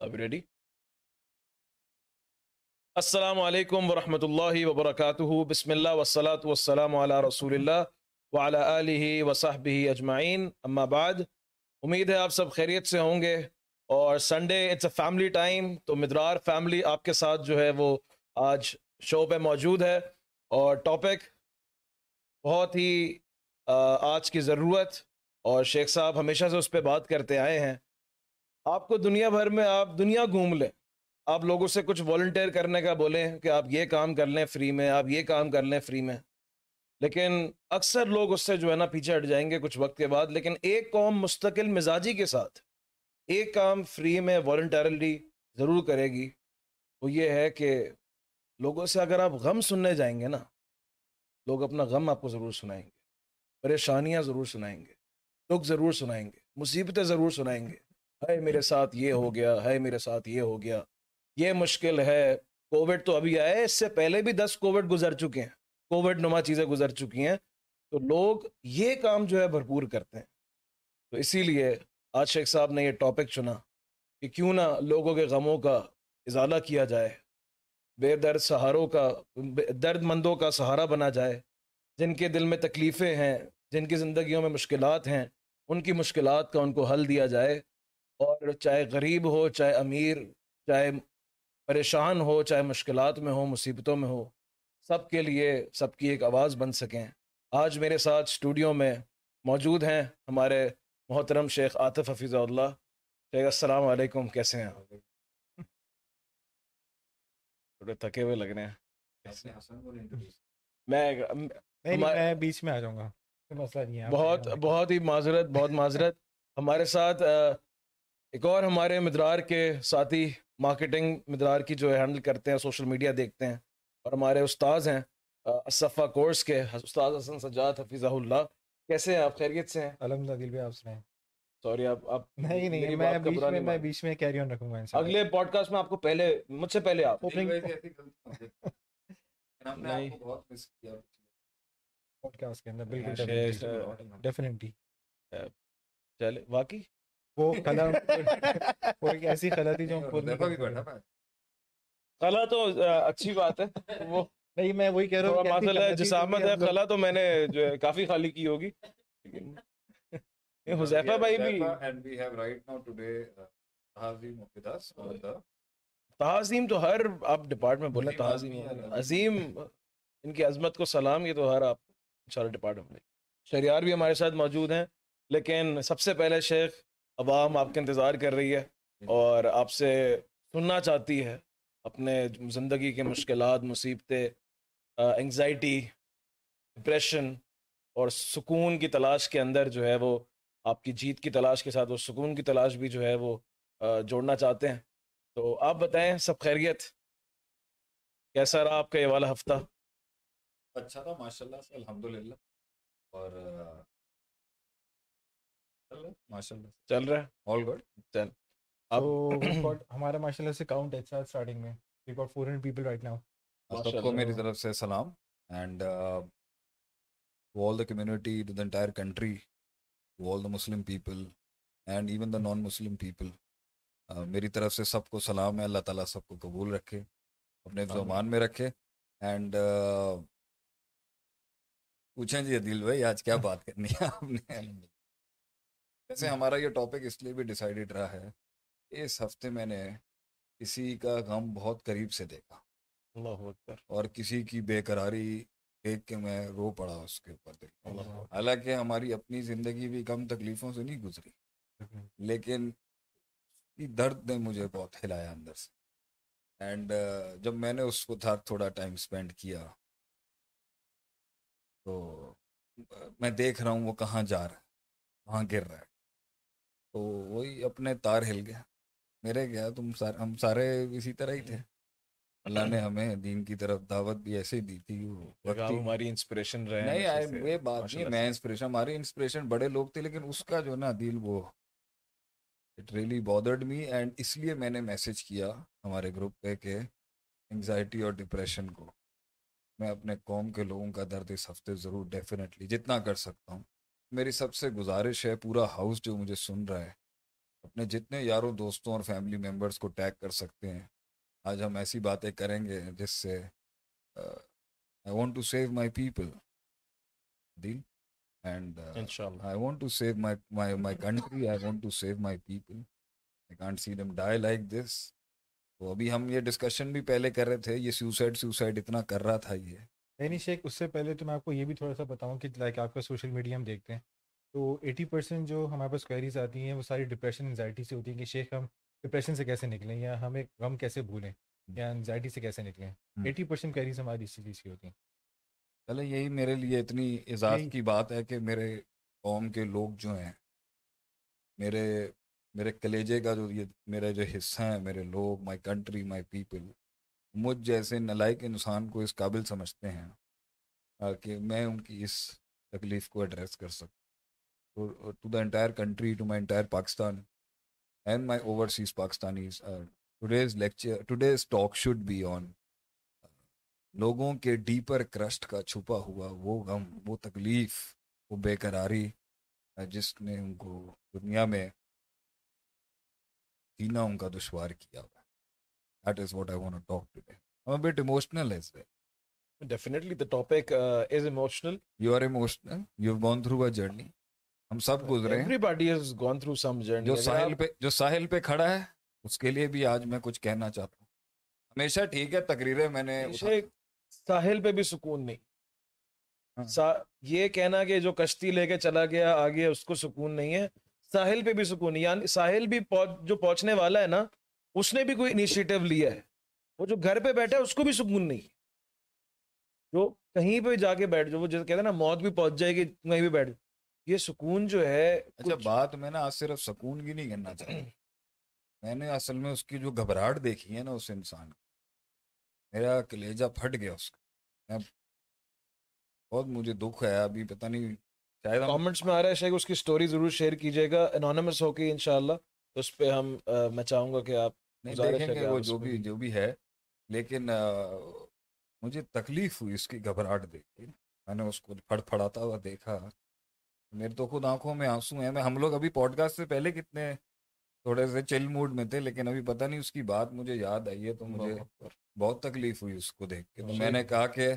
اب ریڈی السلام علیکم ورحمۃ اللہ وبرکاتہ بسم اللہ وسلاۃ والسلام علی رسول اللہ وعلی آلہ وصحبہ اجمعین اما بعد امید ہے آپ سب خیریت سے ہوں گے اور Sunday it's a family time تو مدرار فیملی آپ کے ساتھ جو ہے وہ آج شو پہ موجود ہے اور ٹاپک بہت ہی آج کی ضرورت اور شیخ صاحب ہمیشہ سے اس پہ بات کرتے آئے ہیں آپ کو دنیا بھر میں آپ دنیا گھوم لیں۔ آپ لوگوں سے کچھ والنٹیئر کرنے کا بولیں کہ آپ یہ کام کر لیں فری میں، آپ یہ کام کر لیں فری میں۔ لیکن اکثر لوگ اس سے جو ہے نا پیچھے ہٹ جائیں گے کچھ وقت کے بعد۔ لیکن ایک قوم مستقل مزاجی کے ساتھ ایک کام فری میں والنٹیرلی ضرور کرے گی۔ وہ یہ ہے کہ لوگوں سے اگر آپ غم سننے جائیں گے نا، لوگ اپنا غم آپ کو ضرور سنائیں گے۔ پریشانیاں ضرور سنائیں گے۔ دکھ ضرور سنائیں گے۔ مصیبتیں ضرور سنائیں گے۔ ہے میرے ساتھ یہ ہو گیا ہے میرے ساتھ یہ ہو گیا۔ یہ مشکل ہے۔ کووڈ تو ابھی آئے اس سے پہلے بھی دس کووڈ گزر چکے ہیں۔ کووڈ نما چیزیں گزر چکی ہیں۔ تو لوگ یہ کام جو ہے بھرپور کرتے ہیں۔ تو اسی لیے آج شیخ صاحب نے یہ ٹاپک چنا کہ کیوں نہ لوگوں کے غموں کا ازالہ کیا جائے، بے درد سہاروں کا درد مندوں کا سہارا بنا جائے۔ جن کے دل میں تکلیفیں ہیں، جن کی زندگیوں میں مشکلات ہیں، ان کی مشکلات کا ان کو حل دیا جائے۔ اور چاہے غریب ہو چاہے امیر چاہے پریشان ہو چاہے مشکلات میں ہو مصیبتوں میں ہو سب کے لیے سب کی ایک آواز بن سکیں۔ آج میرے ساتھ اسٹوڈیو میں موجود ہیں ہمارے محترم شیخ عاطف حفیظ اللہ شیخ السلام علیکم کیسے ہیں؟ تھوڑے تھکے ہوئے لگ رہے ہیں۔ میں بیچ میں آ جاؤں گا۔ بہت بہت ہی معذرت بہت معذرت۔ ہمارے ساتھ ایک اور ہمارے مدرار کے ساتھی مارکیٹنگ مدرار کی جو ہے ہینڈل کرتے ہیں سوشل میڈیا دیکھتے ہیں اور ہمارے استاذ ہیں اسفا کورس کے استاد حسن سجاد حفیظہ اللہ۔ کیسے ہیں؟ آپ خیریت سے ہیں؟ الحمد للہ آپ سنائیں سوری آپ آپ نہیں نہیں میں بیچ میں میں بیچ میں کیری آن رکھوں گا اگلے پوڈ کاسٹ میں آپ کو پہلے مجھ سے پہلے آپ۔ چلے واقعی؟ وہ وہ ایک ایسی خلا تھی جو خلا تو اچھی بات ہے۔ وہ نہیں میں وہی کہہ رہا ہوں مسئلہ ہے جسامت ہے خلا تو میں نے جو ہے کافی خالی کی ہوگی۔ حذیفہ بھائی بھی تہذیم تو ہر آپ ڈپارٹمنٹ بولیں تہذیم عظیم ان کی عظمت کو سلام یہ تو ہر آپ ان ڈپارٹمنٹ شہریار بھی ہمارے ساتھ موجود ہیں لیکن سب سے پہلے شیخ عوام آپ کا انتظار کر رہی ہے اور آپ سے سننا چاہتی ہے اپنے زندگی کے مشکلات، مصیبتیں انگزائٹی ڈپریشن اور سکون کی تلاش کے اندر جو ہے وہ آپ کی جیت کی تلاش کے ساتھ، وہ سکون کی تلاش بھی جو ہے وہ جوڑنا چاہتے ہیں۔ تو آپ بتائیں، سب خیریت؟ کیسا رہا آپ کا یہ والا ہفتہ؟ اچھا تھا ماشاء اللہ سے الحمد للہ اور چل رہا ہے آل گڈ چل۔ ہمارا ماشاء اللہ سے کاؤنٹ ہے اسٹارٹنگ میں۔ We got 400 people right now سب کو میری طرف سے سلام۔ And all the community to the entire country all the Muslim people and even the non Muslim people میری طرف سے سب کو سلام ہے۔ اللہ تعالیٰ سب کو قبول رکھے اپنے زبان میں رکھے۔ اینڈ پوچھیں جی عدیل بھائی آج کیا بات کرنی ہے آپ نے؟ ویسے ہمارا یہ ٹاپک اس لیے بھی ڈیسائیڈڈ رہا ہے اس ہفتے میں نے کسی کا غم بہت قریب سے دیکھا۔ اللہ اور کسی کی بے قراری دیکھ کے میں رو پڑا اس کے اوپر حالانکہ ہماری اپنی زندگی بھی کم تکلیفوں سے نہیں گزری لیکن درد نے مجھے بہت ہلایا اندر سے۔ اینڈ جب میں نے اس کو تھا تھوڑا ٹائم اسپینڈ کیا تو میں دیکھ رہا ہوں وہ کہاں جا رہا ہے کہاں گر رہا ہے۔ تو وہی اپنے تار ہل گیا۔ میرے کیا تم سارے ہم سارے اسی طرح ہی تھے۔ اللہ نے ہمیں دین کی طرف دعوت بھی ایسے ہی دی تھی ہماری انسپریشن رہے نہیں یہ بات نہیں میں انسپریشن ہماری انسپریشن بڑے لوگ تھے لیکن اس کا جو نا دل وہ it really bothered me and اس لیے میں نے میسج کیا ہمارے گروپ پہ کہ انگزائٹی اور ڈپریشن کو میں اپنے قوم کے لوگوں کا درد اس ہفتے ضرور ڈیفینیٹلی جتنا کر سکتا ہوں۔ میری سب سے گزارش ہے پورا ہاؤس جو مجھے سن رہا ہے اپنے جتنے یاروں دوستوں اور فیملی ممبرس کو ٹیگ کر سکتے ہیں آج ہم ایسی باتیں کریں گے جس سے I want to save my people دل and I want to save my my my country. I want to save my people. I can't see them die like this. تو ابھی ہم یہ ڈسکشن بھی پہلے کر رہے تھے یہ سوسائڈ سوسائڈ اتنا کر رہا تھا یہ نہیں شیخ اس سے پہلے تو میں آپ کو یہ بھی تھوڑا سا بتاؤں کہ لائک آپ کا سوشل میڈیا ہم دیکھتے ہیں۔ تو ایٹی پرسینٹ جو ہمارے پاس کوئریز آتی ہیں وہ ساری ڈپریشن انزائٹی سے ہوتی ہیں کہ شیخ ہم ڈپریشن سے کیسے نکلیں یا ہمیں غم کیسے بھولیں یا انزائٹی سے کیسے نکلیں۔ ایٹی پرسینٹ کوئریز ہماری اسی چیز کی ہوتی ہیں۔ چلے یہی میرے لیے اتنی اعزاز کی بات ہے کہ میرے قوم کے لوگ جو ہیں میرے میرے کلیجے کا جو یہ میرے جو حصہ ہیں میرے لوگ مائی کنٹری مائی پیپل مجھ جیسے نلائق انسان کو اس قابل سمجھتے ہیں کہ میں ان کی اس تکلیف کو ایڈریس کر سکوں۔ To the entire country to my entire Pakistan and my overseas Pakistanis today's lecture today's talk should be on لوگوں کے ڈیپر کرسٹ کا چھپا ہوا وہ غم، وہ تکلیف، وہ بے قراری جس نے ان کو دنیا میں جینا ان کا دشوار کیا ہوا۔ That is what I want talk today I'm a bit emotional as well. Definitely the topic uh, is emotional. You are emotional. You've gone through a journey. ہم سب گزرے ہیں Everybody has gone through some journey. جو ساحل پہ جو ساحل پہ کھڑا ہے اس کے لیے بھی آج میں کچھ کہنا چاہتا ہوں ہمیشہ ٹھیک ہے تقریریں میں نے ساحل پہ بھی سکون نہیں یہ کہنا کہ جو کشتی لے کے چلا گیا آگے اس کو سکون نہیں ہے ساحل پہ بھی سکون یعنی ساحل بھی جو پہنچنے والا ہے نا اس نے بھی کوئی انیشیٹو لیا ہے۔ وہ جو گھر پہ بیٹھا ہے اس کو بھی سکون نہیں جو کہیں پہ جا کے بیٹھ جو وہ جیسے کہتے ہیں نا موت بھی پہنچ جائے گی کہیں بھی بیٹھ۔ یہ سکون جو ہے اچھا بات میں نا آج صرف سکون کی نہیں کرنا چاہتا۔ میں نے اصل میں اس کی جو گھبراہٹ دیکھی ہے نا اس انسان کی۔ میرا کلیجہ پھٹ گیا اس کا۔ میں بہت مجھے دکھ ہے۔ ابھی پتہ نہیں شاید کامنٹس میں آ رہا ہے شیخ اس کی سٹوری ضرور شیئر کیجیے گا انانیمس ہو کے انشاءاللہ۔ اس پہ ہم میں چاہوں گا کہ آپ دیکھیں کہ گے وہ جو بھی جو بھی ہے لیکن مجھے تکلیف ہوئی اس کی گھبراہٹ دیکھ کے۔ میں نے اس کو پھڑ پھڑاتا ہوا دیکھا۔ میرے تو خود آنکھوں میں آنسو ہیں۔ میں ہم لوگ ابھی پوڈ کاسٹ سے پہلے کتنے تھوڑے سے چل موڈ میں تھے لیکن ابھی پتہ نہیں اس کی بات مجھے یاد آئی ہے تو مجھے بہت تکلیف ہوئی اس کو دیکھ کے۔ تو میں نے کہا کہ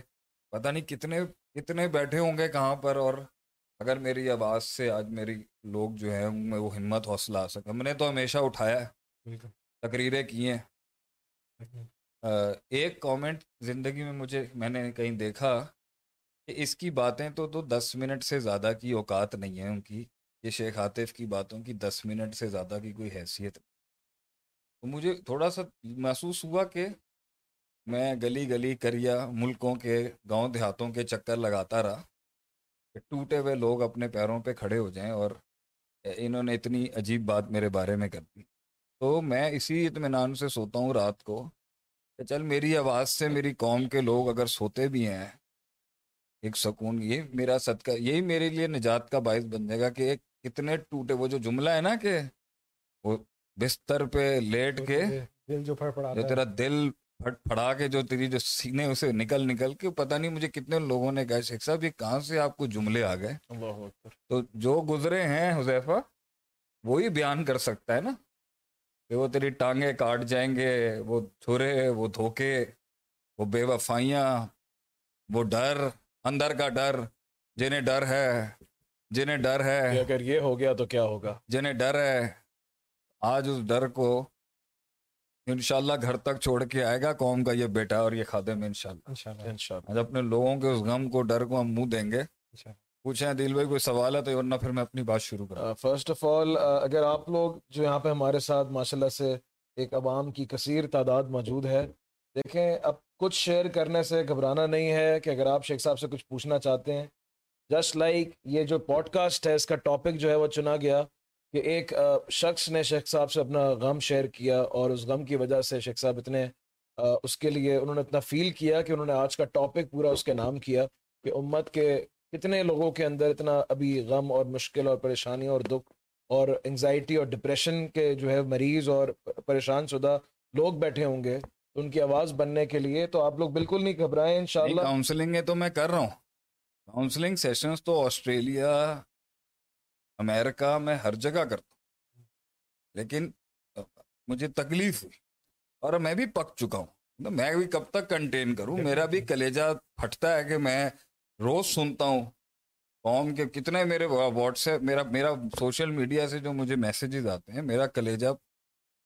پتہ نہیں کتنے کتنے بیٹھے ہوں گے کہاں پر اور اگر میری آواز سے آج میری لوگ جو ہیں ان میں وہ ہمت حوصلہ آ سکے ہم نے تو ہمیشہ اٹھایا ہے۔ تقریریں کی ہیں۔ ایک کامنٹ زندگی میں مجھے میں نے کہیں دیکھا کہ اس کی باتیں تو تو دس منٹ سے زیادہ کی اوقات نہیں ہے ان کی۔ یہ شیخ عاطف کی باتوں کی دس منٹ سے زیادہ کی کوئی حیثیت نہیں۔ تو مجھے تھوڑا سا محسوس ہوا کہ میں گلی گلی کریا ملکوں کے گاؤں دیہاتوں کے چکر لگاتا رہا۔ کہ ٹوٹے ہوئے لوگ اپنے پیروں پہ کھڑے ہو جائیں اور انہوں نے اتنی عجیب بات میرے بارے میں کر دی۔ تو میں اسی اطمینان سے سوتا ہوں رات کو کہ چل میری آواز سے میری قوم کے لوگ اگر سوتے بھی ہیں ایک سکون یہ میرا صدقہ یہی میرے لیے نجات کا باعث بن جائے گا کہ ایک اتنے ٹوٹے وہ جو جملہ ہے نا کہ وہ بستر پہ لیٹ کے دل جو پھڑ پڑا جو تیرا دل پھٹ پھڑا کے جو تیری جو سینے اسے نکل نکل کے پتہ نہیں مجھے کتنے لوگوں نے کہا شیخ صاحب یہ کہاں سے آپ کو جملے آ گئے؟ تو جو گزرے ہیں حذیفہ وہی بیان کر سکتا ہے نا؟ کہ وہ تیری ٹانگیں کاٹ جائیں گے وہ چھرے وہ دھوکے وہ بے وفائیاں وہ ڈر اندر کا ڈر جنہیں ڈر ہے جنہیں ڈر ہے۔ اگر یہ ہو گیا تو کیا ہوگا؟ جنہیں ڈر ہے آج اس ڈر کو انشاءاللہ گھر تک چھوڑ کے آئے گا قوم کا یہ بیٹا اور یہ خادم انشاءاللہ۔ انشاءاللہ انشاءاللہ۔ آج اپنے لوگوں کے اس غم کو ڈر کو ہم منہ دیں گے۔ پوچھیں دل بھائی کوئی سوال ہے تو ورنہ پھر میں اپنی بات شروع کروں۔ فرسٹ آف آل اگر آپ لوگ جو یہاں پہ ہمارے ساتھ ماشاءاللہ سے ایک عوام کی کثیر تعداد موجود ہے دیکھیں اب کچھ شیئر کرنے سے گھبرانا نہیں ہے کہ اگر آپ شیخ صاحب سے کچھ پوچھنا چاہتے ہیں۔ جسٹ لائک یہ جو پوڈ کاسٹ ہے اس کا ٹاپک جو ہے وہ چنا گیا۔ کہ ایک شخص نے شیخ صاحب سے اپنا غم شیئر کیا اور اس غم کی وجہ سے شیخ صاحب اتنے اس کے لیے انہوں نے اتنا فیل کیا کہ انہوں نے آج کا ٹاپک پورا اس کے نام کیا کہ امت کے کتنے لوگوں کے اندر اتنا ابھی غم اور مشکل اور پریشانی اور دکھ اور انگزائٹی اور ڈپریشن کے جو ہے مریض اور پریشان شدہ لوگ بیٹھے ہوں گے، ان کی آواز بننے کے لیے تو آپ لوگ بالکل نہیں گھبرائیں، انشاءاللہ۔ کاؤنسلنگ ہے تو میں کر رہا ہوں۔ کاؤنسلنگ سیشنز تو آسٹریلیا امریکہ میں ہر جگہ کرتا ہوں۔ لیکن مجھے تکلیف ہوئی اور میں بھی پک چکا ہوں۔ میں بھی کب تک کنٹین کروں؟ میرا بھی کلیجہ پھٹتا ہے کہ میں روز سنتا ہوں۔ قوم کے کتنے میرے واٹس ایپ، میرا میرا سوشل میڈیا سے جو مجھے میسیجز آتے ہیں، میرا کلیجہ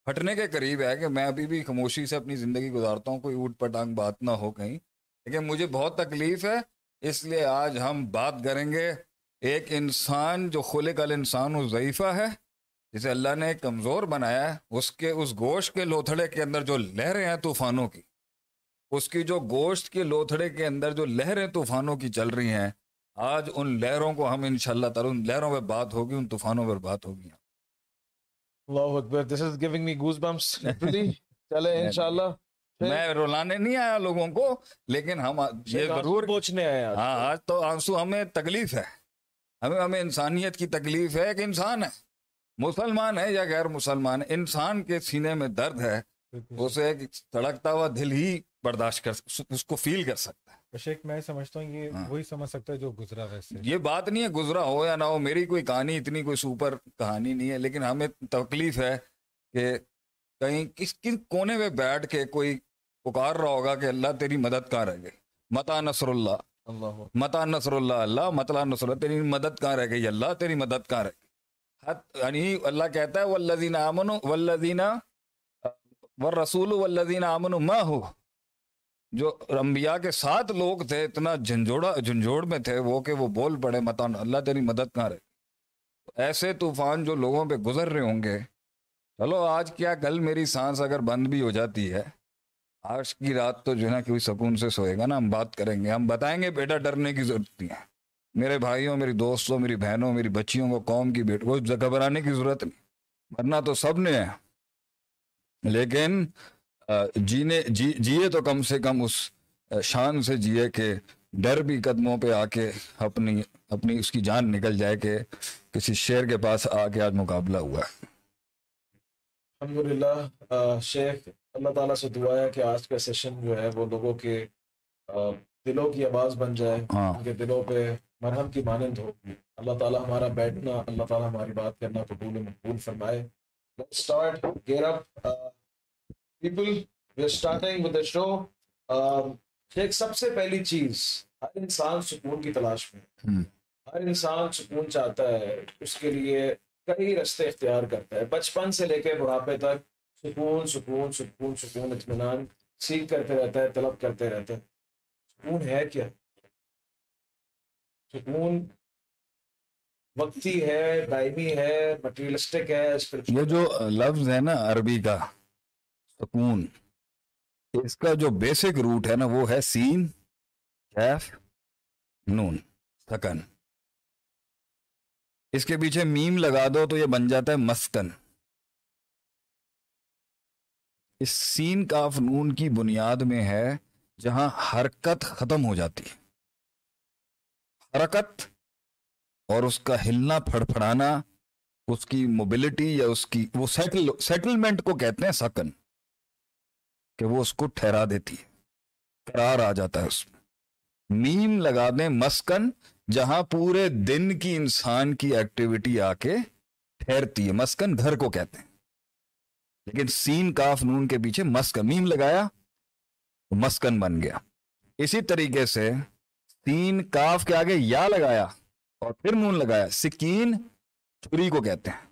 پھٹنے کے قریب ہے کہ میں ابھی بھی خاموشی سے اپنی زندگی گزارتا ہوں۔ کوئی اوٹ پٹانگ بات نہ ہو کہیں۔ لیکن مجھے بہت تکلیف ہے، اس لیے آج ہم بات کریں گے۔ ایک انسان جو خلق انسان و ضعیفہ ہے جسے اللہ نے کمزور بنایا ہے اس کے اس گوشت کے لوتھڑے کے اندر جو لہریں ہیں طوفانوں کی اس کی جو گوشت کے لوتھڑے کے اندر جو لہریں طوفانوں کی چل رہی ہیں آج ان لہروں کو ہم ان شاء اللہ تعالیٰ ان لہروں پہ بات ہوگی ان طوفانوں پر بات ہوگی۔ اللہ اکبر this is giving me goosebumps چلے انشاءاللہ۔ میں رولانے نہیں آیا لوگوں کو لیکن ہم یہ ضرور پوچھنے آئے ہاں آج تو آنسو ہمیں تکلیف ہے۔ ہمیں ہمیں انسانیت کی تکلیف ہے کہ انسان ہے۔ مسلمان ہے یا غیر مسلمان ہے انسان کے سینے میں درد ہے اسے ایک تڑکتا ہوا دل ہی برداشت کر اس کو فیل کر سکتا ہے۔ شیخ میں سمجھتا ہوں یہ ہاں۔ وہی سمجھ سکتا ہے جو گزرا ویسے یہ بات نہیں ہے گزرا ہو یا نہ ہو میری کوئی کہانی اتنی کوئی سپر کہانی نہیں ہے لیکن ہمیں تکلیف ہے کہ کہیں کس کس کونے میں بیٹھ کے کوئی پکار رہا ہوگا کہ اللہ تیری مدد کہاں رہ گئی متا نصر اللہ متا نصر اللہ اللہ مطلع نصر اللہ، تیری مدد کہاں رہ گئی اللہ، تیری مدد کہاں رہ گئی حت یعنی اللہ کہتا ہے، والذین آمنوا، والذین، والرسول، والذین آمنوا ما ہو جو انبیاء کے ساتھ لوگ تھے، اتنا جھنجھوڑا جھنجھوڑ میں تھے وہ کہ وہ بول پڑے متا اللہ تیری مدد کہاں رہے ایسے طوفان جو لوگوں پہ گزر رہے ہوں گے، چلو آج کیا کل میری سانس اگر بند بھی ہو جاتی ہے آج کی رات تو جو ہے نا کوئی سکون سے سوئے گا نا، ہم بات کریں گے۔ ہم بتائیں گے بیٹا ڈرنے کی ضرورت نہیں ہے۔ میرے بھائیوں، میری دوستوں، میری بہنوں، میری بچیوں کو، قوم کی بیٹ کو گھبرانے کی ضرورت نہیں۔ ورنہ تو سب نے ہے لیکن جینے جی جیے تو کم سے کم اس شان سے جیے کہ ڈر بھی قدموں پہ آ کے اپنی اپنی اس کی جان نکل جائے کہ کسی شیر کے پاس آ کے آج مقابلہ ہوا ہے۔ الحمد للہ شیخ اللہ تعالیٰ سے دعا ہے کہ آج کا سیشن جو ہے وہ لوگوں کے دلوں کی آواز بن جائے ہاں۔ ان کے دلوں پہ مرہم کی مانند ہو۔ اللہ تعالیٰ ہمارا بیٹھنا اللہ تعالیٰ ہماری بات کرنا قبول مقبول فرمائے۔ Start. Get up. uh, people we are starting with the show. um, ایک سب سے پہلی چیز ہر انسان سکون کی تلاش میں۔ ہر انسان سکون چاہتا ہے اس کے لیے کئی رستے اختیار کرتا ہے۔ بچپن سے لے کے بڑھاپے تک سکون سکون سکون سکون اطمینان سیکھ کرتے رہتا ہے طلب کرتے رہتا ہے سکون ہے کیا؟ سکون وقتی ہے دائمی ہے مٹیریلسٹک ہے یہ جو لفظ ہے نا عربی کا سکون اس کا جو بیسک روٹ ہے نا وہ ہے سین کیف نون سکن اس کے پیچھے میم لگا دو تو یہ بن جاتا ہے مسکن۔ اس سین کاف نون کی بنیاد میں ہے جہاں حرکت ختم ہو جاتی ہے۔ حرکت اور اس کا ہلنا پھڑ پھڑانا اس کی موبلٹی یا اس کی وہ سیٹل سیٹلمنٹ کو کہتے ہیں سکن، کہ وہ اس کو ٹھہرا دیتی ہے، قرار آ جاتا ہے اس میں۔ میم لگا دیں مسکن، جہاں پورے دن کی انسان کی ایکٹیویٹی آ کے ٹھہرتی ہے۔ مسکن گھر کو کہتے ہیں۔ لیکن سین کاف نون کے پیچھے مسکن میم لگایا تو مسکن بن گیا۔ اسی طریقے سے سین کاف کے آگے یا لگایا اور پھر نون لگایا۔ سکین چھری کو کہتے ہیں۔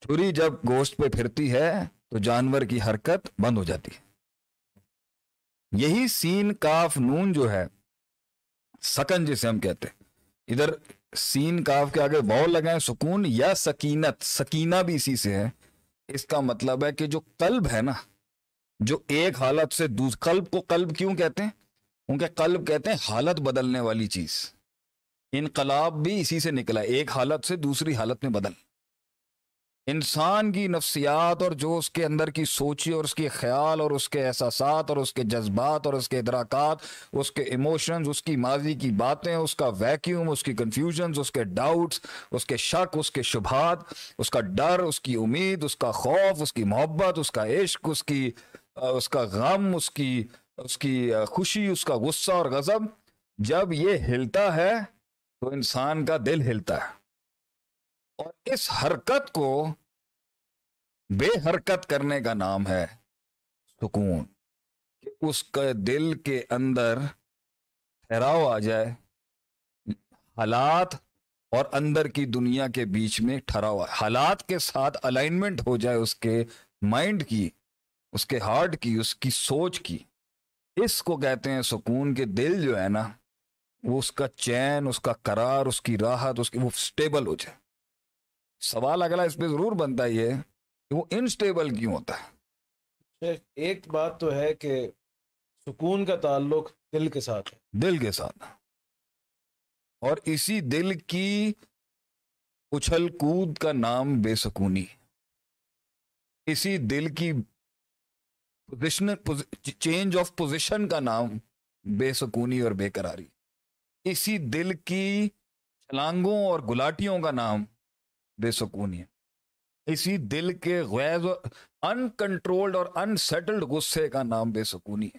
چھری جب گوشت پہ پھرتی ہے تو جانور کی حرکت بند ہو جاتی ہے۔ یہی سین کاف نون جو ہے، سکن جسے ہم کہتے ہیں۔ ادھر سین کاف کے آگے واؤ لگائیں سکون یا سکینت، سکینہ بھی اسی سے ہے۔ اس کا مطلب ہے کہ جو قلب ہے نا، جو ایک حالت سے دوسرے قلب کو قلب کیوں کہتے ہیں؟ کیونکہ قلب کہتے ہیں حالت بدلنے والی چیز۔ انقلاب بھی اسی سے نکلا ایک حالت سے دوسری حالت میں بدل۔ انسان کی نفسیات اور جو اس کے اندر کی سوچی اور اس کے خیال اور اس کے احساسات اور اس کے جذبات اور اس کے ادراکات، اس کے ایموشنز اس کی ماضی کی باتیں، اس کا ویکیوم اس کی کنفیوژنز اس کے ڈاؤٹس اس کے شک، اس کے شبہات، اس کا ڈر، اس کی امید، اس کا خوف، اس کی محبت، اس کا عشق، اس کی، اس کا غم، اس کی اس کی خوشی، اس کا غصہ اور غضب۔ جب یہ ہلتا ہے تو انسان کا دل ہلتا ہے۔ اور اس حرکت کو بے حرکت کرنے کا نام ہے سکون، کہ اس کے دل کے اندر ٹھہراؤ آ جائے، حالات اور اندر کی دنیا کے بیچ میں ٹھہرا ہوا حالات کے ساتھ الائنمنٹ ہو جائے اس کے مائنڈ کی، اس کے ہارٹ کی، اس کی سوچ کی۔ اس کو کہتے ہیں سکون کے دل جو ہے نا، وہ اس کا چین، اس کا قرار، اس کی راحت، اس کی وہ سٹیبل ہو جائے۔ سوال اگلا اس پہ ضرور بنتا یہ کہ وہ انسٹیبل کیوں ہوتا ہے؟ ایک بات تو ہے کہ سکون کا تعلق دل کے ساتھ ہے۔ دل کے ساتھ۔ اور اسی دل کی اچھل کود کا نام بے سکونی۔ اسی دل کی پوزیشن چینج آف پوزیشن کا نام بے سکونی اور بے قراری۔ اسی دل کی چھلانگوں اور گلاٹیوں کا نام بے سکونی ہے۔ اسی دل کے غیر ان کنٹرولڈ اور انسیٹلڈ غصے کا نام بے سکونی ہے۔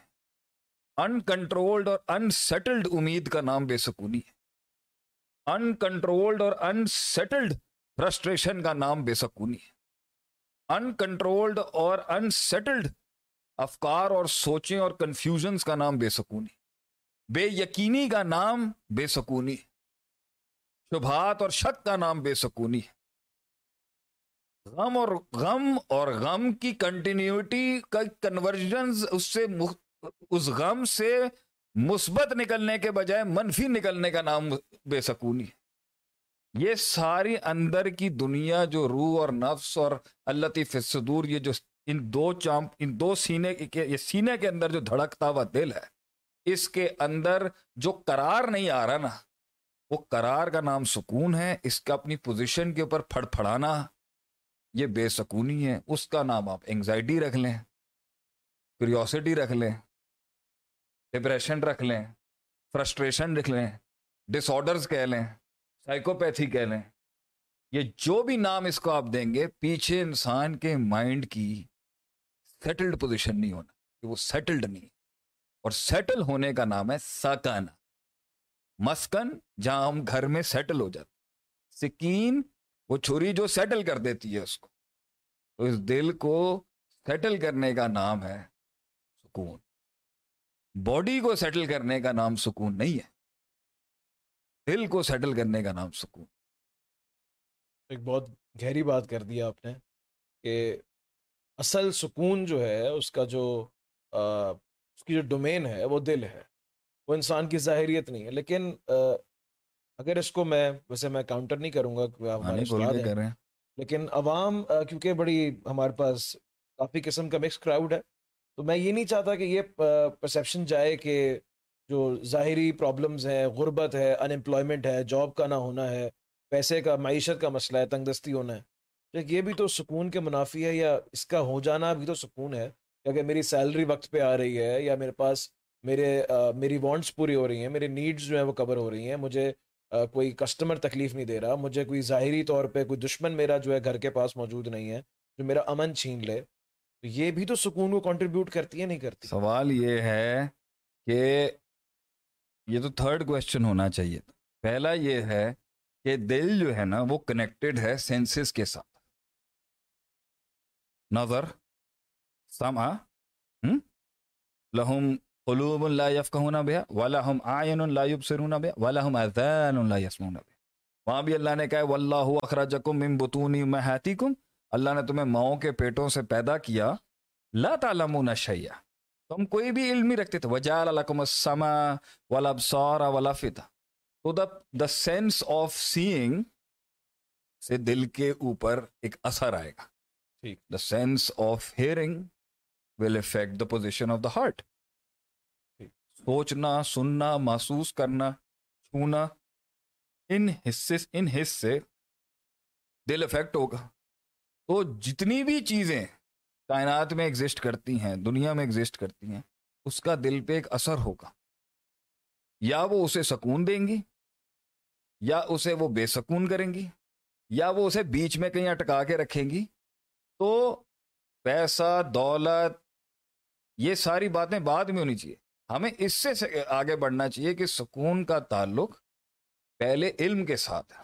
ان کنٹرولڈ اور انسیٹلڈ امید کا نام بے سکونی ہے۔ ان کنٹرولڈ اور انسیٹلڈ فرسٹریشن کا نام بے سکونی ہے۔ ان کنٹرولڈ اور انسیٹلڈ افکار اور سوچیں اور کنفیوژنس کا نام بے سکونی بے یقینی کا نام بے سکونی شبہات اور شک کا نام بے سکونی ہے۔ غم اور غم اور غم کی کنٹینیوٹی کا کنورژنز اس سے اس غم سے مثبت نکلنے کے بجائے منفی نکلنے کا نام بے سکونی یہ ساری اندر کی دنیا جو روح اور نفس اور اللہ فصدور یہ جو ان دو چامپ، ان دو سینے کے یہ سینے کے اندر جو دھڑکتا ہوا دل ہے، اس کے اندر جو قرار نہیں آ رہا نا، وہ قرار کا نام سکون ہے، اس کا اپنی پوزیشن کے اوپر پھڑ پھڑانا یہ بے سکونی ہے، اس کا نام آپ انگزائٹی رکھ لیں کریوسٹی رکھ لیں ڈپریشن رکھ لیں فرسٹریشن رکھ لیں ڈس آڈرز کہہ لیں سائیکوپیتھی کہہ لیں۔ یہ جو بھی نام اس کو آپ دیں گے، پیچھے انسان کے مائنڈ کی سیٹلڈ پوزیشن نہیں ہونا کہ وہ سیٹلڈ نہیں اور سیٹل ہونے کا نام ہے سکن مسکن جہاں ہم گھر میں سیٹل ہو جاتے سکین وہ چھری جو سیٹل کر دیتی ہے اس کو۔ تو اس دل کو سیٹل کرنے کا نام ہے سکون۔ باڈی کو سیٹل کرنے کا نام سکون نہیں ہے۔ دل کو سیٹل کرنے کا نام سکون۔ ایک بہت گہری بات کر دیا آپ نے کہ اصل سکون جو ہے، اس کا جو اس کی جو ڈومین ہے، وہ دل ہے۔ وہ انسان کی ظاہریت نہیں ہے، لیکن اگر اس کو میں ویسے میں کاؤنٹر نہیں کروں گا ہمارے لیکن عوام کیونکہ بڑی ہمارے پاس کافی قسم کا مکس کراؤڈ ہے تو میں یہ نہیں چاہتا کہ یہ پرسیپشن جائے کہ جو ظاہری پرابلمز ہیں غربت ہے ان امپلائمنٹ ہے جاب کا نہ ہونا ہے پیسے کا معیشت کا مسئلہ ہے تنگ دستی ہونا ہے۔ یہ بھی تو سکون کے منافی ہے یا اس کا ہو جانا بھی تو سکون ہے کہ اگر میری سیلری وقت پہ آ رہی ہے یا میرے پاس میرے میری وانٹس پوری ہو رہی ہیں میری نیڈس جو ہیں وہ کور ہو رہی ہیں مجھے کوئی کسٹمر تکلیف نہیں دے رہا، مجھے کوئی ظاہری طور پہ کوئی دشمن میرا جو ہے گھر کے پاس موجود نہیں ہے، جو میرا امن چھین لے، تو یہ بھی تو سکون کو کنٹریبیوٹ کرتی ہے، نہیں کرتی۔ سوال یہ ہے کہ یہ تو تھرڈ کوشچن ہونا چاہیے۔ تھا پہلا یہ ہے کہ دل جو ہے نا، وہ کنیکٹڈ ہے سینسز کے ساتھ۔ نظر سما لہم قلوب لا يفقهون بها ولهم اعین لا يبصرون بها ولهم اذان لا يسمعون بها وہاں بھی اللہ نے کہا واللہ اخرجکم من بطون امہاتکم۔ اللہ نے تمہیں ماؤں کے پیٹوں سے پیدا کیا۔ لا تعلمون شیئا۔ تم کوئی بھی علم نہیں رکھتے تھے۔ وجال لکم السما والابصار والافتا تو دا دا سینس آف سینگ سے دل کے اوپر ایک اثر آئے گا۔ The sense of hearing will affect the position of the heart سوچنا، سننا، محسوس کرنا، چھونا، ان حصے ان حصے دل افیکٹ ہوگا۔ تو جتنی بھی چیزیں کائنات میں ایگزسٹ کرتی ہیں، دنیا میں ایگزسٹ کرتی ہیں، اس کا دل پہ ایک اثر ہوگا۔ یا وہ اسے سکون دیں گی، یا اسے وہ بے سکون کریں گی، یا وہ اسے بیچ میں کہیں اٹکا کے رکھیں گی۔ تو پیسہ، دولت، یہ ساری باتیں بعد میں ہونی چاہیے۔ ہمیں اس سے آگے بڑھنا چاہیے کہ سکون کا تعلق پہلے علم کے ساتھ ہے۔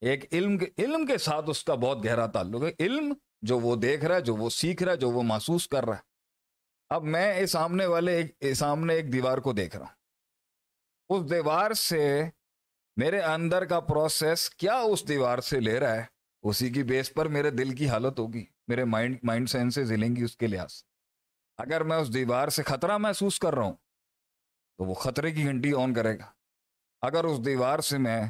ایک علم کے علم کے ساتھ اس کا بہت گہرا تعلق ہے۔ علم جو وہ دیکھ رہا ہے، جو وہ سیکھ رہا ہے، جو وہ محسوس کر رہا ہے۔ اب میں اس سامنے والے ایک سامنے ایک دیوار کو دیکھ رہا ہوں۔ اس دیوار سے میرے اندر کا پروسیس کیا اس دیوار سے لے رہا ہے؟ اسی کی بیس پر میرے دل کی حالت ہوگی۔ میرے مائنڈ مائنڈ سینسز ہلیں گی اس کے لحاظ سے۔ اگر میں اس دیوار سے خطرہ محسوس کر رہا ہوں، تو وہ خطرے کی گھنٹی آن کرے گا۔ اگر اس دیوار سے میں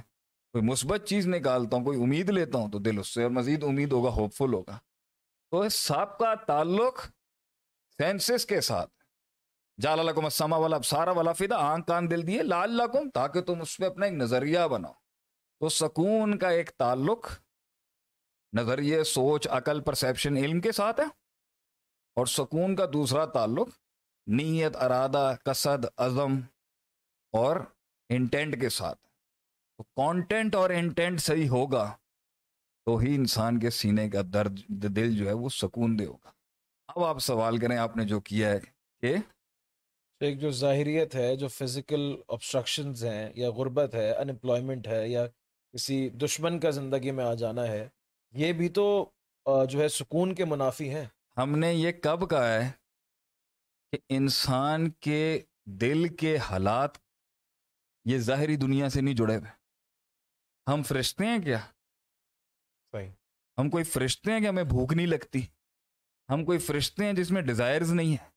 کوئی مثبت چیز نکالتا ہوں، کوئی امید لیتا ہوں، تو دل اس سے اور مزید امید ہوگا ہوپ فل ہوگا۔ تو اس سب کا تعلق سینسز کے ساتھ جال الکم السما والا سارا والا فدا آنکھ کان دل دیے لال لکم تاکہ تم اس پہ اپنا ایک نظریہ بناؤ۔ تو سکون کا ایک تعلق نظریے، سوچ، عقل پرسیپشن علم کے ساتھ ہے۔ اور سکون کا دوسرا تعلق نیت، ارادہ، قصد، عزم اور انٹینٹ کے ساتھ تو کانٹینٹ اور انٹینٹ صحیح ہوگا تو ہی انسان کے سینے کا درد، دل جو ہے وہ سکون دے ہوگا۔ اب آپ سوال کریں، آپ نے جو کیا ہے کہ ایک جو ظاہریت ہے، جو فزیکل آبسٹرکشنز ہیں یا غربت ہے انمپلائمنٹ ہے یا کسی دشمن کا زندگی میں آ جانا ہے، یہ بھی تو جو ہے سکون کے منافی ہے ہم نے یہ کب کہا ہے کہ انسان کے دل کے حالات یہ ظاہری دنیا سے نہیں جڑے ہوئے؟ ہم فرشتے ہیں کیا؟ صحیح۔ ہم کوئی فرشتے ہیں کہ ہمیں بھوک نہیں لگتی؟ ہم کوئی فرشتے ہیں جس میں ڈیزائرز نہیں ہیں؟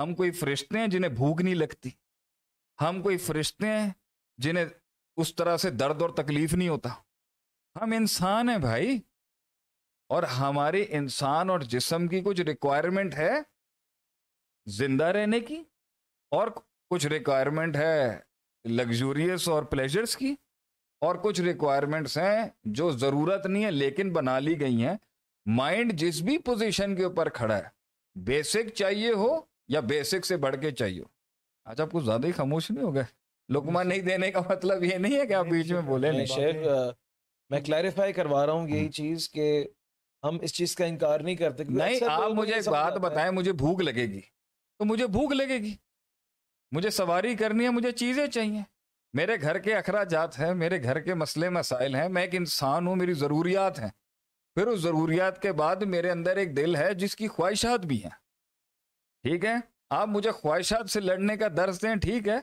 ہم کوئی فرشتے ہیں جنہیں بھوک نہیں لگتی؟ ہم کوئی فرشتے ہیں جنہیں اس طرح سے درد اور تکلیف نہیں ہوتا؟ ہم انسان ہیں بھائی۔ اور ہمارے انسان اور جسم کی کچھ ریکوائرمنٹ ہے زندہ رہنے کی اور کچھ ریکوائرمنٹ ہے لگژوریس اور پلیجرس کی اور کچھ ریکوائرمنٹس ہیں جو ضرورت نہیں ہے لیکن بنا لی گئی ہیں۔ مائنڈ جس بھی پوزیشن کے اوپر کھڑا ہے بیسک چاہیے ہو یا بیسک سے بڑھ کے چاہیے آج آپ کو زیادہ ہی خاموش نہیں ہو گئے لکما نہیں دینے کا مطلب یہ نہیں ہے کہ آپ بیچ میں بولے نہیں شیخ میں کلیریفائی کروا رہا ہوں یہی چیز کہ ہم اس چیز کا انکار نہیں کرتے نہیں آپ مجھے ایک بات بتائیں مجھے بھوک لگے گی۔ تو مجھے بھوک لگے گی۔ مجھے سواری کرنی ہے مجھے چیزیں چاہیے۔ میرے گھر کے اخراجات ہیں میرے گھر کے مسئلے مسائل ہیں میں ایک انسان ہوں میری ضروریات ہیں۔ پھر اس ضروریات کے بعد میرے اندر ایک دل ہے جس کی خواہشات بھی ہیں۔ ٹھیک ہے؟ آپ مجھے خواہشات سے لڑنے کا درس دیں ٹھیک ہے؟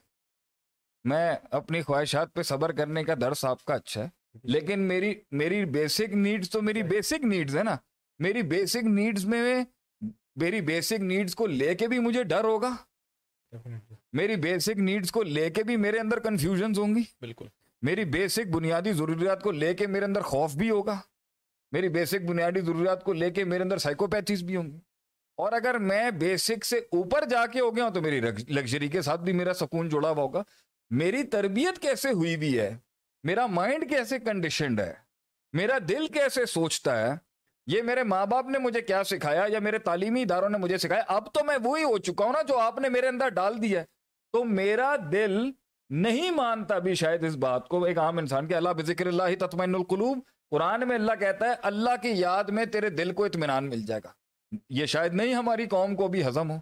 میں اپنی خواہشات پہ صبر کرنے کا درس آپ کا اچھا ہے۔ لیکن میری میری بیسک نیڈز تو میری بیسک نیڈز ہے نا۔ میری بیسک نیڈز میں میری بیسک نیڈز کو لے کے بھی مجھے ڈر ہوگا۔ میری بیسک نیڈز کو لے کے بھی میرے اندر کنفیوژنز ہوں گی۔ بالکل۔ میری بیسک بنیادی ضروریات کو لے کے میرے اندر خوف بھی ہوگا۔ میری بیسک بنیادی ضروریات کو لے کے میرے اندر سائیکوپیتھیز بھی ہوں گی۔ اور اگر میں بیسک سے اوپر جا کے ہو گیا ہوں تو میری لگژری کے ساتھ بھی میرا سکون جڑا ہوا ہوگا۔ میری تربیت کیسے ہوئی بھی ہے؟ میرا مائنڈ کیسے کنڈیشنڈ ہے؟ میرا دل کیسے سوچتا ہے؟ یہ میرے ماں باپ نے مجھے کیا سکھایا؟ یا میرے تعلیمی اداروں نے مجھے سکھایا؟ اب تو میں وہی ہو چکا ہوں نا جو آپ نے میرے اندر ڈال دیا ہے۔ تو میرا دل نہیں مانتا بھی شاید اس بات کو۔ ایک عام انسان کے اللہ بذکر اللہ تطمئن القلوب۔ قرآن میں اللہ کہتا ہے، اللہ کی یاد میں تیرے دل کو اطمینان مل جائے گا۔ یہ شاید نہیں ہماری قوم کو بھی ہضم ہو۔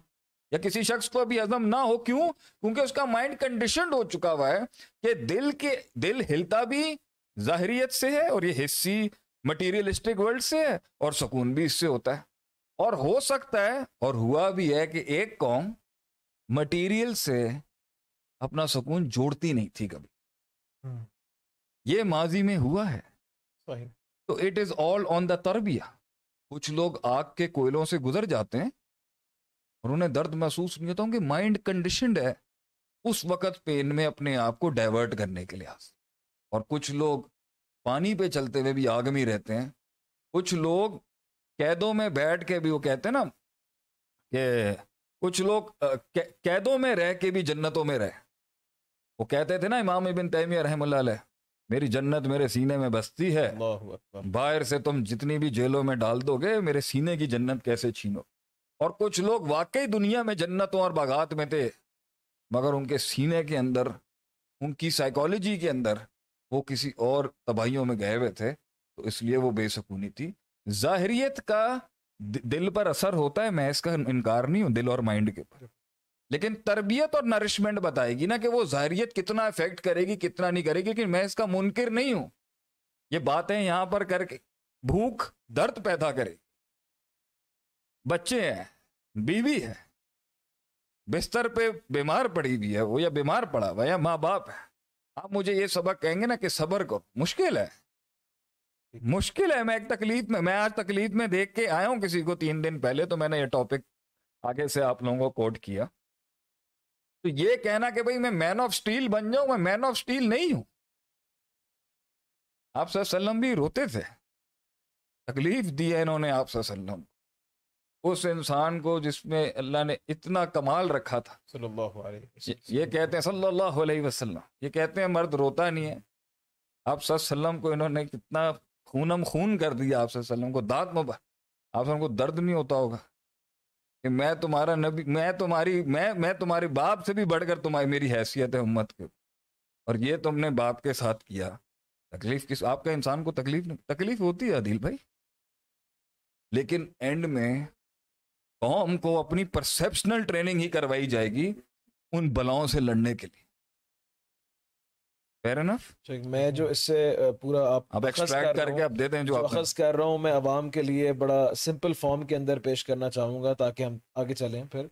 یا کسی شخص کو بھی ہضم نہ ہو کیوں؟ کیونکہ اس کا مائنڈ کنڈیشنڈ ہو چکا ہوا ہے کہ دل کے دل ہلتا بھی ظاہریت سے ہے اور یہ حصی مٹیریلسٹک ورلڈ سے ہے اور سکون بھی اس سے ہوتا ہے۔ اور ہو سکتا ہے اور ہوا بھی ہے کہ ایک قوم مٹیریل سے اپنا سکون جوڑتی نہیں تھی کبھی۔ یہ ماضی میں ہوا ہے۔ تو اٹ از آل آن دا تربیہ۔ کچھ لوگ آگ کے کوئلوں سے گزر جاتے ہیں۔ اور انہیں درد محسوس نہیں ہوتا ہوں کہ مائنڈ کنڈیشنڈ ہے اس وقت پین میں اپنے آپ کو ڈائیورٹ کرنے کے لحاظ اور کچھ لوگ پانی پہ چلتے ہوئے بھی آگ میں رہتے ہیں۔ کچھ لوگ قیدوں میں بیٹھ کے بھی وہ کہتے ہیں نا کہ کچھ لوگ قیدوں میں رہ کے بھی جنتوں میں رہے وہ کہتے تھے نا امام ابن تیمیہ رحم اللہ علیہ میری جنت میرے سینے میں بستی ہے۔ باہر سے تم جتنی بھی جیلوں میں ڈال دو گے میرے سینے کی جنت کیسے چھینو؟ اور کچھ لوگ واقعی دنیا میں جنتوں اور باغات میں تھے، مگر ان کے سینے کے اندر، ان کی سائیکالوجی کے اندر وہ کسی اور تباہیوں میں گئے ہوئے تھے، تو اس لیے وہ بے سکونی تھی۔ ظاہریت کا دل پر اثر ہوتا ہے، میں اس کا انکار نہیں ہوں، دل اور مائنڈ کے اوپر۔ لیکن تربیت اور نرشمنٹ بتائے گی نا کہ وہ ظاہریت کتنا افیکٹ کرے گی، کتنا نہیں کرے گی کہ میں اس کا منکر نہیں ہوں۔ یہ باتیں یہاں پر کر کے بھوک درد پیدا کرے۔ بچے ہیں، بیوی ہے۔ بستر پہ بیمار پڑی ہوئی ہے، وہ یا بیمار پڑا ہوا یا ماں باپ ہے۔ آپ مجھے یہ سبق کہیں گے نا کہ صبر کرو مشکل ہے۔ مشکل ہے، میں ایک تکلیف میں میں آج تکلیف میں دیکھ کے آیا ہوں کسی کو تین دن پہلے، تو میں نے یہ ٹاپک آگے سے آپ لوگوں کو کوٹ کیا۔ تو یہ کہنا کہ بھائی میں مین آف سٹیل بن جاؤں، میں مین آف سٹیل نہیں ہوں۔ آپ صلی اللہ علیہ وسلم بھی روتے تھے۔ تکلیف دی ہے انہوں نے آپ صلی اللہ علیہ وسلم اس انسان کو جس میں اللہ نے اتنا کمال رکھا تھا۔ صلی اللہ علیہ یہ- یہ کہتے ہیں صلی اللہ علیہ وسلم۔ یہ کہتے ہیں مرد روتا نہیں ہے۔ آپ صلی اللہ علیہ وسلم کو انہوں نے کتنا خونم خون کر دیا آپ صلی اللہ علیہ وسلم کو۔ دانت مبا آپ وسلم کو درد نہیں ہوتا ہوگا کہ میں تمہارا نبی میں تمہاری میں میں تمہارے باپ سے بھی بڑھ کر تمہاری میری حیثیت ہے امت کے۔ اور یہ تم نے باپ کے ساتھ کیا۔ تکلیف کس آپ کا انسان کو تکلیف نہیں تکلیف ہوتی ہے عدیل بھائی۔ لیکن اینڈ میں قوم کو اپنی پرسپشنل ٹریننگ ہی کروائی جائے گی ان بلاؤں سے لڑنے کے لیے۔ میں جو اس سے پورا آپ کر کے اب دیتے ہیں جو آپ اخذ کر رہا ہوں میں عوام کے لیے بڑا سمپل فارم کے اندر پیش کرنا چاہوں گا تاکہ ہم آگے چلیں۔ پھر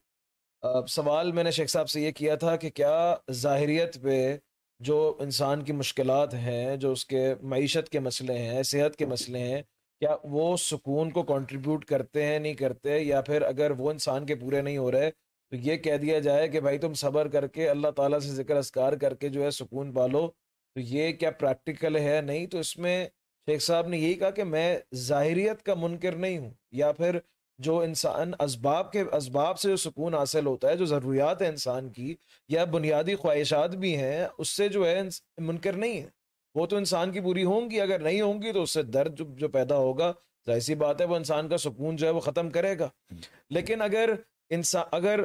سوال میں نے شیخ صاحب سے یہ کیا تھا کہ کیا ظاہریت پہ جو انسان کی مشکلات ہیں جو اس کے معیشت کے مسئلے ہیں صحت کے مسئلے ہیں کیا وہ سکون کو کنٹریبیوٹ کرتے ہیں، نہیں کرتے، یا پھر اگر وہ انسان کے پورے نہیں ہو رہے، تو یہ کہہ دیا جائے کہ بھائی تم صبر کر کے اللہ تعالیٰ سے ذکر اذکار کر کے جو ہے سکون پالو۔ تو یہ کیا پریکٹیکل ہے؟ نہیں، تو اس میں شیخ صاحب نے یہی کہا کہ میں ظاہریت کا منکر نہیں ہوں، یا پھر جو انسان اسباب کے اسباب سے جو سکون حاصل ہوتا ہے، جو ضروریات ہیں انسان کی، یا بنیادی خواہشات بھی ہیں، اس سے جو ہے منکر نہیں ہے۔ وہ تو انسان کی پوری ہوں گی اگر نہیں ہوں گی تو اس سے درد جو جو پیدا ہوگا ظاہر سی بات ہے وہ انسان کا سکون جو ہے وہ ختم کرے گا۔ لیکن اگر انسان اگر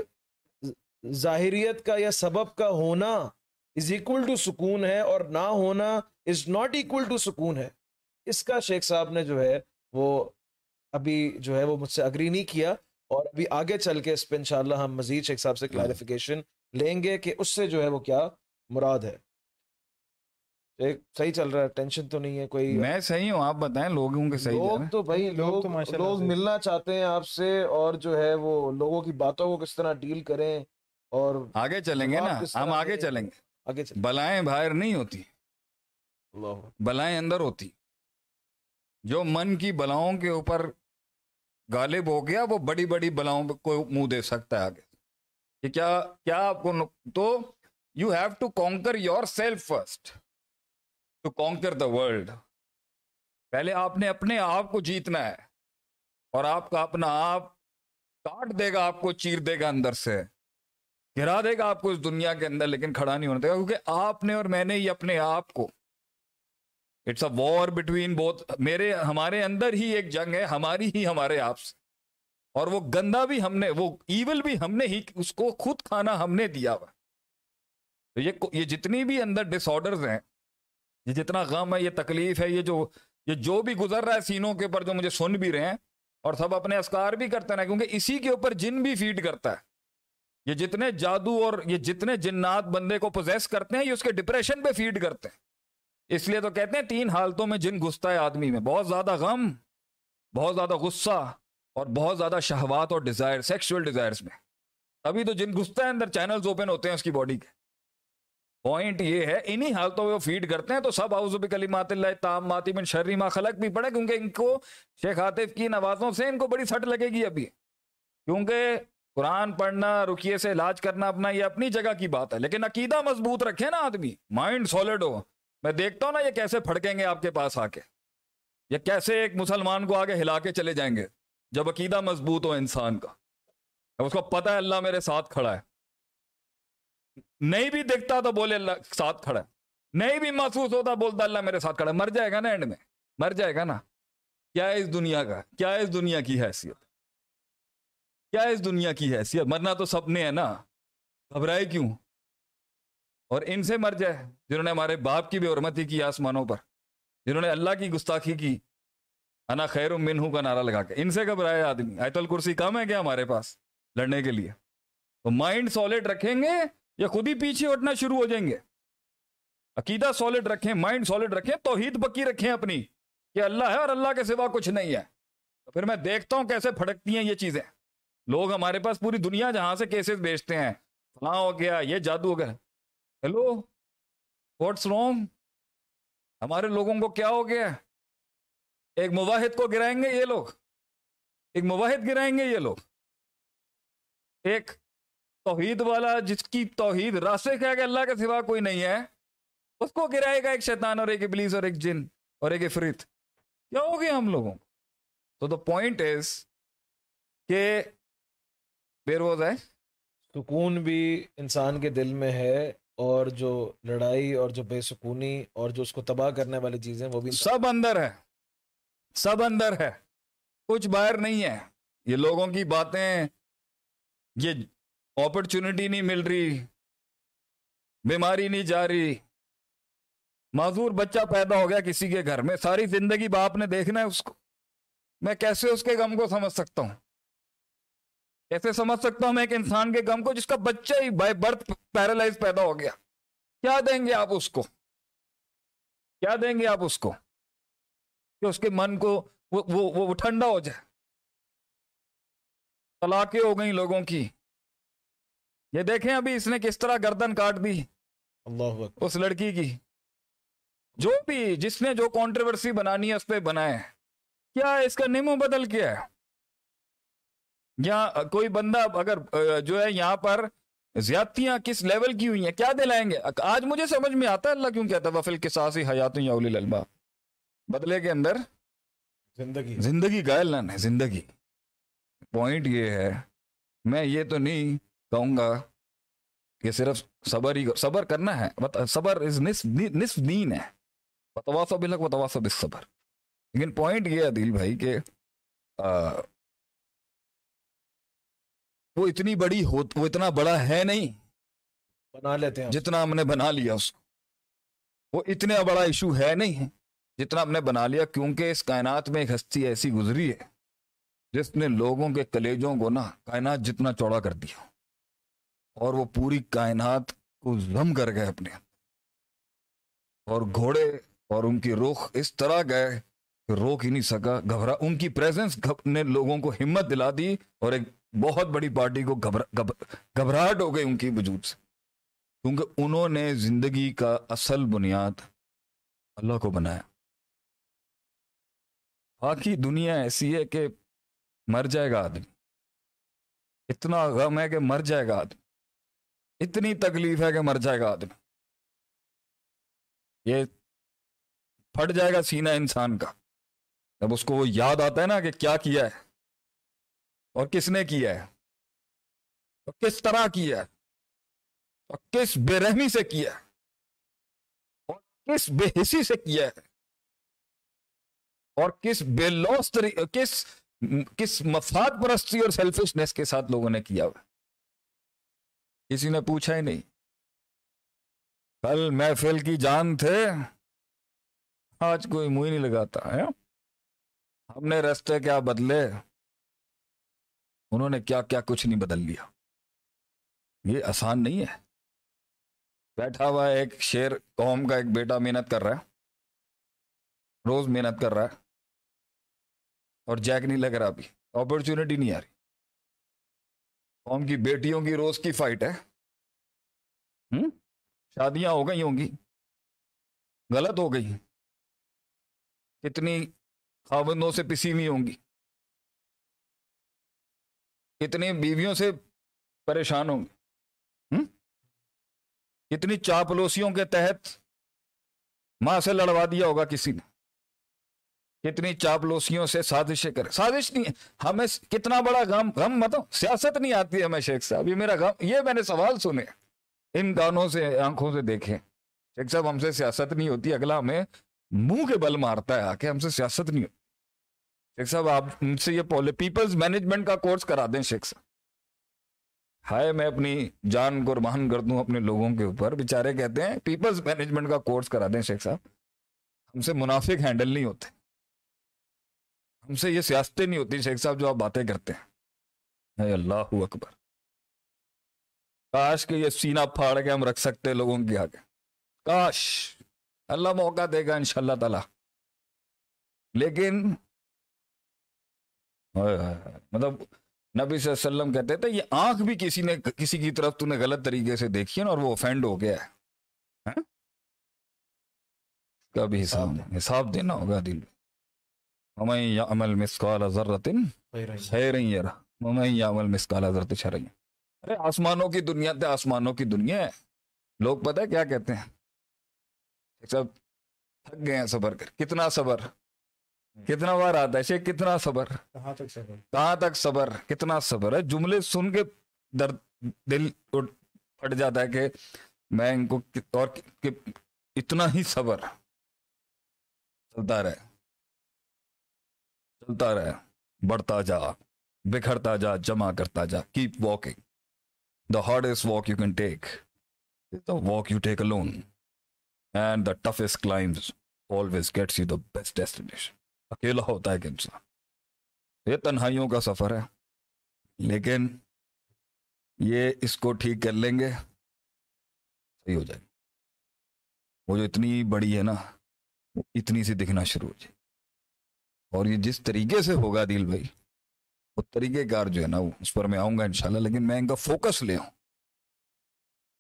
ظاہریت کا یا سبب کا ہونا از اکول ٹو سکون ہے اور نہ ہونا از ناٹ اکول ٹو سکون ہے اس کا شیخ صاحب نے جو ہے وہ ابھی جو ہے وہ مجھ سے اگری نہیں کیا اور ابھی آگے چل کے اس پہ انشاءاللہ ہم مزید شیخ صاحب سے کلیریفیکیشن لیں گے کہ اس سے جو ہے وہ کیا مراد ہے۔ صحیح چل رہا ہے ٹینشن تو نہیں ہے کوئی۔ میں صحیح ہوں آپ بتائیں لوگوں کے صحیح لوگ تو بھائی لوگ لوگ ملنا چاہتے ہیں آپ سے اور جو ہے وہ لوگوں کی باتوں کو کس طرح ڈیل کریں اور۔ آگے چلیں گے نا؟ ہم آگے؟ چلیں گے۔ آگے بلائیں باہر نہیں ہوتی۔ بلائیں اندر ہوتی۔ جو من کی بلاؤں کے اوپر غالب ہو گیا وہ بڑی بڑی بلاؤں کو منہ دے سکتا ہے آگے۔ کہ کیا کیا آپ کو تو you have to conquer yourself first to conquer the world پہلے آپ نے اپنے آپ کو جیتنا ہے اور آپ کا اپنا آپ کاٹ دے گا، آپ کو چیر دے گا اندر سے۔ گرا دے گا آپ کو اس دنیا کے اندر، لیکن کھڑا نہیں ہونے دے گا کیونکہ آپ نے اور میں نے ہی اپنے آپ کو۔ It's a war between both میرے، ہمارے اندر ہی ایک جنگ ہے، ہماری ہی ہمارے آپ سے۔ اور وہ گندا بھی ہم نے، وہ ایول بھی ہم نے ہی، اس کو خود کھانا ہم نے دیا ہوا۔ تو یہ یہ جتنی بھی اندر ڈس آرڈرز ہیں یہ جتنا غم ہے، یہ تکلیف ہے، یہ جو یہ جو بھی گزر رہا ہے سینوں کے اوپر جو مجھے سن بھی رہے ہیں، اور سب اپنے اسکار بھی کرتے ہیں کیونکہ اسی کے اوپر جن بھی فیڈ کرتا ہے، یہ جتنے جادو اور یہ جتنے جنات بندے کو پوزیس کرتے ہیں، یہ اس کے ڈپریشن پہ فیڈ کرتے ہیں۔ اس لیے تو کہتے ہیں تین حالتوں میں جن گھستا ہے آدمی میں، بہت زیادہ غم، بہت زیادہ غصہ، اور بہت زیادہ شہوات اور ڈیزائر سیکشل ڈیزائرز میں۔ ابھی تو جن گھستا ہے اندر چینلز اوپن ہوتے ہیں اس کی باڈی کے۔ پوائنٹ یہ ہے، انہی حالتوں میں وہ فیڈ کرتے ہیں تو سب اعوذ بکلمات اللہ تام ماتی من شر ما خلق بھی پڑے کیونکہ ان کو شیخ عاطف کی نوازوں سے ان کو بڑی سٹ لگے گی ابھی۔ کیونکہ قرآن پڑھنا رکیے سے علاج کرنا اپنا، یہ اپنی جگہ کی بات ہے۔ لیکن عقیدہ مضبوط رکھے نا آدمی مائنڈ سالڈ ہو۔ میں دیکھتا ہوں نا یہ کیسے پھڑکیں گے آپ کے پاس آ کے۔ یہ کیسے ایک مسلمان کو آگے ہلا کے چلے جائیں گے، جب عقیدہ مضبوط ہو انسان کا۔ اس کو پتہ ہے اللہ میرے ساتھ کھڑا ہے۔ نہیں بھی دیکھتا تو بولے اللہ ساتھ کھڑا ہے۔ نہیں بھی محسوس ہوتا بولتا اللہ میرے ساتھ کھڑا ہے۔ مر جائے گا نا اینڈ میں۔ مر جائے گا نا۔ کیا ہے اس دنیا کا؟ کیا ہے اس دنیا کی حیثیت؟ کیا ہے اس دنیا کی حیثیت؟ مرنا تو سپنے ہے نا۔ گھبرائے کیوں؟ اور ان سے مر جائے۔ جنہوں نے ہمارے باپ کی بے حرمتی کی آسمانوں پر۔ جنہوں نے اللہ کی گستاخی کی۔ انا خیر منہ کا نعرہ لگا کے۔ ان سے گھبرائے آدمی۔ آیت الکرسی کم ہے کیا ہمارے پاس لڑنے کے لیے؟ تو مائنڈ سالڈ رکھیں گے۔ یا خود ہی پیچھے ہٹنا شروع ہو جائیں گے۔ عقیدہ سالڈ رکھیں مائنڈ سالڈ رکھیں، توحید پکی رکھیں اپنی کہ اللہ ہے اور اللہ کے سوا کچھ نہیں ہے۔ تو پھر میں دیکھتا ہوں کیسے پھٹکتی ہیں یہ چیزیں۔ لوگ ہمارے پاس پوری دنیا جہاں سے کیسز بیچتے ہیں۔ فلاں ہو گیا، یہ جادو ہو گیا۔ ہیلو واٹس رونگ ہمارے لوگوں کو کیا ہو گیا؟ ایک مواحد کو گرائیں گے یہ لوگ۔ ایک مواحد گرائیں گے یہ لوگ۔ ایک توحید والا جس کی توحید راسک ہے کہ اللہ کے سوا کوئی نہیں ہے اس کو گرائے گا ایک شیطان اور ایک ابلیس اور ایک جن اور ایک افریت۔ کیا ہو گیا ہم لوگوں تو دا پوائنٹ از کہ بے روز ہے سکون بھی انسان کے دل میں ہے اور جو لڑائی اور جو بے سکونی اور جو اس کو تباہ کرنے والی چیزیں وہ بھی سب اندر ہے۔ سب اندر ہے۔ کچھ باہر نہیں ہے۔ یہ لوگوں کی باتیں یہ اپرچونٹی نہیں مل رہی بیماری نہیں جا رہی۔ معذور بچہ پیدا ہو گیا کسی کے گھر میں۔ ساری زندگی باپ نے دیکھنا ہے اس کو۔ میں کیسے اس کے غم کو سمجھ سکتا ہوں؟ کیسے سمجھ سکتا ہوں میں ایک انسان کے غم کو جس کا بچہ ہی بائی برتھ پیرالائز پیدا ہو گیا؟ کیا دیں گے آپ اس کو؟ کیا دیں گے آپ اس کو؟ کہ اس کے من کو وہ وہ, وہ ٹھنڈا ہو جائے۔ طلاقیں ہو گئیں لوگوں کی۔ یہ دیکھیں ابھی اس نے کس طرح گردن کاٹ دی۔ اللہ اس لڑکی کی۔ جو بھی جس نے جو کانٹروورسی بنانی ہے اس پہ بنائے۔ کیا اس کا نیمو بدل کیا ہے؟ یا کوئی بندہ اگر جو ہے یہاں پر زیادتیاں کس لیول کی ہوئی ہیں؟ کیا دلائیں گے؟ آج مجھے سمجھ میں آتا ہے اللہ کیوں کہتا ہے وفل کے ساس حیات یا اولی البا بدلے کے اندر زندگی۔ زندگی کا اعلان ہے زندگی۔ پوائنٹ یہ ہے میں یہ تو نہیں کہوں گا کہ صرف صبر ہی صبر کرنا ہے۔ صبر از نصف دین ہے۔ بتواسا بلک بتواسا بس صبر لیکن پوائنٹ یہ ہے دل بھائی کہ وہ اتنی بڑی ہو وہ اتنا بڑا ہے نہیں بنا لیتے ہیں جتنا ہم نے بنا لیا اس کو۔ وہ اتنا بڑا ایشو ہے نہیں جتنا ہم نے بنا لیا کیونکہ اس کائنات میں ایک ہستی ایسی گزری ہے جس نے لوگوں کے کلیجوں کو نا کائنات جتنا چوڑا کر دیا۔ اور وہ پوری کائنات کو زم کر گئے اپنے اور گھوڑے اور ان کی رخ اس طرح گئے کہ روک ہی نہیں سکا، گھبرا۔ ان کی پریزنس نے لوگوں کو ہمت دلا دی اور ایک بہت بڑی پارٹی کو گھبراہٹ ہو گئی ان کی وجود سے۔ کیونکہ انہوں نے زندگی کا اصل بنیاد اللہ کو بنایا۔ باقی دنیا ایسی ہے کہ مر جائے گا آدمی۔ اتنا غم ہے کہ مر جائے گا آدمی۔ اتنی تکلیف ہے کہ مر جائے گا آدمی۔ یہ پھٹ جائے گا سینہ انسان کا۔ جب اس کو وہ یاد آتا ہے نا کہ کیا کیا ہے اور کس نے کیا ہے، اور کس طرح کیا ہے، اور کس بے رحمی سے کیا ہے، اور کس بے حسی سے کیا ہے، اور کس بے لوس کس کس مفاد پرستی اور سیلفشنس کے ساتھ لوگوں نے کیا ہوا۔ کسی نے پوچھا ہی نہیں۔ کل محفل کی جان تھے۔ آج کوئی منہ نہیں لگاتا ہے ہم نے رستے کیا بدلے۔ انہوں نے کیا کیا کچھ نہیں بدل لیا۔ یہ آسان نہیں ہے۔ بیٹھا ہوا ایک شیر قوم کا ایک بیٹا محنت کر رہا ہے۔ روز محنت کر رہا ہے۔ اور جیک نہیں لگ رہا ابھی۔ اپرچونٹی نہیں آ رہی۔ قوم کی بیٹیوں کی روز کی فائٹ ہے۔ شادیاں ہو گئی ہوں گی۔ غلط ہو گئی۔ کتنی خاوندوں سے پسی ہوئی ہوں گی۔ کتنی بیویوں سے پریشان ہوں گے کتنی چاپلوسیوں کے تحت ماں سے لڑوا دیا ہوگا کسی نے۔ کتنی چاپلوسیوں سے سازشیں کرے سازش نہیں ہمیں کتنا بڑا غم غم مطلب سیاست نہیں آتی ہمیں شیخ صاحب۔ یہ میرا غم یہ میں نے سوال سنے۔ ان گانوں سے، آنکھوں سے دیکھیں شیخ صاحب، ہم سے سیاست نہیں ہوتی۔ اگلا ہمیں منہ کے بل مارتا ہے۔ آ کے ہم سے سیاست نہیں ہوتی۔ شیخ صاحب، آپ ان سے یہ پیپلز مینجمنٹ کا کورس کرا دیں شیخ صاحب۔ ہائے، میں اپنی جان قربان کر دوں اپنے لوگوں کے اوپر۔ بیچارے کہتے ہیں، پیپلز مینجمنٹ کا کورس کرا دیں شیخ صاحب۔ ہم سے منافق ہینڈل نہیں ہوتے۔ ہم سے یہ سیاستیں نہیں ہوتی شیخ صاحب جو آپ باتیں کرتے ہیں۔ اے اللہ اکبر۔ کاش کہ یہ سینہ پھاڑ کے ہم رکھ سکتے لوگوں کے آگے۔ کاش۔ اللہ موقع دے گا انشاءاللہ تعالی۔ لیکن مطلب نبی صلی اللہ علیہ وسلم کہتے تھے یہ آنکھ بھی کسی نے کسی کی طرف تو نے غلط طریقے سے دیکھی ہے نا اور وہ افینڈ ہو گیا ہے۔ ہاں؟ کبھی حساب حساب دینا ہوگا دل میں۔ ممن یعمل مسقال ذرۃ خیر یرہ ممن یعمل مسقال ذرۃ شر ارے آسمانوں کی دنیا تے آسمانوں کی دنیا ہے۔ لوگ پتہ ہے کیا کہتے ہیں؟ سب تھک گئے ہیں صبر کر کتنا صبر؟ کتنا بار آتا ہے شیخ کتنا صبر؟ کہاں تک صبر؟ کتنا صبر ہے؟ جملے سن کے درد دل پھٹ جاتا ہے کہ میں ان کو اور اتنا ہی صبر۔ چلتا رہے۔ چلتا رہے، بڑھتا جا، بکھرتا جا، جمع کرتا جا keep walking the hardest walk you can take the walk you take alone and the toughest climbs always gets you the best destination اکیلا ہوتا ہے کہ انسان۔ یہ تنہائیوں کا سفر ہے، لیکن یہ اس کو ٹھیک کر لیں گے، صحیح ہو جائے گا۔ وہ جو اتنی بڑی ہے نا، وہ اتنی سی دکھنا شروع ہو جائے اور یہ جس طریقے سے ہوگا دل بھائی، وہ طریقہ کار جو ہے نا اس پر میں آؤں گا انشاءاللہ، لیکن میں ان کا فوکس لے ہوں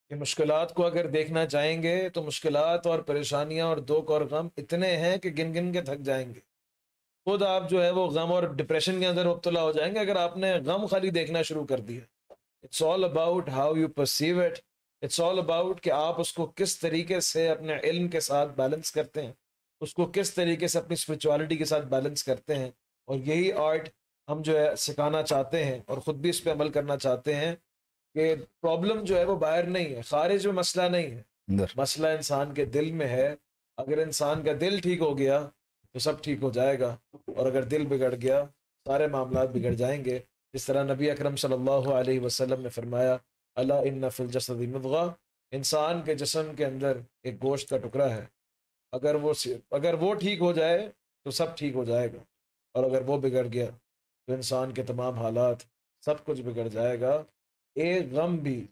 یہ مشکلات کو اگر دیکھنا چاہیں گے تو مشکلات اور پریشانیاں اور دکھ اور غم اتنے ہیں کہ گن گن کے تھک جائیں گے۔ خود آپ جو ہے وہ غم اور ڈپریشن کے اندر مبتلا ہو جائیں گے اگر آپ نے غم خالی دیکھنا شروع کر دیا۔ It's all about how you perceive it it's all about کہ آپ اس کو کس طریقے سے اپنے علم کے ساتھ بیلنس کرتے ہیں۔ اس کو کس طریقے سے اپنی اسپریچولیٹی کے ساتھ بیلنس کرتے ہیں اور یہی آرٹ ہم جو ہے سکھانا چاہتے ہیں اور خود بھی اس پہ عمل کرنا چاہتے ہیں کہ پرابلم جو ہے وہ باہر نہیں ہے خارج میں مسئلہ نہیں ہے۔ مسئلہ انسان کے دل میں ہے۔ اگر انسان کا دل ٹھیک ہو گیا تو سب ٹھیک ہو جائے گا۔ اور اگر دل بگڑ گیا سارے معاملات بگڑ جائیں گے۔ جس طرح نبی اکرم صلی اللہ علیہ وسلم نے فرمایا اللہ فی جسدی مضغہ۔ انسان کے جسم کے اندر ایک گوشت کا ٹکڑا ہے۔ اگر وہ اگر وہ ٹھیک ہو جائے تو سب ٹھیک ہو جائے گا۔ اور اگر وہ بگڑ گیا تو انسان کے تمام حالات سب کچھ بگڑ جائے گا۔ ایک غم بھی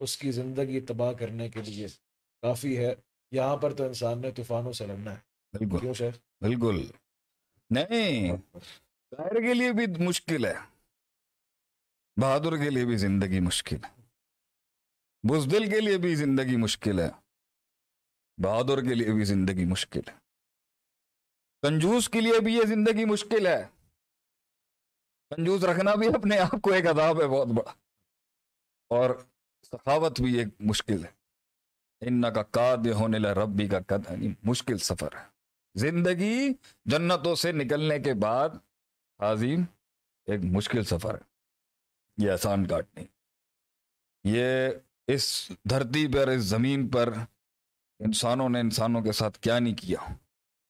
اس کی زندگی تباہ کرنے کے لیے کافی ہے۔ یہاں پر تو انسان نے طوفانوں سے لڑنا ہے۔ بالکل۔ بالکل۔ نہیں ظاہر کے لیے بھی مشکل ہے۔ بہادر کے لیے بھی زندگی مشکل ہے۔ بزدل کے لیے بھی زندگی مشکل ہے۔ بہادر کے لیے بھی زندگی مشکل ہے۔ کنجوس کے لیے بھی یہ زندگی مشکل ہے۔ کنجوس رکھنا بھی اپنے آپ کو ایک عذاب ہے بہت بڑا۔ اور سخاوت بھی ایک مشکل ہے۔ ان کا کاد ہونے لا ربی کا قد مشکل سفر ہے۔ زندگی جنتوں سے نکلنے کے بعد عظیم ایک مشکل سفر ہے۔ یہ آسان کاٹ نہیں یہ اس دھرتی پر، اس زمین پر انسانوں نے انسانوں کے ساتھ کیا نہیں کیا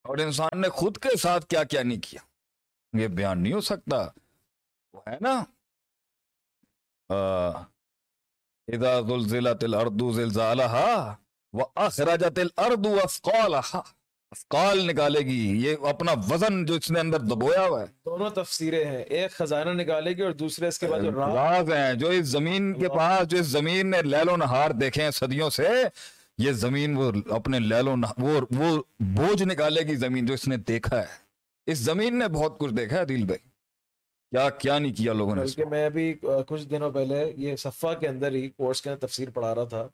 اور انسان نے خود کے ساتھ کیا کیا نہیں کیا یہ بیان نہیں ہو سکتا۔ وہ ہے نا۔ اذا زلزلت الارض زلزالها واخرجت الارض اثقالها۔ افقال نکالے گی۔ یہ اپنا وزن جو اس نے اندر دبویا ہوا ہے۔ دونوں تفسیریں ہیں۔ ایک خزانہ نکالے گی اور دوسرے اس کے بعد راز ہیں۔ جو اس زمین کے پاس جو اس زمین نے لیل و نہار دیکھے ہیں صدیوں سے یہ زمین وہ اپنے لیلو وہ وہ بوجھ نکالے گی زمین جو اس نے دیکھا ہے۔ اس زمین نے بہت کچھ دیکھا ہے دل بھائی۔ کیا کیا نہیں کیا لوگوں نے بلکہ میں ابھی کچھ دنوں پہلے یہ صفحہ کے اندر ہی کورس کے اندر تفسیر پڑھا رہا تھا۔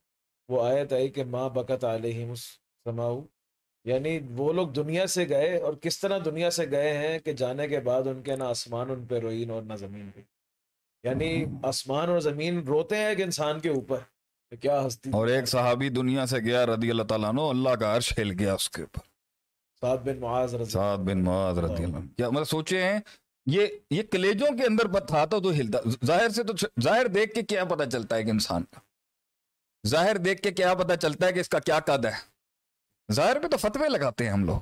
وہ آیت آئی کہ ماں بکت علیہم سماؤ یعنی وہ لوگ دنیا سے گئے اور کس طرح دنیا سے گئے ہیں کہ جانے کے بعد ان کے نہ آسمان ان پہ روئین اور نہ زمین پہ۔ یعنی آسمان اور زمین روتے ہیں ایک انسان کے اوپر۔ کیا ہستی اور ایک صحابی دنیا سے گیا رضی اللہ تعالیٰ عنہ اللہ کا عرش ہل گیا اس کے اوپر۔ سعد بن معاذ رضی سعد بن معاذ رضی اللہ عنہ۔ کیا مطلب سوچے ہیں یہ یہ کلیجوں کے اندر پتھا تو تو ہلتا۔ ظاہر سے تو ظاہر دیکھ کے کیا پتہ چلتا ہے کہ انسان کا۔ ظاہر دیکھ کے کیا پتہ چلتا ہے کہ اس کا کیا قد ہے۔ ظاہر پہ تو فتوے لگاتے ہیں ہم لوگ۔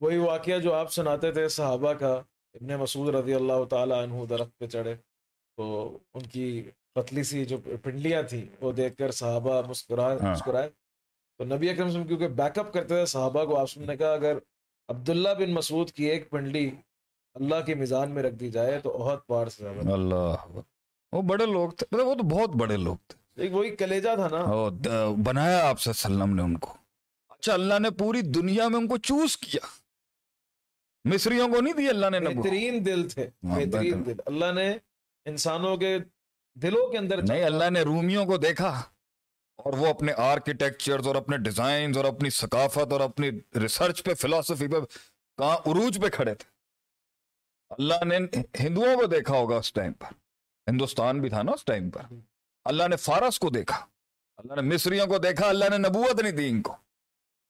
وہی واقعہ جو آپ سناتے تھے صحابہ کا ابن مسعود رضی اللہ تعالیٰ عنہ درخت پہ چڑھے تو ان کی پتلی سی جو پنڈلیاں تھیں وہ دیکھ کر صحابہ ہاں۔ مسکرائے۔ تو نبی اکرم صلی اللہ علیہ وسلم کیونکہ بیک اپ کرتے تھے صحابہ کو آپ نے کہا اگر عبداللہ بن مسعود کی ایک پنڈلی اللہ کے میزان میں رکھ دی جائے تو عہد پار سے اللہ۔ وہ بڑے لوگ تھے مطلب وہ تو بہت بڑے لوگ تھے۔ ایک وہی کلیجہ تھا نا۔ بنایا آپ صلی اللہ علیہ وسلم نے ان کو۔ اچھا اللہ نے پوری دنیا میں ان کو چوز کیا۔ مصریوں کو نہیں دی اللہ نے بہترین دل تھے ہاں، بہترین دل۔ اللہ نے انسانوں کے دلوں کے اندر نہیں اللہ نے رومیوں کو دیکھا اور وہ اپنے آرکیٹیکچر اور اپنے ڈیزائنز اور اپنی ثقافت اور اپنی ریسرچ پہ فلسفی پہ کہاں عروج پہ کھڑے تھے۔ اللہ نے ہندوؤں کو دیکھا ہوگا اس ٹائم پر۔ ہندوستان بھی تھا نا اس ٹائم پر۔ اللہ نے فارس کو دیکھا۔ اللہ نے مصریوں کو دیکھا۔ اللہ نے نبوت نہیں دی ان کو۔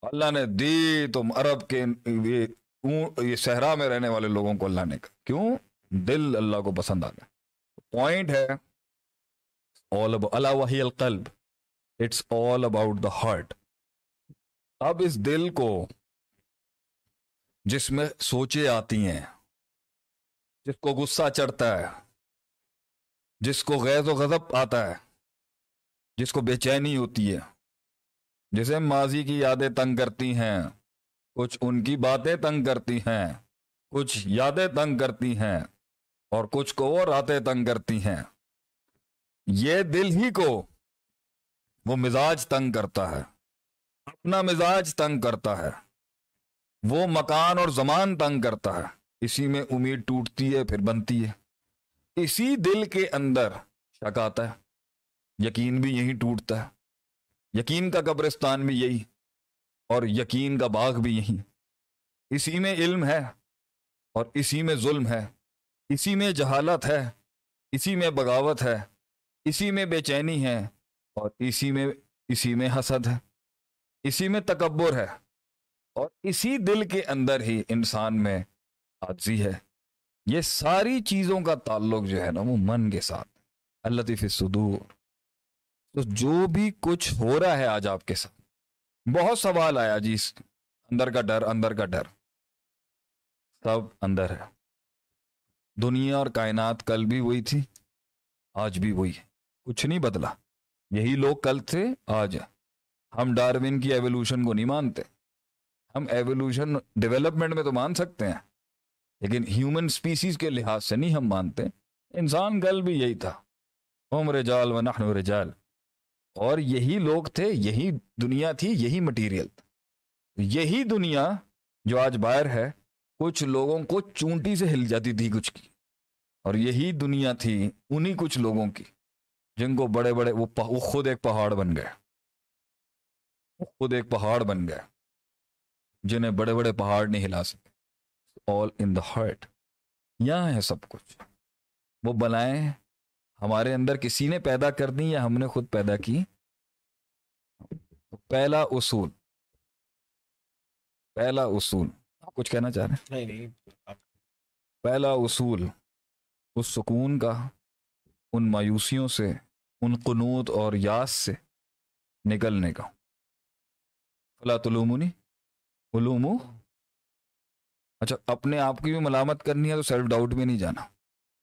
اللہ نے دی تم عرب کے یہ صحرا میں رہنے والے لوگوں کو اللہ نے کہا۔ کیوں؟ دل اللہ کو پسند آ گیا۔ پوائنٹ ہے all about اللہ وحی القلب it's all about the heart. اب اس دل کو جس میں سوچے آتی ہیں، جس کو غصہ چڑھتا ہے، جس کو غیظ و غضب آتا ہے، جس کو بے چینی ہوتی ہے، جسے ماضی کی یادیں تنگ کرتی ہیں، کچھ ان کی باتیں تنگ کرتی ہیں، کچھ یادیں تنگ کرتی ہیں اور کچھ کو وہ راتیں تنگ کرتی ہیں۔ یہ دل ہی کو وہ مزاج تنگ کرتا ہے، اپنا مزاج تنگ کرتا ہے، وہ مکان اور زمان تنگ کرتا ہے۔ اسی میں امید ٹوٹتی ہے، پھر بنتی ہے۔ اسی دل کے اندر شک آتا ہے، یقین بھی یہی ٹوٹتا ہے۔ یقین کا قبرستان بھی یہی اور یقین کا باغ بھی یہی۔ اسی میں علم ہے اور اسی میں ظلم ہے۔ اسی میں جہالت ہے۔ اسی میں بغاوت ہے۔ اسی میں بے چینی ہے اور اسی میں اسی میں حسد ہے۔ اسی میں تکبر ہے۔ اور اسی دل کے اندر ہی انسان میں عاجزی ہے۔ یہ ساری چیزوں کا تعلق جو ہے نا، وہ من کے ساتھ اللہ طف صدور۔ تو جو بھی کچھ ہو رہا ہے آج آپ کے ساتھ، بہت سوال آیا جی اس اندر کا ڈر، اندر کا ڈر۔ سب اندر ہے۔ دنیا اور کائنات کل بھی وہی تھی، آج بھی وہی ہے۔ کچھ نہیں بدلا۔ یہی لوگ کل تھے، آج ہم ڈارون کی ایوولوشن کو نہیں مانتے۔ ہم ایوولوشن ڈیولپمنٹ میں تو مان سکتے ہیں، لیکن ہیومن سپیسیز کے لحاظ سے نہیں ہم مانتے۔ انسان کل بھی یہی تھا۔ ہم رجال و نحن رجال۔ اور یہی لوگ تھے، یہی دنیا تھی، یہی مٹیریل تھا یہی دنیا جو آج باہر ہے، کچھ لوگوں کو چونٹی سے ہل جاتی تھی کچھ کی۔ اور یہی دنیا تھی انہی کچھ لوگوں کی۔ جن کو بڑے بڑے وہ پہ- وہ خود ایک پہاڑ بن گئے۔ وہ خود ایک پہاڑ بن گئے جنہیں بڑے بڑے پہاڑ نہیں ہلا سکے۔ آل ان دا ہارٹ یہاں ہے سب کچھ۔ وہ بلائیں ہمارے اندر کسی نے پیدا کر دی یا ہم نے خود پیدا کی؟ پہلا اصول۔ پہلا اصول۔ آپ کچھ کہنا چاہ رہے ہیں؟ نہیں نہیں۔ آپ- پہلا اصول اس سکون کا ان مایوسیوں سے، ان قنوت اور یاس سے نکلنے کا۔ فلا تلومنی علوم اچھا اپنے آپ کی بھی ملامت کرنی ہے تو سیلف ڈاؤٹ میں نہیں جانا۔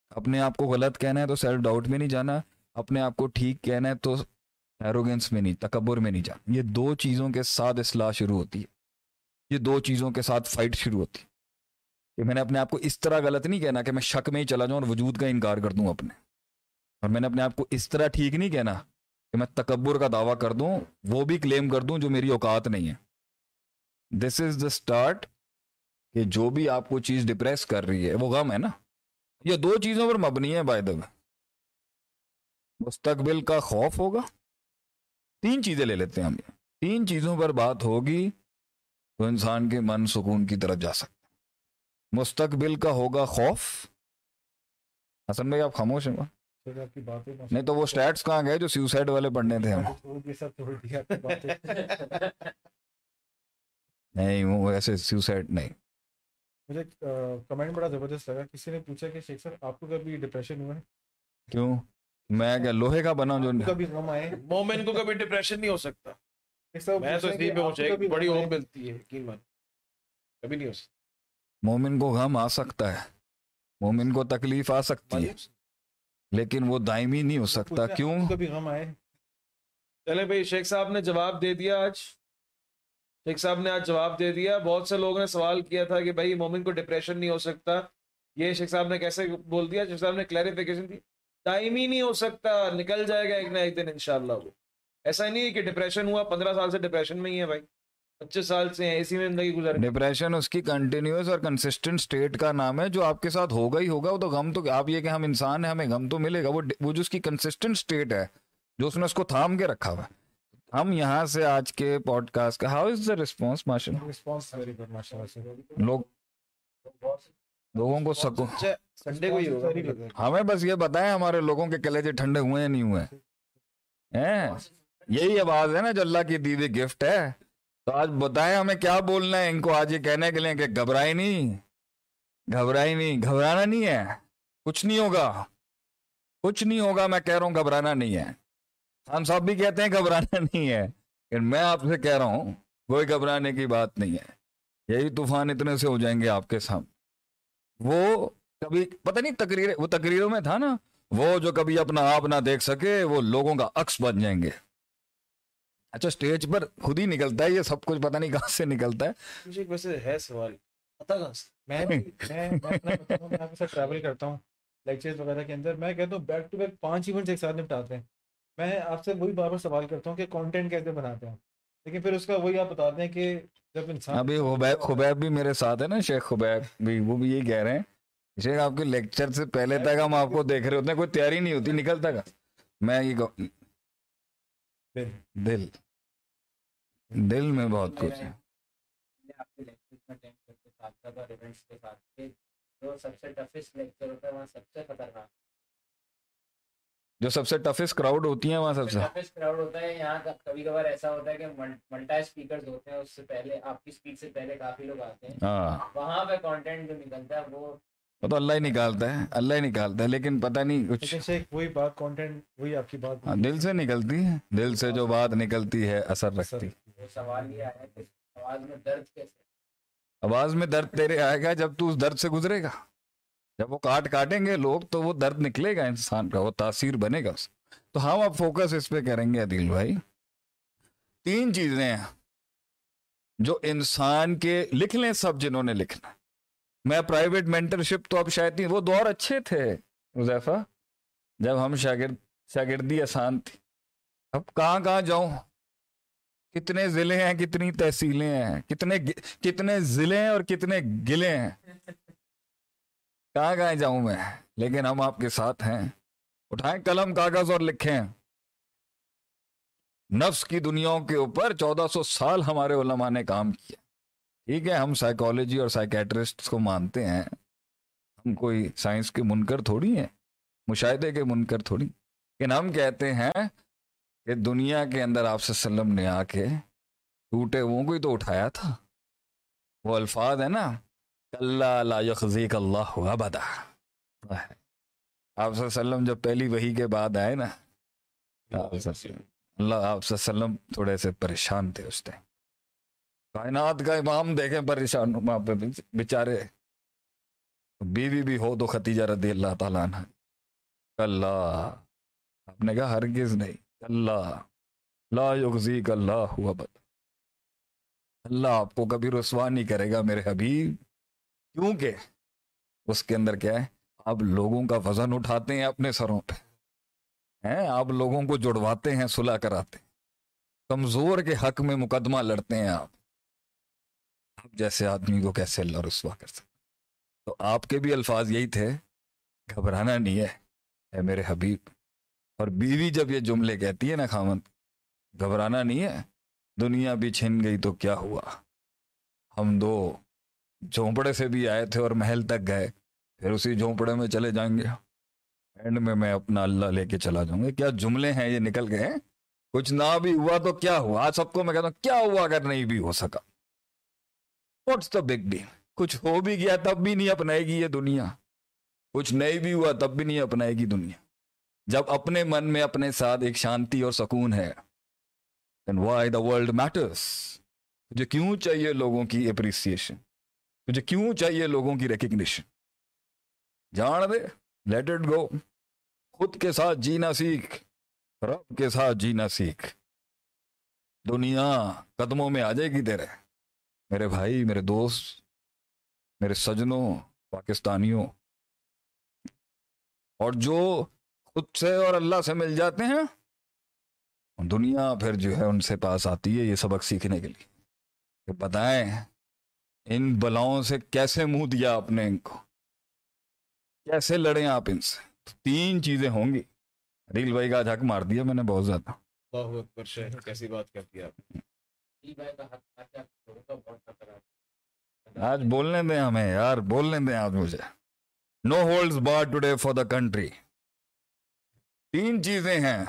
اپنے آپ کو غلط کہنا ہے تو سیلف ڈاؤٹ میں نہیں جانا۔ اپنے آپ کو ٹھیک کہنا ہے تو ایروگنس میں نہیں، تکبر میں نہیں جانا۔ یہ دو چیزوں کے ساتھ اصلاح شروع ہوتی ہے۔ یہ دو چیزوں کے ساتھ فائٹ شروع ہوتی ہے۔ کہ میں نے اپنے آپ کو اس طرح غلط نہیں کہنا کہ میں شک میں ہی چلا جاؤں اور وجود کا انکار کر دوں اپنے۔ اور میں نے اپنے آپ کو اس طرح ٹھیک نہیں کہنا کہ میں تکبر کا دعویٰ کر دوں، وہ بھی کلیم کر دوں جو میری اوقات نہیں ہے۔ دس از دا اسٹارٹ کہ جو بھی آپ کو چیز ڈپریس کر رہی ہے، وہ غم ہے نا۔ یہ دو چیزوں پر مبنی ہے بائی میں مستقبل کا خوف ہوگا۔ تین چیزیں لے لیتے ہیں ہم۔ یہ تین چیزوں پر بات ہوگی تو انسان کے من سکون کی طرف جا سکتا ہے۔ مستقبل کا ہوگا خوف۔ حسن بھائی آپ خاموش ہیں۔ نہیں تو وہ اسٹیٹس کہاں گئے جو سیوسائڈ والے پڑھنے تھے ہم؟ نہیں وہ ایسے سیوسائڈ نہیں۔ مجھے کمنٹ بڑا زبردست لگا۔ کسی نے پوچھا کہ شیخ صاحب آپ کو کبھی ڈپریشن ہوا ہے؟ کیوں؟ میں کیا لوہے کا بنا جو کبھی غم آئے؟ مومن کو کبھی ڈپریشن نہیں ہو سکتا۔ میں تو ہیں کہ پہ کو کبھی بڑی ہوپ؟ ملتی ہے یقین مان کبھی نہیں ہو سکتا۔ مومن کو غم آ سکتا ہے۔ مومن کو تکلیف آ سکتی ہے؟ لیکن وہ دائمی نہیں ہو سکتا کیوں؟ غم آئے؟ چلے بھائی شیخ صاحب نے جواب دے دیا آج۔ شیخ صاحب نے آج جواب دے دیا۔ بہت سے لوگوں نے سوال کیا تھا کہ بھائی مومن کو ڈپریشن نہیں ہو سکتا۔ یہ شیخ صاحب نے کیسے بول دیا؟ شیخ صاحب نے کلیریفیکیشن دی۔ ٹائم ہی نہیں ہو سکتا نکل جائے گا ایک نہ ایک دن انشاءاللہ وہ۔ ایسا نہیں ہے کہ ڈپریشن ہوا پندرہ سال سے ڈپریشن میں ہی ہے بھائی۔ پچیس سال سے ہیں اسی میں زندگی گزر ڈپریشن اس کی کنٹینیوس اور کنسسٹنٹ سٹیٹ کا نام ہے جو آپ کے ساتھ ہوگا ہی ہوگا وہ تو غم تو آپ یہ کہ ہم انسان ہیں ہمیں غم تو ملے گا وہ وہ جو اس کی کنسسٹنٹ سٹیٹ ہے جو اس نے اس کو تھام کے رکھا ہوا ہے۔ ہم یہاں سے آج کے پوڈ کاسٹ کا ہاؤ از دا رسپانس ماشاء ویری گڈ سے لوگ لوگوں کو سکون سنڈے کو ہی ہوگا۔ Very good. ہمیں بس یہ بتائیں ہمارے لوگوں کے کلیجے ٹھنڈے ہوئے ہیں نہیں ہوئے۔ ہیں؟ یہی آواز ہے نا جو اللہ کی دی ہوئی گفٹ ہے۔ تو آج بتائیں ہمیں کیا بولنا ہے؟ ان کو آج یہ کہنے کے لیے کہ گھبرائے نہیں۔ گھبرائی نہیں، گھبرانا نہیں ہے۔ کچھ نہیں ہوگا۔ کچھ نہیں ہوگا، میں کہہ رہا ہوں گھبرانا نہیں ہے۔ ہم سب بھی کہتے ہیں گھبرانا نہیں ہے۔ لیکن میں آپ سے کہہ رہا ہوں، کوئی گھبرانے کی بات نہیں ہے۔ یہی طوفان اتنے سے ہو جائیں گے آپ کے سامنے۔ وہ کبھی، پتہ نہیں تقریر، وہ تقریروں میں تھا نا؟ وہ جو کبھی اپنا آپ نہ دیکھ سکے، وہ لوگوں کا عکس بن جائیں گے۔ اچھا سٹیج پر خود ہی نکلتا ہے یہ سب کچھ پتہ نہیں کہاں سے نکلتا ہے؟ ویسے ہے سوال۔ کہاں سے؟ میں بھی- میں میں اپنا بتاؤں، میں آپ کے ساتھ ٹریول کرتا ہوں لیکچرز وغیرہ کے اندر۔ میں کہتا ہوں بیک ٹو بیک پانچ ایونٹس ایک ساتھ نپٹاتے ہیں۔ میں آپ سے وہی بار بار سوال کرتا ہوں کہ کانٹینٹ کیسے بناتے ہیں؟ لیکن پھر اس کا وہی آپ بتاتے ہیں کہ جب انسان ابھی خبیب خبیب بھی میرے ساتھ ہے نا شیخ خبیب بھی وہ بھی یہی کہہ رہے ہیں۔ شیخ آپ کے لیکچر سے پہلے تک ہم آپ کو دیکھ رہے ہوتے ہیں کوئی تیاری نہیں ہوتی نکلتا کا میں یہ دل۔ دل میں بہت کچھ ہے۔ جو سب سے ٹفسٹ کراؤڈ ہوتی ہیں وہاں سب سے۔ کراؤڈ ہوتا ہے یہاں کبھی کبھار ایسا ہوتا ہے کہ ملٹا اسپیکرز ہوتے ہیں اس سے پہلے آپ کی اسپیڈ سے پہلے کافی لوگ آتے ہیں۔ ہاں۔ وہاں پہ کانٹینٹ جو نکلتا ہے وہ وہ تو اللہ ہی نکالتا ہے اللہ ہی نکالتا ہے لیکن پتہ نہیں کچھ۔ وہی بات کانٹینٹ وہی آپ کی بات ہاں، دل سے نکلتی ہے دل سے جو بات نکلتی ہے اثر رکھتی۔ وہ سوال یہ آیا کہ آواز میں درد کیسے؟ آواز میں درد تیرے آئے گا جب تو اس درد سے گزرے گا۔ جب وہ کاٹ کاٹیں گے لوگ تو وہ درد نکلے گا انسان کا وہ تاثیر بنے گا اس تو ہم اب فوکس اس پہ کریں گے عدیل بھائی۔ تین چیزیں ہیں جو انسان کے لکھ لیں سب جنہوں نے لکھنا۔ میں پرائیویٹ مینٹرشپ تو اب شاید نہیں، وہ دور اچھے تھے حذیفہ جب ہم شاگرد، شاگردی آسان تھی۔ اب کہاں کہاں جاؤں؟ کتنے ضلع ہیں، کتنی تحصیلیں ہیں، کتنے کتنے ضلع ہیں اور کتنے گلے ہیں۔ کہاں کہاں جاؤں میں؟ لیکن ہم آپ کے ساتھ ہیں۔ اٹھائیں قلم، کاغذ اور لکھیں۔ نفس کی دنیاوں کے اوپر چودہ سو سال ہمارے علماء نے کام کیا۔ ٹھیک ہے ہم سائیکالوجی اور سائیکیٹرسٹ کو مانتے ہیں۔ ہم کوئی سائنس کے منکر تھوڑی ہیں مشاہدے کے منکر تھوڑی۔ لیکن ہم کہتے ہیں کہ دنیا کے اندر آپ سے وسلم نے آ کے ٹوٹے وہ کو ہی تو اٹھایا تھا۔ وہ الفاظ ہے نا اللہ لا یخزیک اللہ ابدا۔ آپ صلی وسلم جب پہلی وہی کے بعد آئے نا آپ اللہ آپ وسلم تھوڑے سے پریشان تھے اس ٹائم۔ کائنات کا امام دیکھیں پریشان وہاں پہ بیچارے۔ بیوی بھی ہو تو ختیجہ رضی اللہ تعالیٰ عنہ۔ اللہ آپ نے کہا ہرگز نہیں۔ اللہ لا یغزیک اللہ ابدا۔ اللہ آپ کو کبھی رسوا نہیں کرے گا میرے حبیب۔ کیونکہ اس کے اندر کیا ہے؟ آپ لوگوں کا وزن اٹھاتے ہیں اپنے سروں پہ۔ ہیں، آپ لوگوں کو جڑواتے ہیں، صلح کراتے ہیں۔ کمزور کے حق میں مقدمہ لڑتے ہیں آپ۔ آپ جیسے آدمی کو کیسے اللہ رسوا کر سکتے تو آپ کے بھی الفاظ یہی تھے، گھبرانا نہیں ہے، اے میرے حبیب۔ اور بیوی جب یہ جملے کہتی ہے نا خامد گھبرانا نہیں ہے، دنیا بھی چھن گئی تو کیا ہوا؟ ہم دو جھونپڑے سے بھی آئے تھے اور محل تک گئے، پھر اسی جھونپڑے میں چلے جائیں گے۔ اینڈ میں میں اپنا اللہ لے کے چلا جاؤں گا۔ کیا جملے ہیں یہ نکل گئے ہیں؟ کچھ نہ بھی ہوا تو کیا ہوا؟ آج سب کو میں کہتا ہوں، کیا ہوا اگر نہیں بھی ہو سکا؟ واٹس دا بگ ڈیل کچھ ہو بھی گیا تب بھی نہیں اپنائے گی یہ دنیا۔ کچھ نہیں بھی ہوا تب بھی نہیں اپنائے گی دنیا۔ جب اپنے من میں اپنے ساتھ ایک شانتی اور سکون ہے، then why the world matters تجھے کیوں چاہیے لوگوں کی اپریسیشن تجھے کیوں چاہیے لوگوں کی ریکگنیشن جان دے لیٹ اٹ گو خود کے ساتھ جینا سیکھ، رب کے ساتھ جینا سیکھ۔ دنیا قدموں میں آ جائے گی تیرے۔ میرے بھائی، میرے دوست، میرے سجنوں، پاکستانیوں۔ اور جو خود سے اور اللہ سے مل جاتے ہیں دنیا پھر جو ہے ان سے پاس آتی ہے یہ سبق سیکھنے کے لیے۔ کہ بتائیں، ان بلاؤں سے کیسے منہ دیا آپ نے ان کو؟ کیسے لڑیں آپ ان سے؟ تین چیزیں ہوں گی۔ ریل بھائی کا جھک مار دیا میں نے بہت زیادہ۔ اکبر کیسی بات کرتی آپ؟ آج بولنے دیں ہمیں، یار، بولنے دیں آج مجھے۔ No holds barred today for the country تین چیزیں ہیں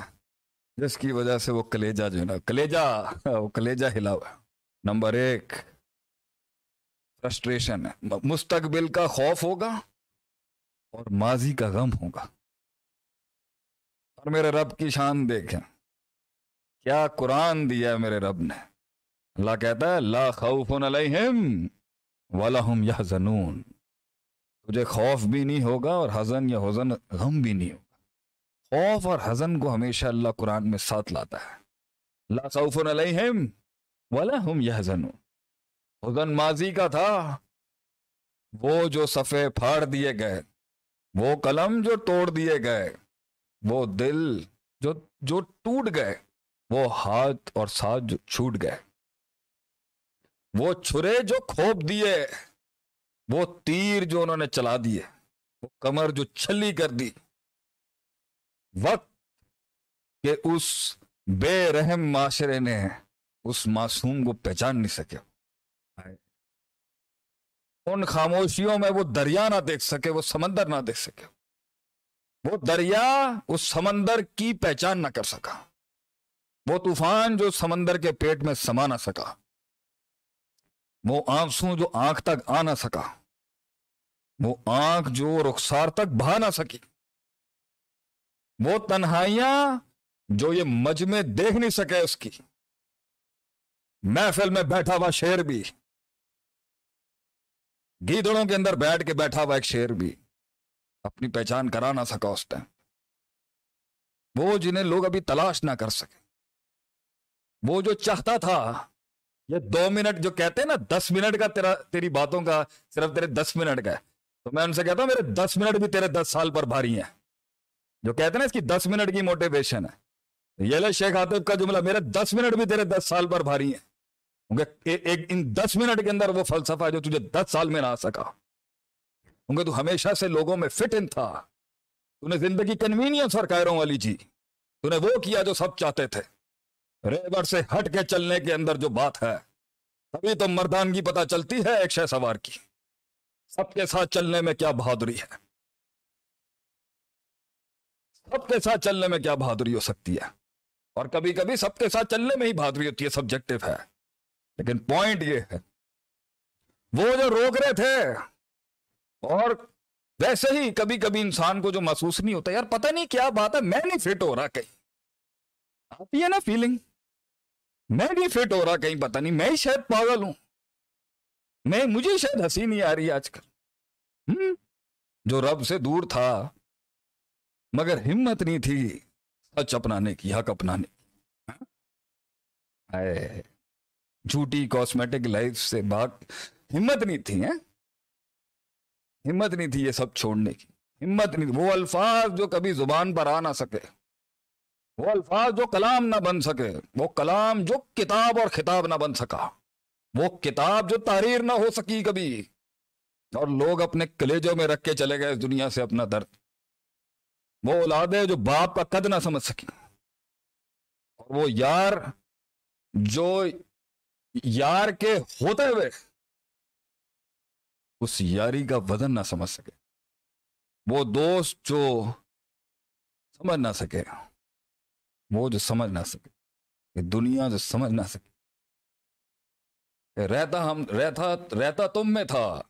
جس کی وجہ سے وہ کلیجا جو ہے نا کلیجا وہ کلیجا ہلا ہوا ہے۔ نمبر ایک فرسٹریشن ہے۔ مستقبل کا خوف ہوگا اور ماضی کا غم ہوگا۔ اور میرے رب کی شان دیکھیں۔ کیا قرآن دیا ہے میرے رب نے؟ اللہ کہتا ہے، لا خوف علیہم وَلَهُمْ يَحْزَنُونَ تجھے خوف بھی نہیں ہوگا اور حزن یا حزن غم بھی نہیں ہوگا۔ خوف اور حزن کو ہمیشہ اللہ قرآن میں ساتھ لاتا ہے۔ لا خوف علیہم وَلَهُمْ يَحْزَنُونَ حزن ماضی کا تھا۔ وہ جو صفحے پھاڑ دیے گئے، وہ قلم جو توڑ دیے گئے، وہ دل جو جو ٹوٹ گئے، وہ ہاتھ اور ساتھ جو چھوٹ گئے۔ وہ چھرے جو کھوپ دیے، وہ تیر جو انہوں نے چلا دیے، وہ کمر جو چھلی کر دی۔ وقت کہ اس بے رحم معاشرے نے اس معصوم کو پہچان نہیں سکے۔ ان خاموشیوں میں وہ دریا نہ دیکھ سکے، وہ سمندر نہ دیکھ سکے۔ وہ دریا اس سمندر کی پہچان نہ کر سکا۔ وہ طوفان جو سمندر کے پیٹ میں سما نہ سکا۔ وہ آنسو جو آنکھ تک آ نہ سکا۔ وہ آنکھ جو رخسار تک بہا نہ سکی۔ وہ تنہائیاں جو یہ مجمع دیکھ نہیں سکے اس کی۔ محفل میں بیٹھا ہوا شیر بھی۔ گیدڑوں کے اندر بیٹھ کے بیٹھا ہوا ایک شیر بھی۔ اپنی پہچان کرا نہ سکا اس ٹائم۔ وہ جنہیں لوگ ابھی تلاش نہ کر سکے۔ وہ جو چاہتا تھا یہ دو منٹ جو کہتے ہیں نا، دس منٹ کا تیرا، تیری باتوں کا صرف تیرے دس منٹ کا ہے۔ تو میں ان سے کہتا ہوں، میرے دس منٹ بھی تیرے دس سال پر بھاری ہیں۔ جو کہتے ہیں نا اس کی دس منٹ کی موٹیویشن ہے۔ یہ لے شیخ عاطف کا جملہ، میرے دس منٹ بھی تیرے دس سال پر بھاری ہیں۔ کیونکہ ایک ان دس منٹ کے اندر وہ فلسفہ جو تجھے دس سال میں نہ آ سکا۔ کیونکہ تو ہمیشہ سے لوگوں میں فٹ ان تھا۔ تو نے زندگی کنوینئنس اور قائروں والی جی۔ تو نے وہ کیا جو سب چاہتے تھے۔ ریور سے ہٹ کے چلنے کے اندر جو بات ہے، تبھی تو مردانگی پتہ چلتی ہے ایک شہ سوار کی۔ سب کے ساتھ چلنے میں کیا بہادری ہے۔ سب کے ساتھ چلنے میں کیا بہادری ہو سکتی ہے۔ اور کبھی کبھی سب کے ساتھ چلنے میں ہی بہادری ہوتی ہے سبجیکٹو ہے۔ لیکن پوائنٹ یہ ہے، وہ جو روک رہے تھے، اور ویسے ہی کبھی کبھی انسان کو جو محسوس نہیں ہوتا، یار پتہ نہیں کیا بات ہے، میں نہیں فٹ ہو رہا کہیں۔ آتی ہے نا فیلنگ میں نہیں فٹ ہو رہا، کہیں پتہ نہیں، میں شاید پاگل ہوں۔ میں، مجھے شاید ہنسی نہیں آ رہی آج کل۔ جو رب سے دور تھا، مگر ہمت نہیں تھی سچ اپنانے کی، حق اپنانے کی۔ جھوٹی کاسمیٹک لائف سے بات ہمت نہیں تھی، ہیں؟ ہمت نہیں تھی یہ سب چھوڑنے کی۔ ہمت نہیں تھی، وہ الفاظ جو کبھی زبان پر آ نہ سکے۔ وہ الفاظ جو کلام نہ بن سکے، وہ کلام جو کتاب اور خطاب نہ بن سکا، وہ کتاب جو تحریر نہ ہو سکی کبھی۔ اور لوگ اپنے کلیجوں میں رکھ کے چلے گئے اس دنیا سے اپنا درد۔ وہ اولادیں جو باپ کا قد نہ سمجھ سکی اور وہ یار جو یار کے ہوتے ہوئے اس یاری کا وزن نہ سمجھ سکے۔ وہ دوست جو سمجھ نہ سکے۔ وہ جو سمجھ نہ سکے یہ دنیا جو سمجھ نہ سکے۔ کہ رہتا ہم، رہتا رہتا تم میں تھا۔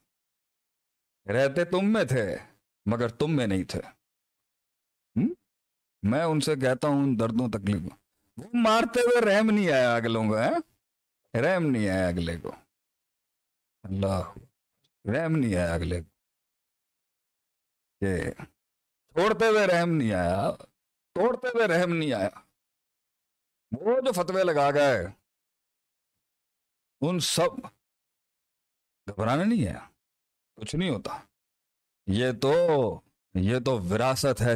رہتے تم میں تھے، مگر تم میں نہیں تھے۔ میں ان سے کہتا ہوں دردوں تکلیفوں وہ مارتے ہوئے رحم نہیں آیا اگلوں کو رحم نہیں آیا اگلے کو۔ اللہ، رحم نہیں آیا اگلے کو۔ کہ چھوڑتے ہوئے رحم نہیں آیا، توڑتے ہوئے رحم نہیں آیا۔ وہ جو فتوے لگا گئے، ان سب گھبرانا نہیں ہے کچھ نہیں ہوتا۔ یہ تو یہ تو وراثت ہے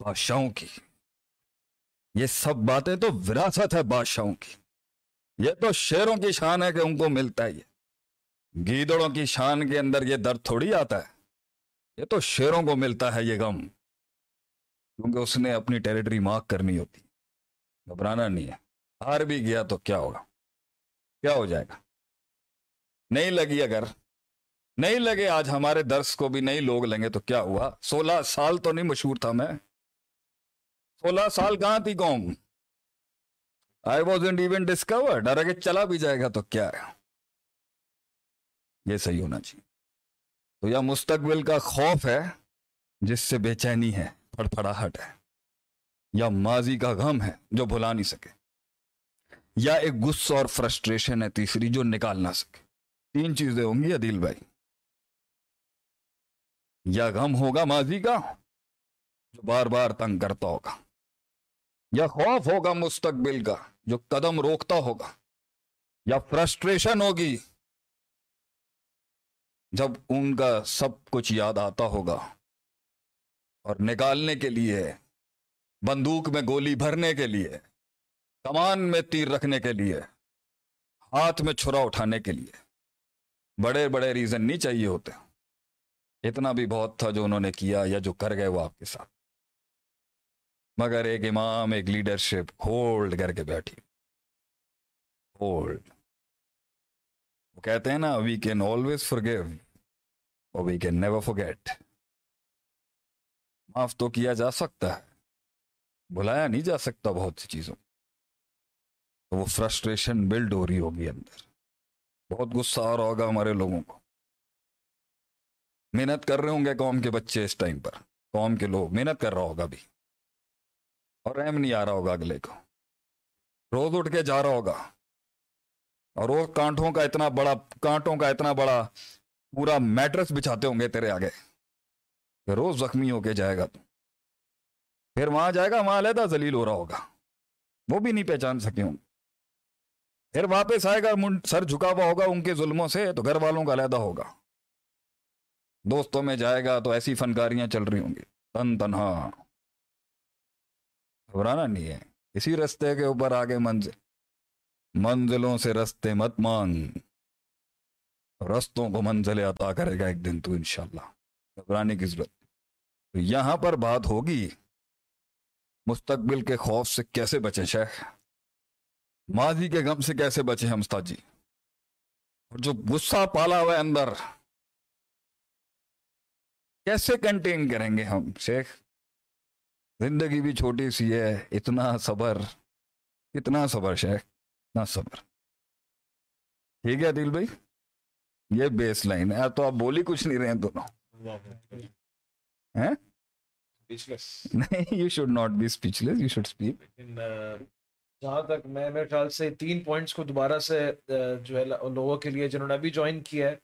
بادشاہوں کی۔ یہ سب باتیں تو وراثت ہے بادشاہوں کی۔ یہ تو شیروں کی شان ہے کہ ان کو ملتا ہی ہے گیدڑوں کی شان کے اندر یہ درد تھوڑی آتا ہے۔ یہ تو شیروں کو ملتا ہے یہ غم، کیونکہ اس نے اپنی ٹیریٹری مارک کرنی ہوتی۔ گھبرانا نہیں ہے۔ ہار بھی گیا تو کیا ہوگا؟ کیا ہو جائے گا؟ نہیں لگی اگر، نہیں لگے آج ہمارے درس کو بھی نہیں لوگ لیں گے تو کیا ہوا؟ سولہ سال تو نہیں مشہور تھا میں۔ سولہ سال کہاں تھی قوم؟ آئی واز ایون ڈسکورڈ اور اگر چلا بھی جائے گا تو کیا ہے؟ یہ صحیح ہونا چاہیے۔ تو یا مستقبل کا خوف ہے، جس سے بے چینی ہے پھڑپھڑاہٹ ہے۔ یا ماضی کا غم ہے جو بھلا نہیں سکے۔ یا ایک غصہ اور فرسٹریشن ہے تیسری جو نکال نہ سکے۔ تین چیزیں ہوں گی عدیل بھائی۔ یا غم ہوگا ماضی کا، جو بار بار تنگ کرتا ہوگا۔ یا خوف ہوگا مستقبل کا، جو قدم روکتا ہوگا۔ یا فرسٹریشن ہوگی، جب ان کا سب کچھ یاد آتا ہوگا۔ اور نکالنے کے لیے بندوق میں گولی بھرنے کے لیے، کمان میں تیر رکھنے کے لیے، ہاتھ میں چھرا اٹھانے کے لیے۔ بڑے بڑے ریزن نہیں چاہیے ہوتے۔ اتنا بھی بہت تھا جو انہوں نے کیا یا جو کر گئے وہ آپ کے ساتھ۔ مگر ایک امام، ایک لیڈرشپ ہولڈ کر کے بیٹھی۔ ہولڈ۔ وہ کہتے ہیں نا we can always forgive اور we can never forget معاف تو کیا جا سکتا ہے۔ بلایا نہیں جا سکتا بہت سی چیزوں تو وہ فرسٹریشن بلڈ ہو رہی ہوگی اندر۔ بہت غصہ آ رہا ہوگا ہمارے لوگوں کو۔ محنت کر رہے ہوں گے قوم کے بچے اس ٹائم پر۔ قوم کے لوگ محنت کر رہا ہوگا بھی اور رحم نہیں آ رہا ہوگا اگلے کو۔ روز اٹھ کے جا رہا ہوگا۔ اور وہ کانٹوں کا اتنا بڑا، کانٹوں کا اتنا بڑا پورا میٹرس بچھاتے ہوں گے تیرے آگے۔ کہ روز زخمی ہو کے جائے گا تو۔ پھر وہاں جائے گا، وہاں علیحدہ ذلیل ہو رہا ہوگا۔ وہ بھی نہیں پہچان سکے ہوں۔ پھر واپس آئے گا سر جھکا ہوا ہوگا ان کے ظلموں سے، تو گھر والوں کا علیحدہ ہوگا۔ دوستوں میں جائے گا تو ایسی فنکاریاں چل رہی ہوں گی۔ تن تنہا۔ گھبرانا نہیں ہے۔ اسی رستے کے اوپر آگے منزل۔ منزلوں سے رستے مت مانگ۔ رستوں کو منزل عطا کرے گا ایک دن تو انشاءاللہ۔ گھبرانے کی ضرورت۔ یہاں پر بات ہوگی۔ مستقبل کے خوف سے کیسے بچیں شیخ؟ ماضی کے غم سے کیسے بچیں ہم استاد جی اور جو غصہ پالا ہوا ہے اندر کیسے کنٹین کریں گے ہم شیخ؟ زندگی بھی چھوٹی سی ہے اتنا صبر اتنا صبر شیخ اتنا صبر۔ ٹھیک ہے دل بھائی؟ یہ بیس لائن ہے تو آپ بولی کچھ نہیں رہے ہیں دونوں۔ نہیں you should not be speechless you should speak جہاں تک میں میرے خیال سے تین پوائنٹس کو دوبارہ سے جو ہے لوگوں کے لیے جنہوں نے ابھی جوائن کیا ہے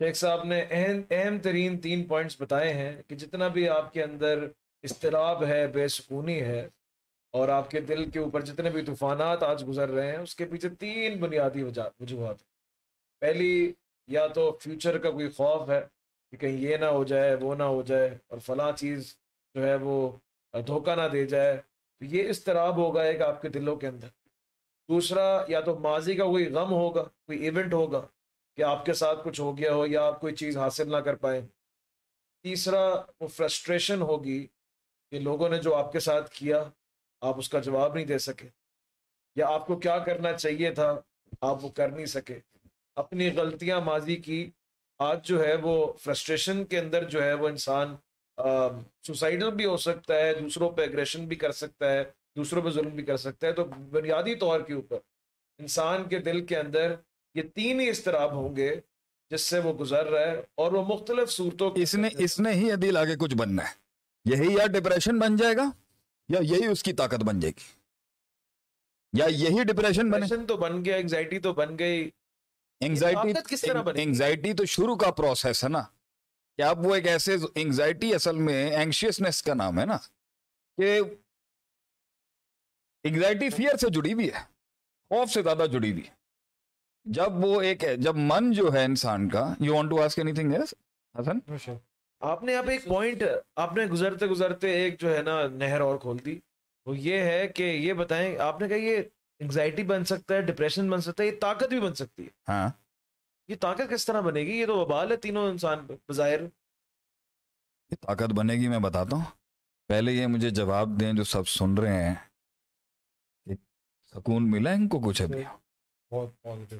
شیخ صاحب نے اہم اہم ترین تین پوائنٹس بتائے ہیں کہ جتنا بھی آپ کے اندر اضطراب ہے بے سکونی ہے اور آپ کے دل کے اوپر جتنے بھی طوفانات آج گزر رہے ہیں اس کے پیچھے تین بنیادی وجوہات پہلی یا تو فیوچر کا کوئی خوف ہے کہ کہیں یہ نہ ہو جائے وہ نہ ہو جائے اور فلاں چیز جو ہے وہ دھوکہ نہ دے جائے۔ تو یہ اضطراب ہوگا ایک آپ کے دلوں کے اندر۔ دوسرا، یا تو ماضی کا کوئی غم ہوگا، کوئی ایونٹ ہوگا کہ آپ کے ساتھ کچھ ہو گیا ہو یا آپ کوئی چیز حاصل نہ کر پائیں تیسرا، وہ فرسٹریشن ہوگی کہ لوگوں نے جو آپ کے ساتھ کیا، آپ اس کا جواب نہیں دے سکے۔ یا آپ کو کیا کرنا چاہیے تھا، آپ وہ کر نہیں سکے۔ اپنی غلطیاں ماضی کی، آج جو ہے وہ فرسٹریشن کے اندر جو ہے وہ انسان سوسائڈل بھی ہو سکتا ہے دوسروں پہ اگریشن بھی کر سکتا ہے دوسروں پہ ظلم بھی کر سکتا ہے تو بنیادی طور کے اوپر انسان کے دل کے اندر یہ تین ہی اضطراب ہوں گے جس سے وہ گزر رہا ہے اور وہ مختلف صورتوں اس نے اس نے ہی عدیل آگے کچھ بننا ہے۔ یہی یا ڈپریشن بن جائے گا یا یہی اس کی طاقت بن جائے گی۔ یا یہی ڈپریشن بنے۔ تو بن گیا انگزائٹی تو بن گئی۔ انگزائٹی انگزائٹی تو شروع کا پروسیس ہے نا۔ کہ اب وہ ایک ایسے انگزائٹی اصل میں اینکشیسنس کا نام ہے نا کہ انگزائٹی فیئر سے جڑی ہوئی ہے خوف سے زیادہ جڑی ہوئی جب وہ ایک ہے جب من جو ہے انسان کا you want to ask anything Hassan? آپ نے اب ایک پوائنٹ آپ نے گزرتے گزرتے ایک جو ہے نا نہر اور کھول دی۔ وہ یہ ہے کہ یہ بتائیں آپ نے کہا یہ انگزائٹی بن سکتا ہے ڈپریشن بن سکتا ہے یہ طاقت بھی بن سکتی ہے۔ ہاں۔ یہ طاقت کس طرح بنے گی؟ یہ تو وبال ہے تینوں انسان پہ بظاہر۔ یہ طاقت بنے گی میں بتاتا ہوں۔ پہلے یہ مجھے جواب دیں جو سب سن رہے ہیں۔ کہ سکون ملا ان کو کچھ ابھی؟ بہت positive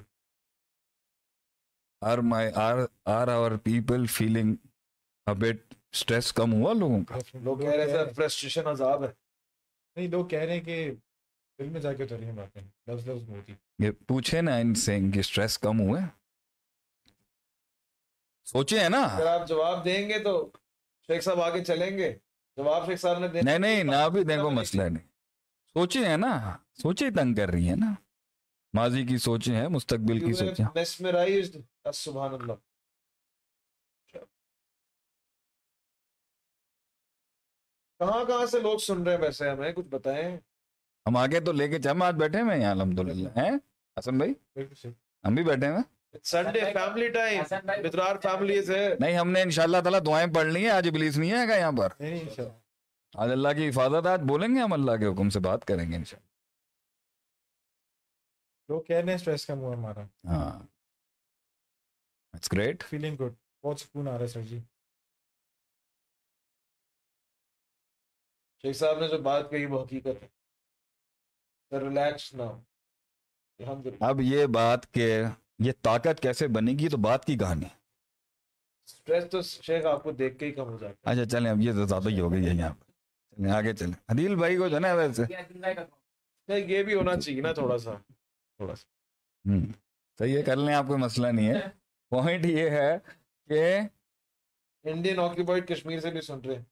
are my are are our people feeling a bit stress کم ہوا لوگوں کا؟ لوگ کہہ رہے تھے فرسٹریشن عذاب ہے۔ نہیں لوگ کہہ رہے ہیں کہ دل میں جا کے اتر رہی ہیں باتیں۔ لفظ لفظ میں ہوتی یہ پوچھے نا ان سے کہ اسٹریس کم ہوئے۔ سوچے ہیں نا۔ اگر آپ جواب دیں گے تو شیخ صاحب آگے چلیں گے۔ جواب شیخ صاحب نے نہیں نہیں نہ بھی دیکھو مسئلہ نہیں۔ سوچے ہیں نا سوچے تنگ کر رہی ہیں نا۔ ماضی کی سوچیں ہیں مستقبل کی سوچیں۔ میسمرائزڈ سبحان اللہ کہاں کہاں سے لوگ سن رہے ہیں ویسے ہمیں؟ کچھ بتائیں۔ ہم آگے تو لے کے چل آج بیٹھے ہوئے ہیں یہاں الحمد للہ ہیں حسن بھائی ہم بھی بیٹھے ہوئے ہیں۔ سنڈے فیملی ٹائم بترار فیملیز ہے نہیں ہم نے انشاءاللہ تعالیٰ دعائیں پڑھ لی ہیں آج ابلیس نہیں آئے گا یہاں پر۔ آج اللہ کی حفاظت آج بولیں گے ہم اللہ کے حکم سے بات کریں گے انشاءاللہ۔ لوگ کہہ رہے ہیں اسٹریس کم ہوا ہمارا۔ ہاں۔ اٹس گریٹ فیلنگ گڈ بہت سکون آ رہا ہے سر جی۔ شیخ صاحب نے جو بات کہی وہ حقیقت ہے۔ ریلیکس للہ اب یہ بات کہ یہ طاقت کیسے بنے گی تو بات کی کہانی اسٹریس تو شیخ آپ کو دیکھ کے ہی کم ہو جاتا اچھا چلیں اب یہ تو زیادہ ہی ہو گئی ہے یہاں پر۔ چلیں آگے چلیں۔ عدیل بھائی کو جو ہے نا ویسے۔ یہ۔ ہے یہ بھی ہونا چاہیے نا تھوڑا سا۔ تھوڑا سا۔ ہوں صحیح ہے کر لیں آپ کوئی مسئلہ نہیں ہے۔ پوائنٹ یہ ہے کہ انڈین آکیپائڈ کشمیر سے بھی سن رہے ہیں۔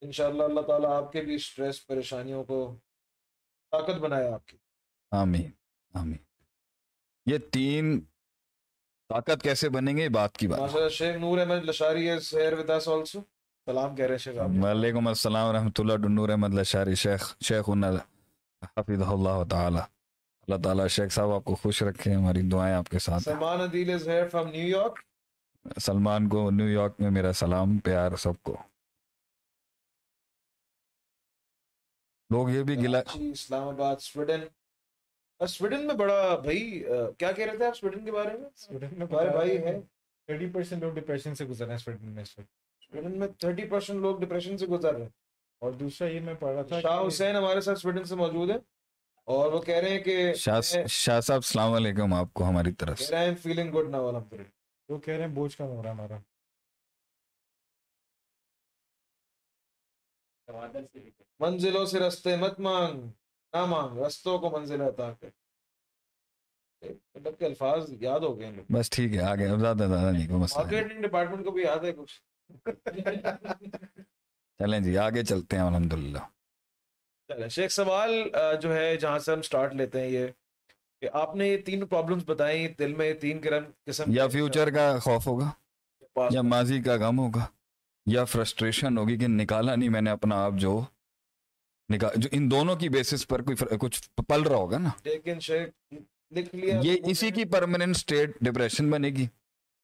انشاءاللہ اللہ تعالیٰ آپ کے بھی اسٹریس پریشانیوں کو طاقت بنایا آپ کی آمین آمین۔ یہ تین طاقت کیسے بنیں گے؟ بات کی بات Sheikh Noor Ahmad Lashari is here with us also سلام کہہ رہے ہیں شیخ آپ۔ وعلیکم السلام ورحمۃ اللہ نور احمد لشاری۔ شیخ شیخ حفظ اللہ تعالی۔ اللہ تعالیٰ شیخ صاحب آپ کو خوش رکھے ہماری دعائیں آپ کے ساتھ۔ Salman Adeel is here from New York Salman کو نیو یارک میں میرا سلام پیار سب کو۔ لوگ یہ بھی گلا کراچی، اسلام آباد سویڈن۔ سویڈن میں بڑا بھائی کیا کہہ رہے تھے آپ سویڈن کے بارے میں؟ اسٹوڈنٹ میں ہمارے بھائی ہیں۔ تھرٹی پرسینٹ لوگ ڈپریشن سے گزر رہے ہیں اسٹوڈنٹ میں سویڈن۔ میں تھرٹی پرسینٹ لوگ ڈپریشن سے گزر رہے ہیں۔ اور دوسرا یہ میں پڑھ رہا تھا شاہ حسین ہمارے ساتھ سویڈن سے موجود ہے اور وہ کہہ رہے ہیں کہ شاہ صاحب السلام علیکم آپ کو ہماری طرف سے۔ ہیں فیلنگ گڈ ہم پر وہ کہہ رہے ہیں بوجھ کم ہو رہا ہے ہمارا۔ منزلوں سے رستے مت مانگ۔ نہ مانگ رستوں کو منزل عطا کر مطلب کے الفاظ یاد ہو گئے بس ٹھیک ہے آگے زیادہ زیادہ نہیں کوئی مسئلہ۔ مارکیٹنگ ڈپارٹمنٹ کو بھی یاد ہے کچھ۔ چلیں جی آگے چلتے ہیں الحمد للہ چلیں شیخ سوال جو ہے جہاں سے ہم سٹارٹ لیتے ہیں یہ کہ آپ نے یہ تین پرابلمس بتائیں دل میں تین قسم قسم یا فیوچر کا خوف ہوگا یا ماضی کا غم ہوگا یا فرسٹریشن ہوگی کہ نکالا نہیں میں نے اپنا آپ جو نکال جو ان دونوں کی بیسس پر کوئی فر- کچھ پل رہا ہوگا نا؟ لیکن شیخ لکھ لیا یہ اسی کی پرماننٹ سٹیٹ ڈپریشن بنے گی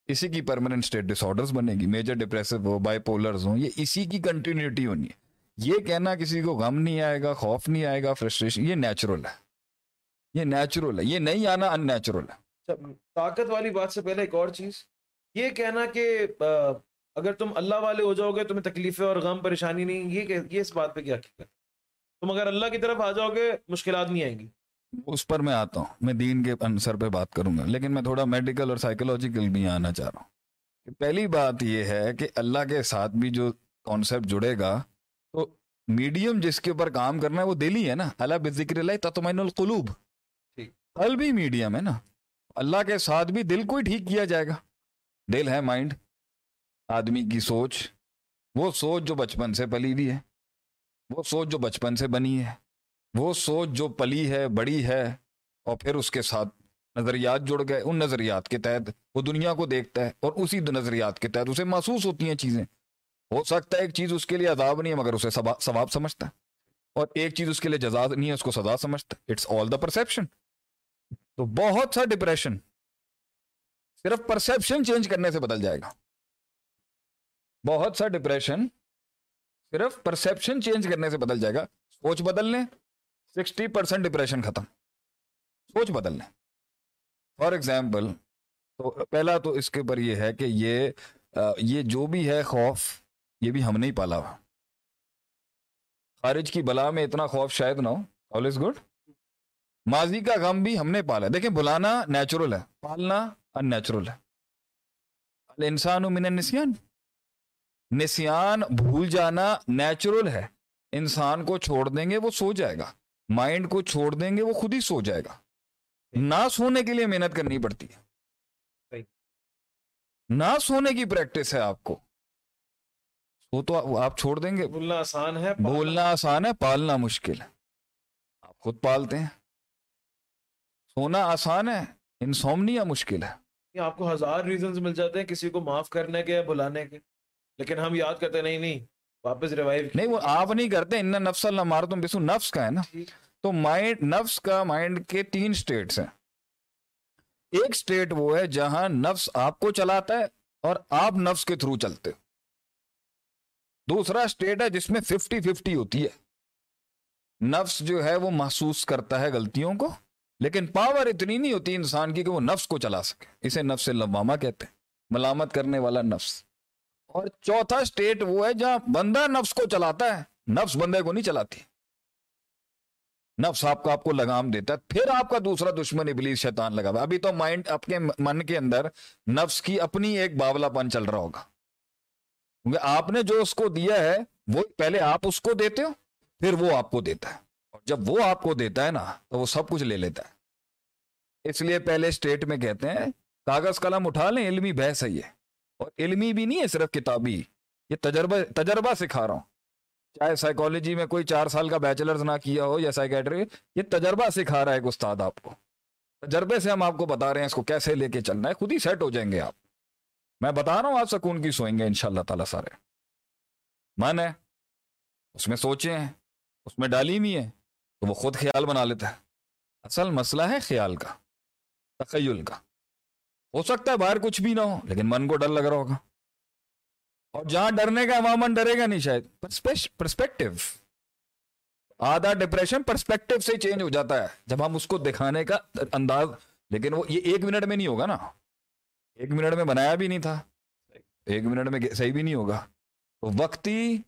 اسی کی پرماننٹ سٹیٹ ڈس آرڈرز بنے گی میجر ڈپریسو ہو بائی پولرز ہوں یہ اسی کی کنٹینیوٹی ہونی ہے۔ یہ کہنا کسی کو غم نہیں آئے گا خوف نہیں آئے گا فرسٹریشن یہ نیچرل ہے۔ یہ نیچرل ہے۔ یہ نہیں آنا ان نیچرل ہے۔ اچھا، طاقت والی بات سے پہلے ایک اور چیز۔ یہ کہنا کہ اگر تم اللہ والے ہو جاؤ گے تمہیں تکلیفیں اور غم پریشانی نہیں یہ یہ اس بات پہ کیا حقیقت تم اگر اللہ کی طرف آ جاؤ گے مشکلات نہیں آئیں گی۔ اس پر میں آتا ہوں۔ میں دین کے انصر پہ بات کروں گا۔ لیکن میں تھوڑا میڈیکل اور سائیکولوجیکل بھی آنا چاہ رہا ہوں۔ پہلی بات یہ ہے کہ اللہ کے ساتھ بھی جو کانسیپٹ جڑے گا تو میڈیم جس کے اوپر کام کرنا ہے وہ دل ہی ہے نا۔ اللہ بذکر اللہ تطمئن القلوب۔ قلب بھی میڈیم ہے نا۔ اللہ کے ساتھ بھی دل کو ہی ٹھیک کیا جائے گا۔ دل ہے مائنڈ آدمی کی سوچ۔ وہ سوچ جو بچپن سے پلی ہوئی ہے۔ وہ سوچ جو بچپن سے بنی ہے، وہ سوچ جو پلی ہے، بڑی ہے، اور پھر اس کے ساتھ نظریات جڑ گئے۔ ان نظریات کے تحت وہ دنیا کو دیکھتا ہے اور اسی نظریات کے تحت اسے محسوس ہوتی ہیں چیزیں۔ ہو سکتا ہے ایک چیز اس کے لیے عذاب نہیں ہے، مگر اسے ثواب سمجھتا ہے۔ اور ایک چیز اس کے لیے جزا نہیں ہے، اس کو سزا سمجھتا ہے۔ اٹس آل دا پرسپشن تو بہت سا ڈپریشن صرف پرسپشن چینج کرنے سے بدل جائے گا۔ بہت سا ڈپریشن صرف پرسپشن چینج کرنے سے بدل جائے گا۔ سوچ بدل لیں۔ سکسٹی پرسینٹ ڈپریشن ختم۔ سوچ بدل لیں۔ فار ایگزامپل تو پہلا تو اس کے اوپر یہ ہے کہ یہ آ، یہ جو بھی ہے خوف یہ بھی ہم نے پالا ہوا۔ خارج کی بلا میں اتنا خوف شاید نہ ہو۔ آل از گڈ ماضی کا غم بھی ہم نے پالا دیکھیں بلانا نیچرل ہے۔ پالنا ان نیچرل ہے۔ انسان من النسیان۔ نسیان بھول جانا نیچرل ہے۔ انسان کو چھوڑ دیں گے وہ سو جائے گا۔ مائنڈ کو چھوڑ دیں گے وہ خود ہی سو جائے گا۔ نہ سونے کے لیے محنت کرنی پڑتی ہے۔ نہ سونے کی پریکٹس ہے آپ کو۔ وہ تو آپ چھوڑ دیں گے۔ بولنا آسان ہے بولنا آسان ہے پالنا مشکل ہے۔ آپ خود پالتے ہیں۔ سونا آسان ہے انسومنیا مشکل ہے۔ آپ کو ہزار ریزنز مل جاتے ہیں کسی کو معاف کرنے کے یا بلانے کے۔ لیکن ہم یاد کرتے نہیں نہیں واپس ریوائیو نہیں وہ آپ نہیں کرتے ان نفس اللہ مار تم بسو نفس کا ہے نا۔ تو مائنڈ نفس کا مائنڈ کے تین سٹیٹس ہیں۔ ایک سٹیٹ وہ ہے جہاں نفس آپ کو چلاتا ہے اور آپ نفس کے تھرو چلتے ہو۔ دوسرا سٹیٹ ہے جس میں ففٹی ففٹی ہوتی ہے۔ نفس جو ہے وہ محسوس کرتا ہے غلطیوں کو لیکن پاور اتنی نہیں ہوتی انسان کی کہ وہ نفس کو چلا سکے۔ اسے نفس لوامہ کہتے ہیں ملامت کرنے والا نفس۔ اور چوتھا سٹیٹ وہ ہے جہاں بندہ نفس کو چلاتا ہے۔ نفس بندے کو نہیں چلاتی۔ نفس آپ کو آپ کو لگام دیتا ہے۔ پھر آپ کا دوسرا دشمن ابلیس شیطان لگا ہوا ہے۔ ابھی تو مائنڈ آپ کے من کے اندر نفس کی اپنی ایک باولا پن چل رہا ہوگا۔ کیونکہ آپ نے جو اس کو دیا ہے، وہ پہلے آپ اس کو دیتے ہو، پھر وہ آپ کو دیتا ہے۔ اور جب وہ آپ کو دیتا ہے نا، تو وہ سب کچھ لے لیتا ہے۔ اس لیے پہلے اسٹیٹ میں کہتے ہیں، کاغذ قلم اٹھا لیں، علمی بحث ہے یہ۔ اور علمی بھی نہیں ہے صرف کتابی، یہ تجربہ تجربہ سکھا رہا ہوں۔ چاہے سائیکالوجی میں کوئی چار سال کا بیچلرز نہ کیا ہو یا سائیکیٹری یہ تجربہ سکھا رہا ہے ایک استاد آپ کو۔ تجربے سے ہم آپ کو بتا رہے ہیں، اس کو کیسے لے کے چلنا ہے، خود ہی سیٹ ہو جائیں گے آپ۔ میں بتا رہا ہوں، آپ سکون کی سوئیں گے ان شاء اللہ تعالیٰ سارے۔ من ہے، اس میں سوچے ہیں، اس میں ڈالی ہوئی ہے تو وہ خود خیال بنا لیتا ہے۔ اصل مسئلہ ہے خیال کا، تخیل کا۔ ہو سکتا ہے باہر کچھ بھی نہ ہو، لیکن من کو ڈر لگ رہا ہوگا۔ اور جہاں ڈرنے کا عوامن ڈرے گا نہیں شاید۔ پرسپیکٹو آدھا ڈپریشن پرسپیکٹو سے چینج ہو جاتا ہے۔ جب ہم اس کو دکھانے کا انداز، لیکن وہ یہ ایک منٹ میں نہیں ہوگا نا۔ ایک منٹ میں بنایا بھی نہیں تھا۔ ایک منٹ میں صحیح بھی نہیں ہوگا۔ تو وقتی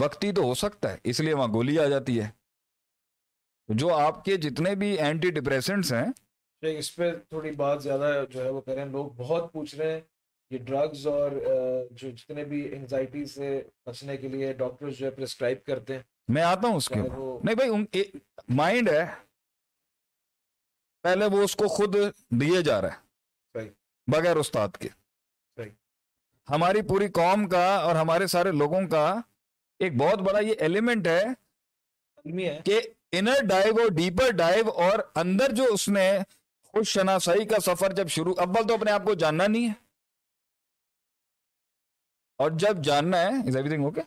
وقتی تو ہو سکتا ہے، اس لیے وہاں گولی آ جاتی ہے۔ جو آپ کے جتنے بھی اینٹی ڈپریسنٹس ہیں شیخ اس پہ تھوڑی بات زیادہ جو ہے وہ کریں۔ لوگ بہت پوچھ رہے ہیں یہ ڈرگز اور جو جتنے بھی انگزائٹی سے بچنے کے لیے ڈاکٹرز جو ہے پرسکرائب کرتے ہیں۔ میں آتا ہوں اس کے نہیں بھائی مائنڈ ہے۔ پہلے وہ اس کو خود دیے جا رہا ہے بغیر استاد کے۔ ہماری پوری قوم کا اور ہمارے سارے لوگوں کا ایک بہت بڑا یہ ایلیمنٹ ہے کہ انر ڈائیو اور ڈیپر ڈائیو اور اندر جو اس نے خوش شناسائی کا سفر جب شروع، اول تو اپنے آپ کو جاننا نہیں ہے۔ اور جب جاننا ہے از ایوری تھنگ اوکے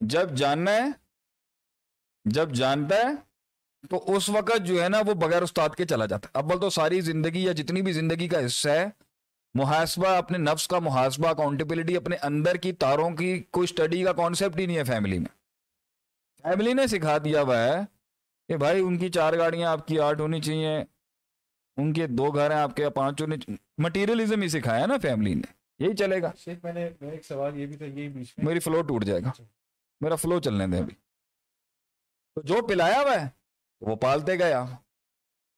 جب جاننا ہے، جب جانتا ہے، تو اس وقت جو ہے نا، وہ بغیر استاد کے چلا جاتا ہے۔ اول تو ساری زندگی یا جتنی بھی زندگی کا حصہ ہے، محاسبہ، اپنے نفس کا محاسبہ اکاؤنٹیبلٹی اپنے اندر کی تاروں کی، کوئی اسٹڈی کا کانسیپٹ ہی نہیں ہے فیملی میں۔ فیملی نے سکھا دیا ہوا ہے کہ بھائی ان کی چار گاڑیاں آپ کی آٹھ ہونی چاہیے ان کے دو گھر ہیں آپ کے پانچ ہونی مٹیریلزم ہی سکھایا نا فیملی نے۔ یہی چلے گا۔ شیخ میں نے میرا ایک سوال یہ بھی تھا یہی بیچ میں۔ میری فلو ٹوٹ جائے گا۔ میرا فلو چلنے دیں ابھی۔ تو جو پلایا ہوا ہے وہ پالتے گیا۔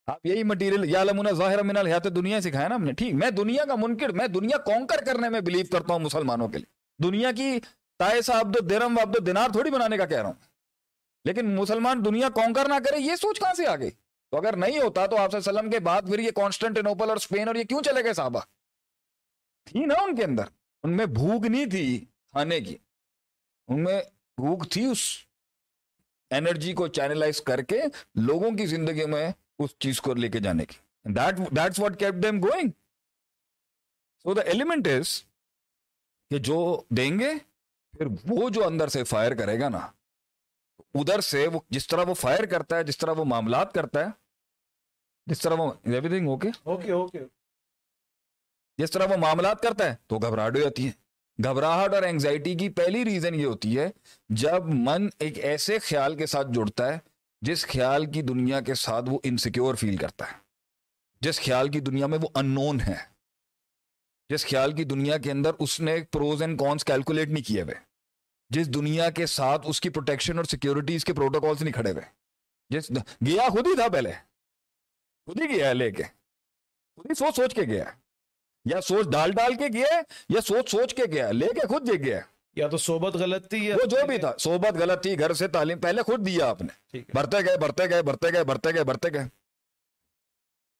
آپ یہی مٹیریل یا لمنا ظاہر من الحیات دنیا سکھایا نا ہم نے۔ ٹھیک میں دنیا کا منکر میں دنیا کونکر کرنے میں بلیو کرتا ہوں مسلمانوں کے لیے۔ دنیا کی تائے صاحب دو درم وابد دینار تھوڑی بنانے کا کہہ رہا ہوں۔ لیکن مسلمان دنیا کونکر نہ کرے، یہ سوچ کہاں سے آ گئی تو اگر نہیں ہوتا تو آپ صلی اللہ علیہ وسلم کے بعد پھر یہ کانسٹنٹینوپل اور اسپین اور یہ کیوں چلے گئے صحابہ؟ تھی نا ان کے اندر۔ ان میں بھوک نہیں تھی کھانے کی۔ ان میں بھوک تھی اس انرجی کو چینلائز کر کے لوگوں کی زندگی میں اس چیز کو لے کے جانے کی۔ That's what keep them going so the element is کہ جو دیں گے، پھر وہ جو اندر سے فائر کرے گا نا ادھر سے وہ جس طرح وہ فائر کرتا ہے جس طرح وہ معاملات کرتا ہے جس طرح وہ everything okay okay okay جس طرح وہ معاملات کرتا ہے تو گھبراہٹ ہو جاتی ہے۔ گھبراہٹ اور اینگزائٹی کی پہلی ریزن یہ ہوتی ہے جب من ایک ایسے خیال کے ساتھ جڑتا ہے جس خیال کی دنیا کے ساتھ وہ انسیکیور فیل کرتا ہے۔ جس خیال کی دنیا میں وہ ان نون ہے۔ جس خیال کی دنیا کے اندر اس نے پروز اینڈ کونس کیلکولیٹ نہیں کیے ہوئے۔ جس دنیا کے ساتھ اس کی پروٹیکشن اور سیکیورٹیز کے پروٹوکالز نہیں کھڑے ہوئے۔ جس گیا خود ہی تھا پہلے۔ خود ہی گیا ہے لے کے۔ خود ہی سوچ سوچ کے گیا یا سوچ ڈال ڈال کے گیا یا سوچ سوچ کے گیا لے کے خود جے گیا یا تو صحبت غلط تھی وہ جو بھی تھا صحبت غلط تھی گھر سے تعلیم پہلے خود دیا آپ نے۔ بڑھتے گئے بڑھتے گئے بڑھتے گئے بڑھتے گئے بڑھتے گئے۔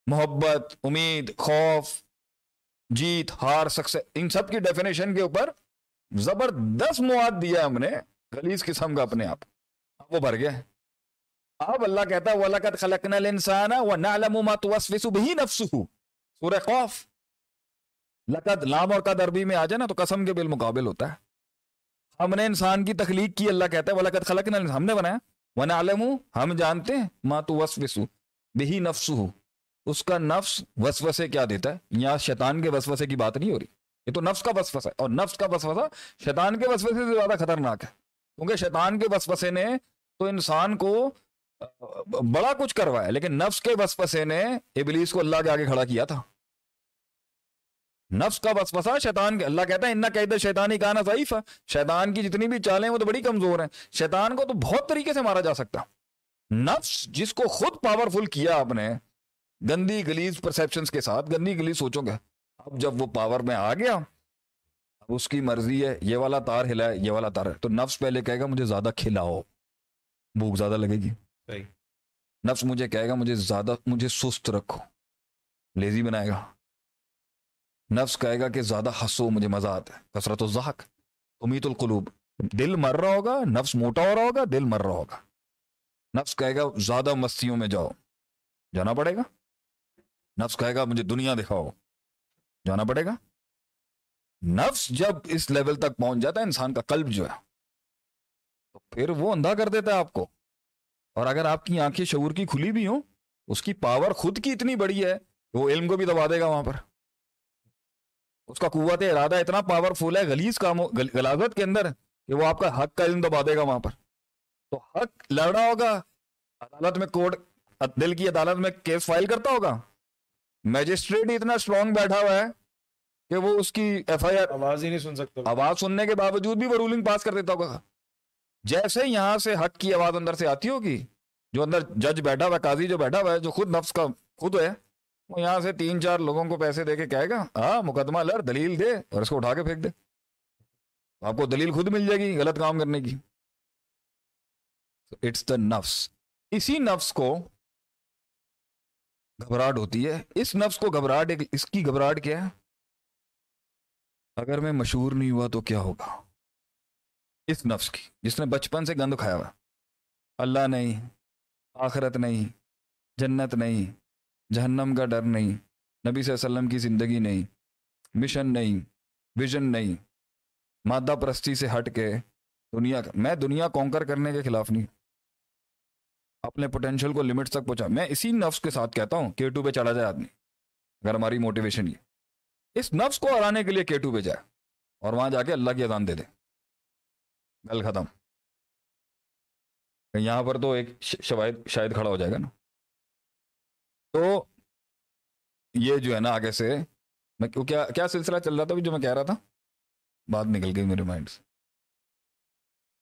محبت امید خوف جیت ہار سکسیس ان سب کی ڈیفینیشن کے اوپر زبردست مواد دیا ہم نے، غلیظ قسم کا اپنے آپ۔ اب وہ بھر گیا۔ اب اللہ کہتا ہے، وَلَقَدْ خَلَقْنَا الْإِنسَانَ وَنَعْلَمُ مَا تُوَسْوِسُ بِهِ نَفْسُهُ۔ سورہ خوف۔ لقد، لام اور قد عربی میں آ جائے نا تو قسم کے بالمقابل ہوتا ہے۔ ہم نے انسان کی تخلیق کی، اللہ کہتا ہے، وَلَقَدْ خَلَقْنَا الْإِنسَانَ۔ ہم نے بنایا۔ وَنَعْلَمُ، ہم جانتے ہیں۔ ما تُوَسْوِسُ بِهِ نَفْسُهُ۔ اس کا نفس وسوسے کیا دیتا ہے؟ یہاں شیطان کے وسوسے کی بات نہیں ہو رہی۔ یہ تو نفس کا وسوسہ ہے اور نفس کا وسوسہ شیطان کے وسوسے سے زیادہ خطرناک ہے۔ کیونکہ شیطان کے وسوسے نے تو انسان کو بڑا کچھ کروایا، لیکن نفس کے وسوسے نے ابلیس کو اللہ کے آگے کھڑا کیا تھا۔ نفس کا وسوسہ شیطان کے، اللہ کہتا ہے، ان قید شیطانی کانا ضعیف ہے شیطان کی جتنی بھی چالیں وہ تو بڑی کمزور ہیں۔ شیطان کو تو بہت طریقے سے مارا جا سکتا۔ نفس جس کو خود پاورفل کیا آپ نے، گندی گلیز پرسپشنز کے ساتھ، گندی گلیز سوچو گے۔ اب جب وہ پاور میں آ گیا اب اس کی مرضی ہے یہ والا تار ہلا ہے یہ والا تار ہے۔ تو نفس پہلے کہے گا مجھے زیادہ کھلاؤ۔ بھوک زیادہ لگے گی۔ صحیح۔ نفس مجھے کہے گا مجھے زیادہ مجھے سست رکھو۔ لیزی بنائے گا۔ نفس کہے گا کہ زیادہ ہنسو مجھے مزہ آتا ہے۔ کثرت و ذاق امید القلوب۔ دل مر رہا ہوگا نفس موٹا ہو رہا ہوگا دل مر رہا ہوگا۔ نفس کہے گا زیادہ مستیوں میں جاؤ۔ جانا پڑے گا۔ نفس کہے گا مجھے دنیا دکھاؤ۔ جانا پڑے گا۔ نفس جب اس لیول تک پہنچ جاتا ہے، انسان کا قلب جو ہے، تو پھر وہ اندھا کر دیتا ہے آپ کو۔ اور اگر آپ کی آنکھیں شعور کی کھلی بھی ہوں، اس کی پاور خود کی اتنی بڑی ہے کہ وہ علم کو بھی دبا دے گا وہاں پر۔ اس کا قوت ارادہ اتنا پاورفل ہے، غلیظ کام غلازت کے اندر کہ وہ آپ کا حق کا علم دبا دے گا وہاں پر۔ تو حق لڑنا ہوگا، عدالت میں کوڈ دل کی عدالت میں کیس فائل کرتا ہوگا۔ میجسٹریٹ اتنا اسٹرانگ بیٹھا ہوا ہے کہ وہ اس کی ایف آئی آر آواز ہی نہیں سن سکتے آواز سننے کے باوجود بھی وہ رولنگ پاس کر دیتا ہوگا۔ جیسے یہاں سے حق کی آواز اندر سے آتی ہوگی جو اندر جج بیٹھا ہوا ہے قاضی جو بیٹھا ہوا ہے جو خود نفس کا خود ہے وہ یہاں سے تین چار لوگوں کو پیسے دے کے کہے گا ہاں مقدمہ لڑ دلیل دے اور اس کو اٹھا کے پھینک دے۔ آپ کو دلیل خود مل جائے گی غلط کام کرنے کی۔ اٹس دا نفس اسی نفس کو گھبراہٹ ہوتی ہے۔ اس نفس کو گھبراہٹ، ایک اس کی گھبراہٹ کیا ہے؟ اگر میں مشہور نہیں ہوا تو کیا ہوگا؟ اس نفس کی، جس نے بچپن سے گند کھایا ہوا۔ اللہ نہیں، آخرت نہیں، جنت نہیں، جہنم کا ڈر نہیں، نبی صلی اللہ علیہ وسلم کی زندگی نہیں، مشن نہیں، ویژن نہیں، مادہ پرستی سے ہٹ کے دنیا، میں دنیا کونکر کرنے کے خلاف نہیں۔ اپنے پوٹینشیل کو لمٹ تک پہنچا۔ میں اسی نفس کے ساتھ کہتا ہوں کے ٹو پہ چڑھا جائے آدمی۔ اگر ہماری موٹیویشن یہ۔ اس نفس کو ہرانے کے لیے کے ٹو پہ جائے۔ اور وہاں جا کے اللہ کی اذان دے دے۔ گل ختم۔ یہاں پر تو ایک شاید شاید کھڑا ہو جائے گا نا۔ تو یہ جو ہے نا آگے سے، میں کیا کیا سلسلہ چل رہا تھا جو میں کہہ رہا تھا؟ بات نکل گئی میرے مائنڈ سے۔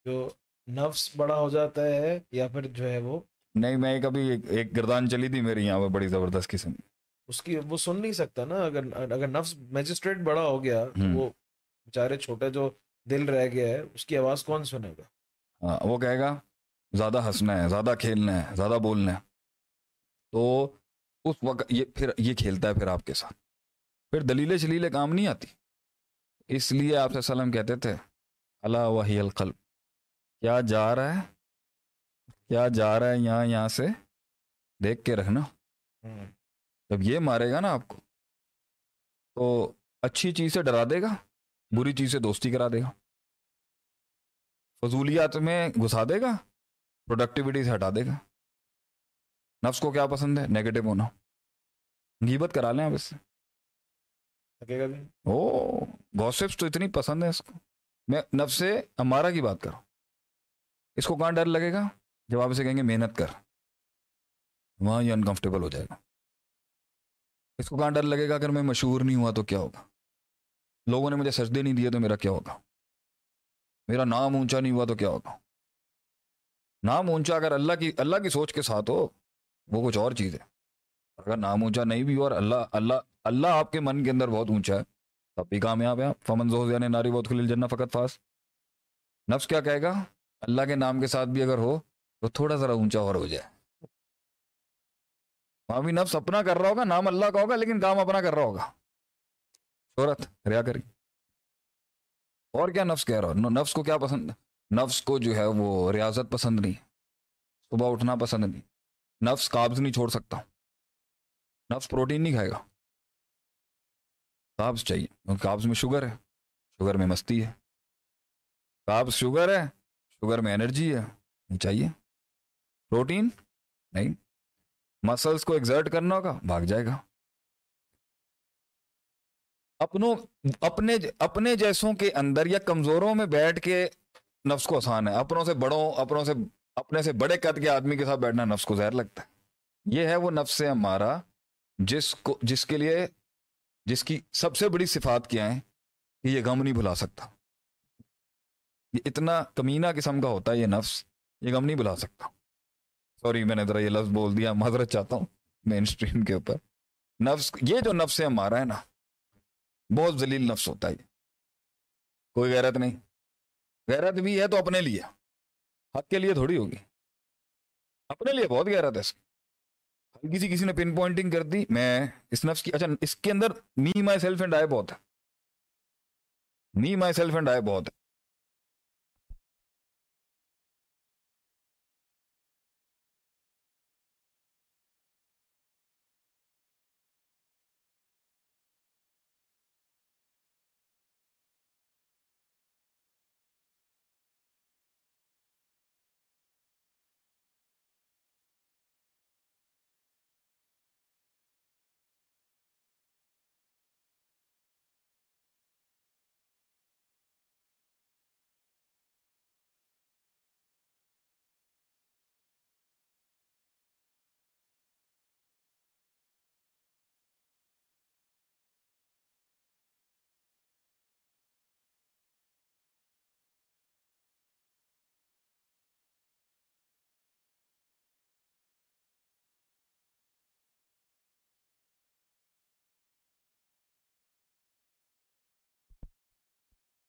جو نفس بڑا ہو جاتا ہے یا پھر جو ہے وہ نہیں میں کبھی ایک گردان چلی تھی میری یہاں پر بڑی زبردست قسم۔ اس کی وہ سن نہیں سکتا نا اگر اگر نفس میجسٹریٹ بڑا ہو گیا تو وہ بیچارے چھوٹے جو دل رہ گیا ہے اس کی آواز کون سنے گا؟ ہاں وہ کہے گا زیادہ ہنسنا ہے زیادہ کھیلنا ہے زیادہ بولنا ہے۔ تو اس وقت یہ پھر یہ کھیلتا ہے پھر آپ کے ساتھ۔ پھر دلیلے شلیلے کام نہیں آتی۔ اس لیے آپ وسلم کہتے تھے اللہ وحی القلب۔ کیا جا رہا ہے؟ کیا جا رہا ہے یہاں یہاں سے دیکھ کے رکھنا جب یہ مارے گا نا آپ کو تو اچھی چیز سے ڈرا دے گا بری چیز سے دوستی کرا دے گا۔ فضولیات میں گھسا دے گا پروڈکٹیوٹی سے ہٹا دے گا۔ نفس کو کیا پسند ہے؟ نیگیٹو ہونا۔ گیبت کرا لیں آپ اس سے۔ او گوسپس تو اتنی پسند ہے اس کو۔ میں نفس سے ہمارا کی بات کروں اس کو کہاں ڈر لگے گا؟ جب آپ اسے کہیں گے محنت کر، وہاں یہ انکمفرٹیبل ہو جائے گا۔ اس کو کہاں ڈر لگے گا؟ اگر میں مشہور نہیں ہوا تو کیا ہوگا؟ لوگوں نے مجھے سجدے نہیں دیے تو میرا کیا ہوگا؟ میرا نام اونچا نہیں ہوا تو کیا ہوگا؟ نام اونچا اگر اللہ کی اللہ کی سوچ کے ساتھ ہو، وہ کچھ اور چیز ہے۔ اگر نام اونچا نہیں بھی ہو اور اللہ اللہ اللہ آپ کے من کے اندر بہت اونچا ہے تب بھی کامیاب ہے فمن زوز یعنی ناری بہت خلیل جنہ فقط فاس نفس کیا کہے گا؟ اللہ کے نام کے ساتھ بھی اگر ہو تو تھوڑا ذرا اونچا اور ہو جائے۔ وہاں بھی نفس اپنا کر رہا ہوگا، نام اللہ کا ہوگا، لیکن کام اپنا کر رہا ہوگا۔ شہرت ریا کری۔ اور کیا نفس کہہ رہا ہو؟ نفس کو کیا پسند؟ نفس کو جو ہے وہ ریاضت پسند نہیں۔ صبح اٹھنا پسند نہیں۔ نفس قابض نہیں چھوڑ سکتا۔ نفس پروٹین نہیں کھائے گا۔ قابض چاہیے۔ کیونکہ قابض میں شوگر ہے۔ شوگر میں مستی ہے۔ قابض شوگر ہے، شوگر میں انرجی ہے۔ چاہیے۔ پروٹین؟ نہیں۔ مسلس کو ایگزرٹ کرنا ہوگا، بھاگ جائے گا۔ اپنوں، اپنے اپنے جیسوں کے اندر یا کمزوروں میں بیٹھ کے نفس کو آسان ہے۔ اپنوں سے بڑوں، اپنوں سے، اپنے سے بڑے قد کے آدمی کے ساتھ بیٹھنا نفس کو زہر لگتا ہے۔ یہ ہے وہ نفس سے ہمارا، جس کو، جس کے لیے، جس کی سب سے بڑی صفات کیا ہے کہ یہ غم نہیں بھلا سکتا۔ یہ اتنا کمینہ قسم کا ہوتا ہے یہ نفس، یہ غم نہیں بھلا سکتا۔ سوری میں نے ذرا یہ لفظ بول دیا، معذرت چاہتا ہوں مین اسٹریم کے اوپر۔ نفس، یہ جو نفس ہے ہمارا ہے نا، بہت ذلیل نفس ہوتا ہے کوئی غیرت نہیں۔ غیرت بھی ہے تو اپنے لیے۔ حق کے لیے تھوڑی ہوگی۔ اپنے لیے بہت غیرت ہے اس کی۔ کسی کسی نے پن پوائنٹنگ کر دی، میں اس نفس کی اچھا اس کے اندر می مائی سیلف اینڈ آئے بہت ہے۔ می مائی سیلف اینڈ آئے بہت ہے۔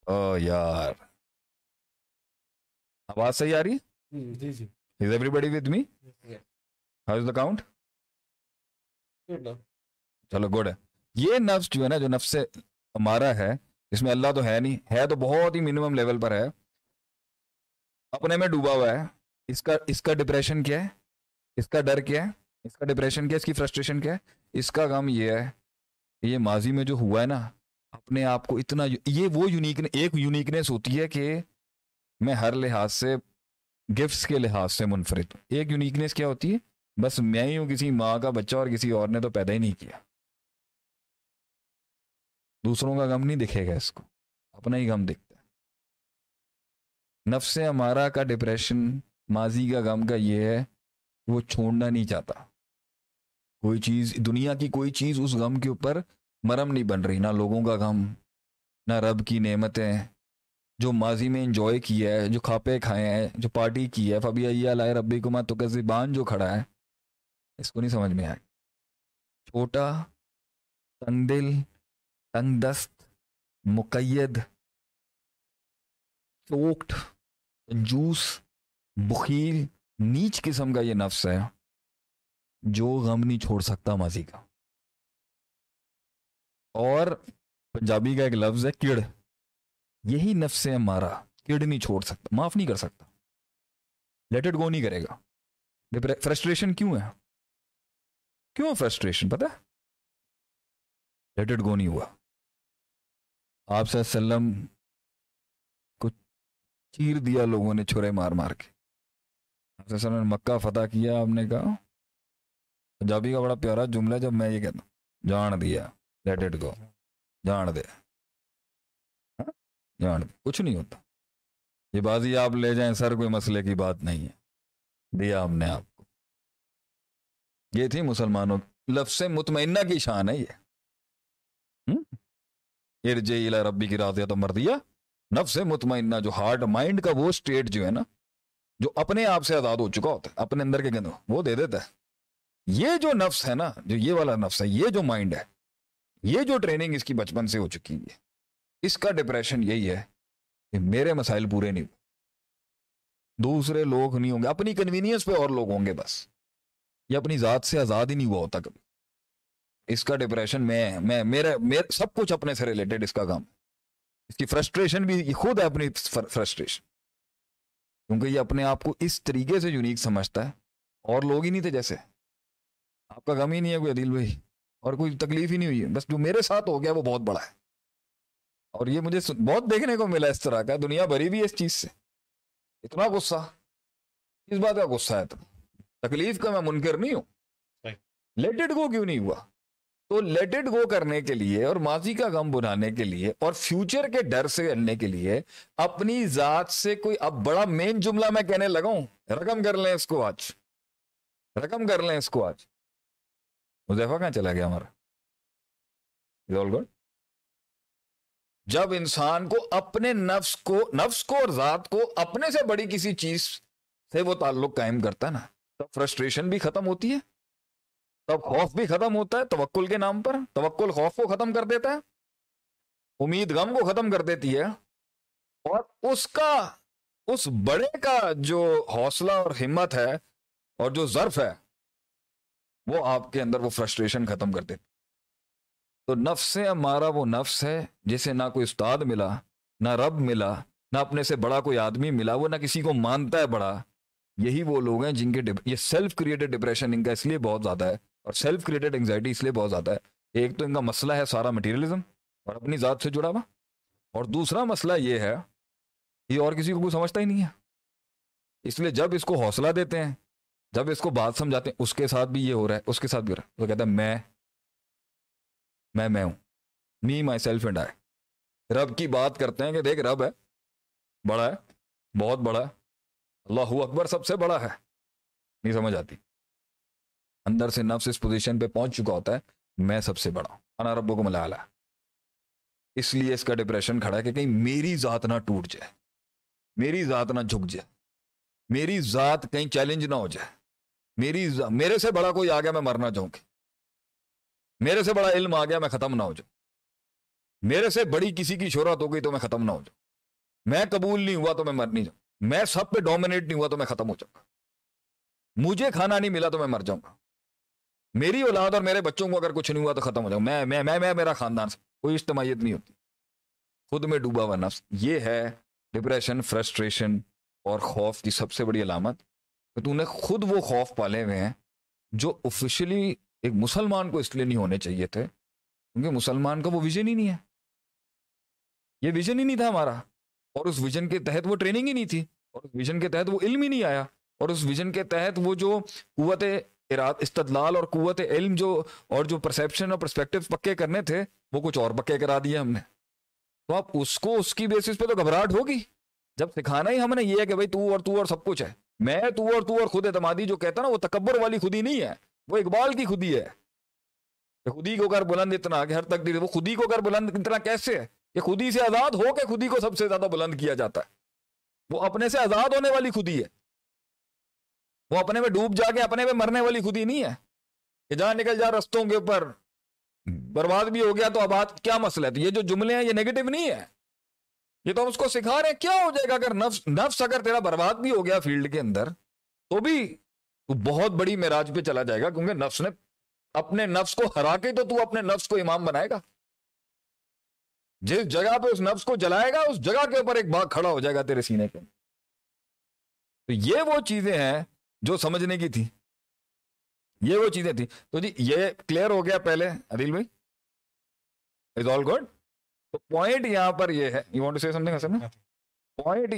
او یار. آواز صحیح آ رہی جی جی۔ Is everybody with me how is the count چلو گڈ ہے۔ یہ نفس جو ہے نا جو نفس سے ہمارا ہے اس میں اللہ تو ہے نہیں۔ ہے تو بہت ہی منیمم لیول پر ہے۔ اپنے میں ڈوبا ہوا ہے۔ اس کا اس کا ڈپریشن کیا ہے؟ اس کا ڈر کیا ہے؟ اس کا ڈپریشن کیا ہے؟ اس کی فرسٹریشن کیا ہے؟ اس کا کام یہ ہے یہ ماضی میں جو ہوا ہے نا اپنے آپ کو اتنا یہ وہ یونیک ایک یونیکنیس ہوتی ہے کہ میں ہر لحاظ سے گفٹس کے لحاظ سے منفرد ہوں۔ ایک یونیکنیس کیا ہوتی ہے؟ بس میں ہی ہوں، کسی ماں کا بچہ اور کسی اور نے تو پیدا ہی نہیں کیا۔ دوسروں کا غم نہیں دکھے گا اس کو۔ اپنا ہی غم دکھتا ہے۔ نفس ہمارا کا ڈپریشن ماضی کا غم کا یہ ہے، وہ چھوڑنا نہیں چاہتا۔ کوئی چیز، دنیا کی کوئی چیز اس غم کے اوپر مرم نہیں بن رہی، نہ لوگوں کا غم، نہ رب کی نعمتیں۔ جو ماضی میں انجوائے کیا ہے، جو کھاپے کھائے ہیں، جو پارٹی کی ہے، فبی اللہ ربی کو تو کزبان جو کھڑا ہے۔ اس کو نہیں سمجھ میں آئے چھوٹا تنگ دل تنگ دست مقید، چوکٹ، جوس، بخیل، نیچ قسم کا یہ نفس ہے، جو غم نہیں چھوڑ سکتا ماضی کا۔ اور پنجابی کا ایک لفظ ہے کڑ یہی نفس ہے ہمارا۔ کڑ نہیں چھوڑ سکتا، معاف نہیں کر سکتا۔ لیٹ اٹ گو نہیں کرے گا۔ فرسٹریشن کیوں ہے؟ کیوں فرسٹریشن پتا لیٹ اٹ گو نہیں ہوا۔ آپ سے وسلم کو چیر دیا لوگوں نے چھرے مار مار کے۔ آپ سے وسلم نے مکہ فتح کیا، آپ نے کہا، پنجابی کا بڑا پیارا جملہ جب میں یہ کہتا ہوں، جان دیا۔ لیٹ اٹ گو جان دے ہاں؟ جان دے کچھ نہیں ہوتا۔ یہ بازی آپ لے جائیں، سر کوئی مسئلے کی بات نہیں ہے۔ دیا ہم نے آپ کو۔ یہ تھی مسلمانوں لفظ مطمئنہ کی شان ہے یہ۔ ارجے ربی کی راضیت مر دیا نفس مطمئنہ، جو ہارٹ مائنڈ کا وہ اسٹیٹ جو ہے نا، جو اپنے آپ سے آزاد ہو چکا ہوتا ہے، اپنے اندر کے گندو وہ دے دیتا ہے۔ یہ جو نفس ہے نا، جو یہ والا نفس ہے، یہ جو مائنڈ ہے یہ جو ٹریننگ اس کی بچپن سے ہو چکی ہے، اس کا ڈپریشن یہی ہے کہ میرے مسائل پورے نہیں ہوئے دوسرے لوگ نہیں ہوں گے، اپنی کنوینئنس پہ اور لوگ ہوں گے بس۔ یہ اپنی ذات سے آزاد ہی نہیں ہوا ہوتا کبھی۔ اس کا ڈپریشن میں میں میرا سب کچھ اپنے سے ریلیٹڈ اس کا کام۔ اس کی فرسٹریشن بھی خود ہے اپنی فرسٹریشن کیونکہ یہ اپنے آپ کو اس طریقے سے یونیک سمجھتا ہے، اور لوگ ہی نہیں تھے جیسے۔ آپ کا غم ہی نہیں ہے کوئی عدیل بھائی۔ اور کوئی تکلیف ہی نہیں ہوئی بس جو میرے ساتھ ہو گیا وہ بہت بڑا ہے۔ اور یہ مجھے بہت دیکھنے کو ملا اس طرح کا۔ دنیا بھری بھی ہے اس چیز سے۔ اتنا غصہ۔ کس بات کا غصہ ہے تکلیف کا میں منکر نہیں ہوں۔ لیٹڈ گو کیوں نہیں ہوا؟ تو لیٹڈ گو کرنے کے لیے اور ماضی کا غم بنانے کے لیے اور فیوچر کے ڈر سے کرنے کے لیے اپنی ذات سے کوئی اب بڑا مین جملہ میں کہنے لگا ہوں۔ رقم کر لیں اس کو آج۔ رقم کر لیں اس کو آج۔ مزیفہ کہاں چلا گیا ہمارا؟ جب انسان کو اپنے نفس کو نفس کو اور ذات کو اپنے سے بڑی کسی چیز سے وہ تعلق قائم کرتا ہے نا، تب فرسٹریشن بھی ختم ہوتی ہے۔ تب خوف بھی ختم ہوتا ہے، توکل کے نام پر۔ توکل خوف کو ختم کر دیتا ہے، امید غم کو ختم کر دیتی ہے۔ اور اس کا، اس بڑے کا جو حوصلہ اور ہمت ہے اور جو ظرف ہے وہ آپ کے اندر وہ فرسٹریشن ختم کر دیتی تو نفس ہمارا وہ نفس ہے جسے نہ کوئی استاد ملا، نہ رب ملا، نہ اپنے سے بڑا کوئی آدمی ملا، وہ نہ کسی کو مانتا ہے بڑا۔ یہی وہ لوگ ہیں جن کے یہ سیلف کریٹڈ ڈپریشن ان کا اس لیے بہت زیادہ ہے اور سیلف کریٹڈ انگزائٹی اس لیے بہت زیادہ ہے۔ ایک تو ان کا مسئلہ ہے سارا مٹیریلزم اور اپنی ذات سے جڑا ہوا۔ اور دوسرا مسئلہ یہ ہے یہ اور کسی کو کوئی سمجھتا ہی نہیں ہے۔ اس لیے جب اس کو حوصلہ دیتے ہیں جب اس کو بات سمجھاتے ہیں، اس کے ساتھ بھی یہ ہو رہا ہے، اس کے ساتھ بھی ہو رہا ہے۔ وہ کہتا ہے، میں میں میں ہوں۔ می مائی سیلف اینڈ آئی رب کی بات کرتے ہیں کہ دیکھ، رب ہے، بڑا ہے، بہت بڑا ہے۔ اللہ اکبر، سب سے بڑا ہے۔ نہیں سمجھ آتی۔ اندر سے نفس اس پوزیشن پہ پہنچ چکا ہوتا ہے، میں سب سے بڑا ہوں۔ انا ربوں کو ملا ہے اس لیے اس کا ڈپریشن کھڑا ہے کہ کہیں میری ذات نہ ٹوٹ جائے، میری ذات نہ جھک جائے، میری ذات کہیں چیلنج نہ ہو جائے۔ میری میرے سے بڑا کوئی آ گیا میں مرنا چاہوں گی۔ میرے سے بڑا علم آ گیا میں ختم نہ ہو جاؤں۔ میرے سے بڑی کسی کی شہرت ہو گئی تو میں ختم نہ ہو جاؤں۔ میں قبول نہیں ہوا تو میں مر نہیں جاؤں۔ میں سب پہ ڈومینیٹ نہیں ہوا تو میں ختم ہو جاؤں۔ گا مجھے کھانا نہیں ملا تو میں مر جاؤں۔ گا میری اولاد اور میرے بچوں کو اگر کچھ نہیں ہوا تو ختم ہو جاؤں۔ میں میں میں, میں میرا خاندان سے کوئی اجتماعیت نہیں ہوتی۔ خود میں ڈوبا ہوا نفس۔ یہ ہے ڈپریشن فرسٹریشن اور خوف کی سب سے بڑی علامت۔ کہ تو نے خود وہ خوف پالے ہوئے ہیں جو آفیشلی ایک مسلمان کو اس لیے نہیں ہونے چاہیے تھے، کیونکہ مسلمان کا وہ ویژن ہی نہیں ہے۔ یہ ویژن ہی نہیں تھا ہمارا۔ اور اس ویژن کے تحت وہ ٹریننگ ہی نہیں تھی۔ اور اس ویژن کے تحت وہ علم ہی نہیں آیا۔ اور اس ویژن کے تحت وہ جو قوت اراد استدلال اور قوت علم جو، اور جو پرسیپشن اور پرسپیکٹو پکے کرنے تھے، وہ کچھ اور پکے کرا دیے ہم نے۔ تو اب اس کو اس کی بیسس پہ تو گھبراہٹ ہوگی۔ جب سکھانا ہی ہم نے یہ ہے کہ بھائی تو اور تو اور سب کچھ ہے۔ میں تو اور تو اور خود اعتمادی جو کہتا نا، وہ تکبر والی خود ہی نہیں ہے۔ وہ اقبال کی خودی ہے۔ کہ خودی کو کر بلند اتنا، کہ ہر تقدیر، وہ خودی کو کر بلند اتنا کیسے ہے؟ کہ خودی سے آزاد ہو کے خودی کو سب سے زیادہ بلند کیا جاتا ہے۔ وہ اپنے سے آزاد ہونے والی خودی ہے۔ وہ اپنے میں ڈوب جا کے اپنے میں مرنے والی خودی نہیں ہے۔ کہ جہاں نکل جا رستوں کے اوپر، برباد بھی ہو گیا تو آباد، کیا مسئلہ ہے؟ تو یہ جو جملے ہیں، یہ نیگیٹو نہیں ہے۔ یہ تو ہم اس کو سکھا رہے ہیں۔ کیا ہو جائے گا اگر نفس نفس اگر تیرا برباد بھی ہو گیا فیلڈ کے اندر، تو بھی تو بہت بڑی معراج پہ چلا جائے گا، کیونکہ نفس نے اپنے نفس کو ہرا کے تو تو اپنے نفس کو امام بنائے گا۔ جس جگہ پہ اس نفس کو جلائے گا، اس جگہ کے اوپر ایک باغ کھڑا ہو جائے گا تیرے سینے کے۔ تو یہ وہ چیزیں ہیں جو سمجھنے کی تھی یہ وہ چیزیں تھیں۔ تو جی یہ کلیئر ہو گیا پہلے، عدیل بھائی؟ از آل گڈ تو پوائنٹ یہاں پر یہ ہے. You want to see something point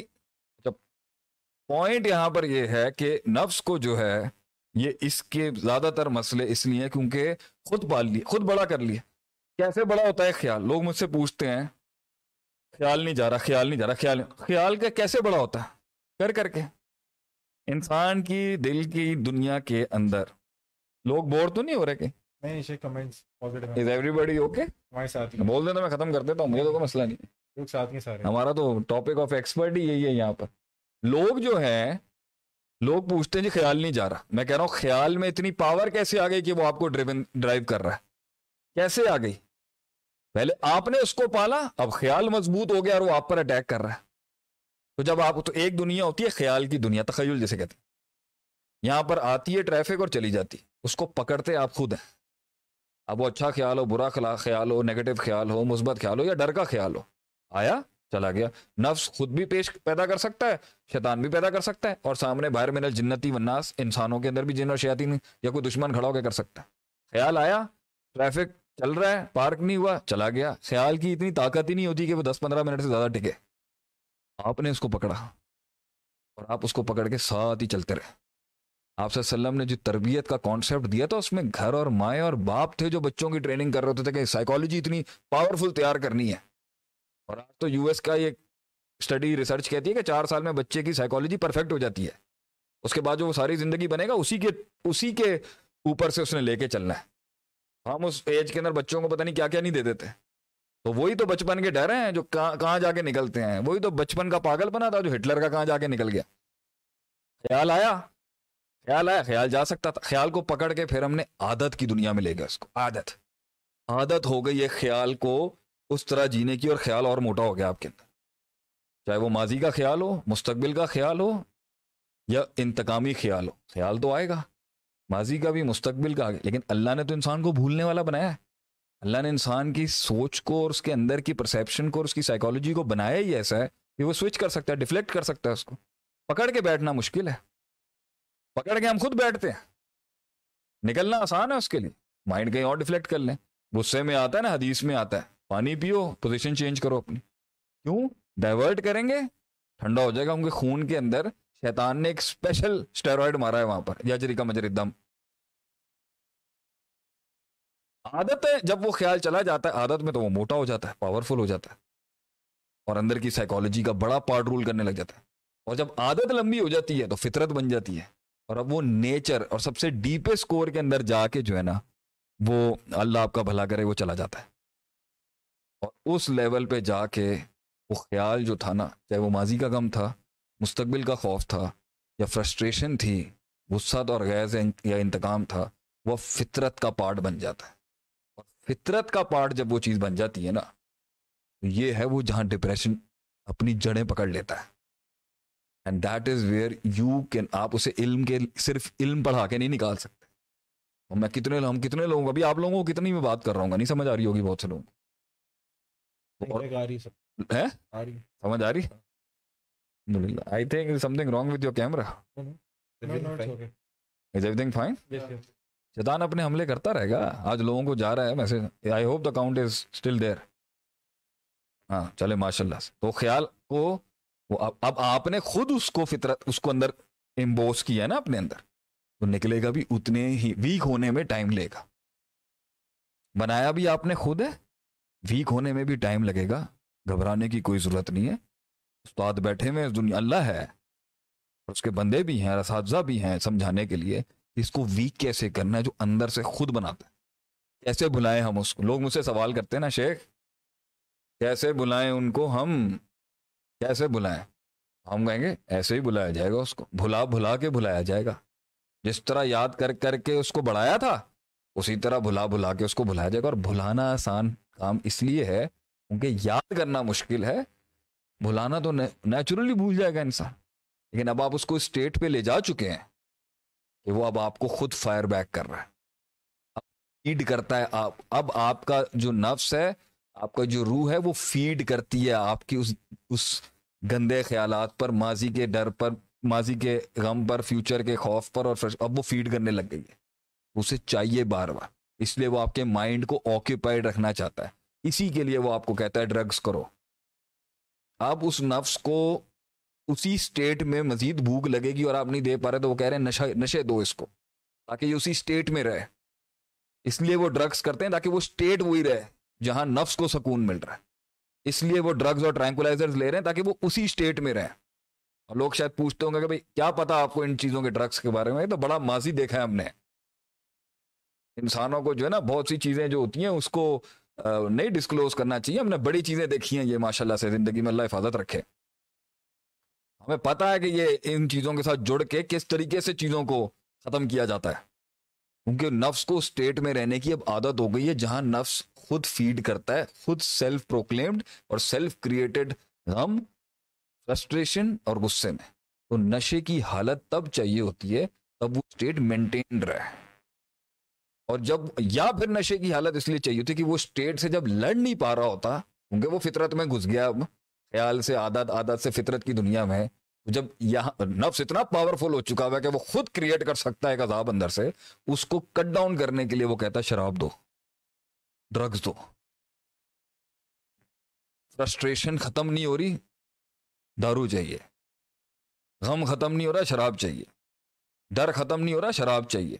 point یہاں پر یہ ہے کہ نفس کو جو ہے یہ اس کے زیادہ تر مسئلے اس لیے کیونکہ خود پال لیے خود بڑا کر لیا. کیسے بڑا ہوتا ہے خیال؟ لوگ مجھ سے پوچھتے ہیں خیال نہیں جا رہا خیال نہیں جا رہا خیال خیال کا کیسے بڑا ہوتا ہے؟ کر کر کے. انسان کی دل کی دنیا کے اندر لوگ بور تو نہیں ہو رہے کہ نہیں Sheikh comments positive is everybody okay ہمارے ساتھ ہی۔ بول دیں تو میں ختم کر دیتا ہوں مجھے تو کوئی مسئلہ نہیں۔ لوگ ساتھ ہی سارے۔ ہمارا تو ٹاپک آف ایکسپرٹ ہی یہی ہے یہاں پر۔ لوگ جو ہیں لوگ پوچھتے ہیں جی خیال نہیں جا رہا۔ میں کہہ رہا ہوں خیال میں اتنی پاور کیسے آ گئی کہ وہ آپ کو ڈرائیو کر رہا ہے؟ کیسے آ گئی؟ پہلے آپ نے اس کو پالا اب خیال مضبوط ہو گیا اور وہ آپ پر اٹیک کر رہا ہے۔ تو جب آپ تو ایک دنیا ہوتی ہے خیال کی دنیا تخیل جیسے کہتے ہیں۔ یہاں پر آتی ہے ٹریفک اور چلی جاتی۔ اس کو پکڑتے آپ خود ہیں۔ اب وہ اچھا خیال ہو، برا خیال ہو نیگیٹو خیال ہو، مثبت خیال ہو یا ڈر کا خیال ہو؟ آیا؟ چلا گیا۔ نفس خود بھی پیش پیدا کر سکتا ہے، شیطان بھی پیدا کر سکتا ہے، اور سامنے باہر من الجنتی والناس، انسانوں کے اندر بھی جن اور شیاطین یا کوئی دشمن کھڑا ہو کے کر سکتا ہے۔ خیال آیا؟ ٹریفک چل رہا ہے، پارک نہیں ہوا، چلا گیا۔ خیال کی اتنی طاقت ہی نہیں ہوتی کہ وہ دس پندرہ منٹ سے زیادہ ٹکے۔ آپ نے اس کو پکڑا اور آپ اس کو پکڑ کے ساتھ ہی چلتے رہے۔ آپ صلی اللہ علیہ وسلم نے جو تربیت کا کانسیپٹ دیا تھا، اس میں گھر اور مائیں اور باپ تھے جو بچوں کی ٹریننگ کر رہے ہوتے تھے کہ سائیکالوجی اتنی پاورفل تیار کرنی ہے۔ اور آج تو یو ایس کا یہ اسٹڈی ریسرچ کہتی ہے کہ چار سال میں بچے کی سائیکالوجی پرفیکٹ ہو جاتی ہے۔ اس کے بعد جو وہ ساری زندگی بنے گا، اسی کے اسی کے اوپر سے اس نے لے کے چلنا ہے۔ ہم اس ایج کے اندر بچوں کو پتہ نہیں کیا کیا نہیں دے دیتے۔ تو وہی تو بچپن کے ڈر ہیں جو کہاں جا کے نکلتے ہیں۔ وہی تو بچپن کا پاگل بنا تھا جو ہٹلر کا کہاں جا کے نکل گیا۔ خیال آیا؟ خیال آیا خیال جا سکتا تھا۔ خیال کو پکڑ کے پھر ہم نے عادت کی دنیا میں لے گیا اس کو۔ عادت۔ عادت ہو گئی ہے خیال کو اس طرح جینے کی اور خیال اور موٹا ہو گیا آپ کے اندر۔ چاہے وہ ماضی کا خیال ہو، مستقبل کا خیال ہو یا انتقامی خیال ہو۔ خیال تو آئے گا۔ ماضی کا بھی، مستقبل کا۔ آگے لیکن اللہ نے تو انسان کو بھولنے والا بنایا ہے۔ اللہ نے انسان کی سوچ کو اور اس کے اندر کی پرسیپشن کو اور اس کی سائیکالوجی کو بنایا ہی ایسا ہے کہ وہ سوئچ کر سکتا ہے ڈیفلیکٹ کر سکتا ہے اس کو۔ پکڑ کے بیٹھنا مشکل ہے۔ پکڑ کے ہم خود بیٹھتے ہیں۔ نکلنا آسان ہے اس کے لیے۔ مائنڈ کہیں اور ڈیفلیکٹ کر لیں۔ غصے میں آتا ہے نا، حدیث میں آتا ہے۔ پانی پیو پوزیشن چینج کرو اپنی۔ کیوں؟ ڈائیورٹ کریں گے، ٹھنڈا ہو جائے گا۔ ان کے خون کے اندر شیطان نے ایک اسپیشل اسٹیرائڈ مارا ہے وہاں پر یا کا مجر دم۔ عادت ہے، جب وہ خیال چلا جاتا ہے، عادت میں تو وہ موٹا ہو جاتا ہے پاورفل ہو جاتا ہے۔ اور اندر کی سائیکالوجی کا بڑا پارٹ رول کرنے لگ جاتا ہے۔ اور جب عادت لمبی ہو جاتی ہے تو فطرت بن جاتی ہے۔ اور اب وہ نیچر اور سب سے ڈیپسٹ کور کے اندر جا کے جو ہے نا، وہ اللہ آپ کا بھلا کرے، وہ چلا جاتا ہے۔ اور اس لیول پہ جا کے وہ خیال جو تھا نا، چاہے وہ ماضی کا غم تھا، مستقبل کا خوف تھا، یا فرسٹریشن تھی، غصہ اور غیر یا انتقام تھا، وہ فطرت کا پارٹ بن جاتا ہے۔ اور فطرت کا پارٹ جب وہ چیز بن جاتی ہے نا، تو یہ ہے وہ جہاں ڈپریشن اپنی جڑیں پکڑ لیتا ہے۔ And that is where you can آپ اسے علم کے صرف علم پڑھا کے نہیں نکال سکتے۔ اور میں کتنے ہم کتنے لوگوں ابھی آپ لوگوں کو کتنی میں بات کر رہا ہوں گا نہیں سمجھ آ رہی ہوگی بہت سے لوگوں سمجھ آ رہی؟ I think something wrong with your camera is everything fine شیطان اپنے حملے کرتا رہے گا۔ آج لوگوں کو جا رہا ہے message I hope the count is still there ہاں چلے ماشاء اللہ سے۔ تو خیال کو وہ اب اب آپ نے خود اس کو فطرت اس کو اندر امبوس کیا ہے نا اپنے اندر۔ تو نکلے گا بھی اتنے ہی ویک ہونے میں ٹائم لے گا۔ بنایا بھی آپ نے خود ہے۔ ویک ہونے میں بھی ٹائم لگے گا۔ گھبرانے کی کوئی ضرورت نہیں ہے۔ استاد بیٹھے ہوئے دنیا اللہ ہے۔ اور اس کے بندے بھی ہیں، اساتذہ بھی ہیں سمجھانے کے لیے کہ اس کو ویک کیسے کرنا ہے جو اندر سے خود بناتا ہے۔ کیسے بلائیں ہم اس کو؟ لوگ مجھ سے سوال کرتے ہیں نا شیخ۔ کیسے بلائیں ان کو ہم؟ کیسے بلائیں؟ ہم کہیں گے ایسے ہی بلایا جائے گا اس کو، بھلا بھلا کے بلایا جائے گا۔ جس طرح یاد کر کر کے اس کو بڑھایا تھا، اسی طرح بھلا بھلا کے اس کو بلایا جائے گا۔ اور بھلانا آسان کام اس لیے ہے، کیونکہ یاد کرنا مشکل ہے۔ بھلانا تو نیچرلی بھول جائے گا انسان۔ لیکن اب آپ اس کو اسٹیٹ پہ لے جا چکے ہیں کہ وہ اب آپ کو خود فائر بیک کر رہا ہے۔ فیڈ کرتا ہے آپ اب آپ کا جو نفس ہے آپ کا جو روح ہے وہ فیڈ کرتی ہے آپ کی اس اس گندے خیالات پر، ماضی کے ڈر پر، ماضی کے غم پر فیوچر کے خوف پر اور اب وہ فیڈ کرنے لگ گئی ہے۔ اسے چاہیے بار بار۔ اس لیے وہ آپ کے مائنڈ کو آکوپائڈ رکھنا چاہتا ہے۔ اسی کے لیے وہ آپ کو کہتا ہے ڈرگس کرو۔ آپ اس نفس کو اسی اسٹیٹ میں مزید بھوک لگے گی اور آپ نہیں دے پا رہے تو وہ کہہ رہے ہیں نشے نشے دو اس کو۔ تاکہ یہ اسی اسٹیٹ میں رہے۔ اس لیے وہ ڈرگس کرتے ہیں تاکہ وہ اسٹیٹ وہی رہے۔ جہاں نفس کو سکون مل رہا ہے۔ اس لیے وہ ڈرگز اور ٹرینکولائزر لے رہے ہیں تاکہ وہ اسی اسٹیٹ میں رہیں۔ اور لوگ شاید پوچھتے ہوں گے کہ بھائی، کیا پتا آپ کو ان چیزوں کے ڈرگس کے بارے میں؟ تو بڑا ماضی دیکھا ہے ہم نے۔ انسانوں کو جو ہے نا، بہت سی چیزیں جو ہوتی ہیں، اس کو نہیں ڈسکلوز کرنا چاہیے۔ ہم نے بڑی چیزیں دیکھی ہیں، یہ ماشاء اللہ سے زندگی میں اللہ حفاظت رکھے۔ ہمیں پتا ہے کہ یہ ان چیزوں کے ساتھ جڑ کے کس طریقے سے چیزوں کو ختم کیا جاتا ہے۔ کیونکہ نفس کو اسٹیٹ میں رہنے کی اب عادت ہو گئی ہے جہاں نفس خود فیڈ کرتا ہے، خود سیلف پروکلیمڈ اور سیلف کریٹڈ غم فرسٹریشن اور غصے میں۔ تو نشے کی حالت تب چاہیے ہوتی ہے تب وہ اسٹیٹ مینٹینڈ رہے۔ اور جب، یا پھر نشے کی حالت اس لیے چاہیے ہوتی کہ وہ اسٹیٹ سے جب لڑ نہیں پا رہا ہوتا، کیونکہ وہ فطرت میں گھس گیا اب، خیال سے، عادت عادت سے فطرت کی دنیا میں جب یہاں نفس اتنا پاورفل ہو چکا ہوا کہ وہ خود کریٹ کر سکتا ہے ایک عذاب اندر سے، اس کو کٹ ڈاؤن کرنے کے لیے وہ کہتا ہے، شراب دو ڈرگز دو۔ فرسٹریشن ختم نہیں ہو رہی، دارو چاہیے۔ غم ختم نہیں ہو رہا، شراب چاہیے۔ ڈر ختم نہیں ہو رہا، شراب چاہیے۔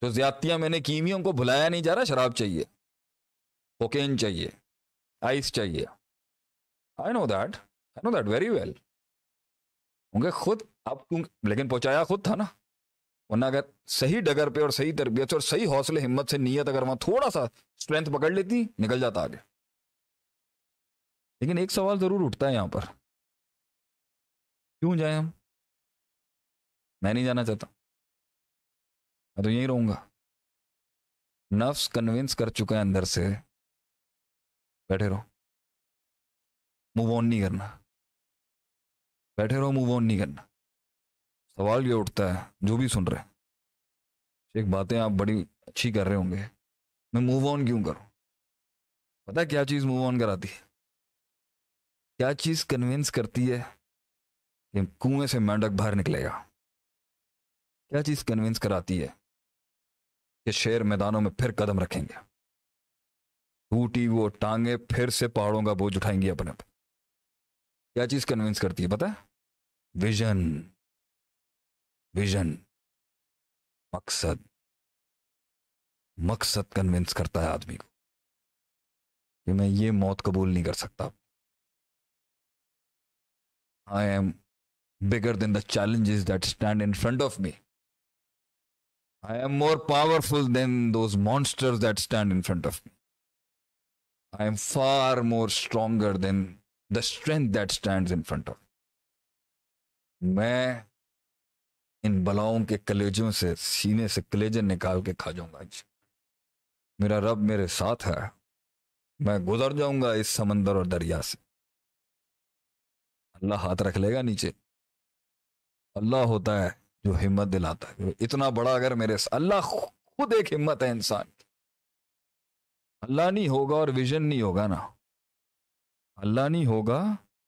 تو زیادتیاں میں نے کیمیوں کو بھلایا نہیں جا رہا، شراب چاہیے۔ کوکین چاہیے۔ آئس چاہیے۔ I know that I know that very well ہوں گے خود آپ لیکن پہنچایا خود تھا نا۔ ورنہ اگر صحیح ڈگر پہ اور صحیح تربیت سے اور صحیح حوصلے، ہمت سے نیت اگر وہاں تھوڑا سا اسٹرینتھ پکڑ لیتی، نکل جاتا آگے۔ لیکن ایک سوال ضرور اٹھتا ہے یہاں پر۔ کیوں جائیں ہم؟ میں نہیں جانا چاہتا۔ میں تو یہیں رہوں گا۔ نفس کنوینس کر چکا ہے اندر سے۔ بیٹھے رہو۔ موو آن نہیں کرنا۔ بیٹھے رہو موو آن نہیں کرنا۔ سوال یہ اٹھتا ہے، جو بھی سن رہے ایک باتیں آپ بڑی اچھی کر رہے ہوں گے۔ میں موو آن کیوں کروں؟ پتا کیا چیز موو آن کراتی ہے؟ کیا چیز کنوینس کرتی ہے کہ کنویں سے مینڈک باہر نکلے گا؟ کیا چیز کنوینس کراتی ہے کہ شیر میدانوں میں پھر قدم رکھیں گے؟ ٹوٹی وہ ٹانگیں پھر سے پہاڑوں کا بوجھ اٹھائیں گے اپنے پہ کیا چیز کنوینس کرتی ہے پتا ویژن ویژن مقصد. مقصد کنوینس کرتا ہے آدمی کو کہ میں یہ موت قبول نہیں کر سکتا۔ I am bigger than the challenges that stand in front of me I am more powerful than those monsters that stand in front of me. I am far more stronger than the strength that stands in front of. me. میں ان بلاؤں کے کلیجوں سے سینے سے collision نکال کے کھا جاؤں گا میرا رب میرے ساتھ ہے۔ میں گزر جاؤں گا اس سمندر اور دریا سے۔ اللہ ہاتھ رکھ لے گا نیچے۔ اللہ ہوتا ہے جو ہمت دلاتا ہے۔ اتنا بڑا اگر میرے اللہ خود ایک ہمت ہے انسان۔ کی اللہ نہیں ہوگا اور ویژن نہیں ہوگا نا۔ اللہ نہیں ہوگا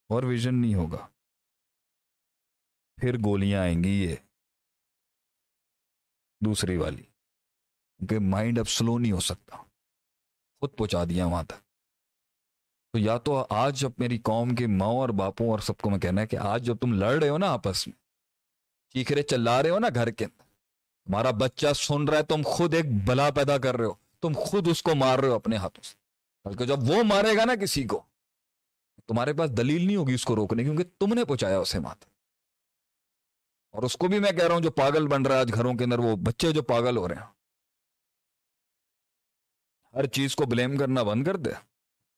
اور ویژن نہیں ہوگا۔ پھر گولیاں آئیں گی یہ۔ دوسری والی۔ کیونکہ مائنڈ اب سلو نہیں ہو سکتا۔ خود پہنچا دیا وہاں تک۔ تو یا تو آج جب میری قوم کے ماؤں اور باپوں اور سب کو میں کہنا ہے کہ آج جب تم لڑ رہے ہو نا آپس میں، چیخرے چلا رہے ہو نا گھر کے اندر، ہمارا بچہ سن رہا ہے تم خود ایک بلا پیدا کر رہے ہو، تم خود اس کو مار رہے ہو اپنے ہاتھوں سے۔ بلکہ جب وہ مارے گا نا کسی کو تمہارے پاس دلیل نہیں ہوگی اس کو روکنے کیونکہ تم نے پہنچایا اسے مات۔ اور اس کو بھی میں کہہ رہا ہوں، جو پاگل بن رہا ہے آج گھروں کے اندر، وہ بچے جو پاگل ہو رہے ہیں۔ ہر چیز کو بلیم کرنا بند کر دے۔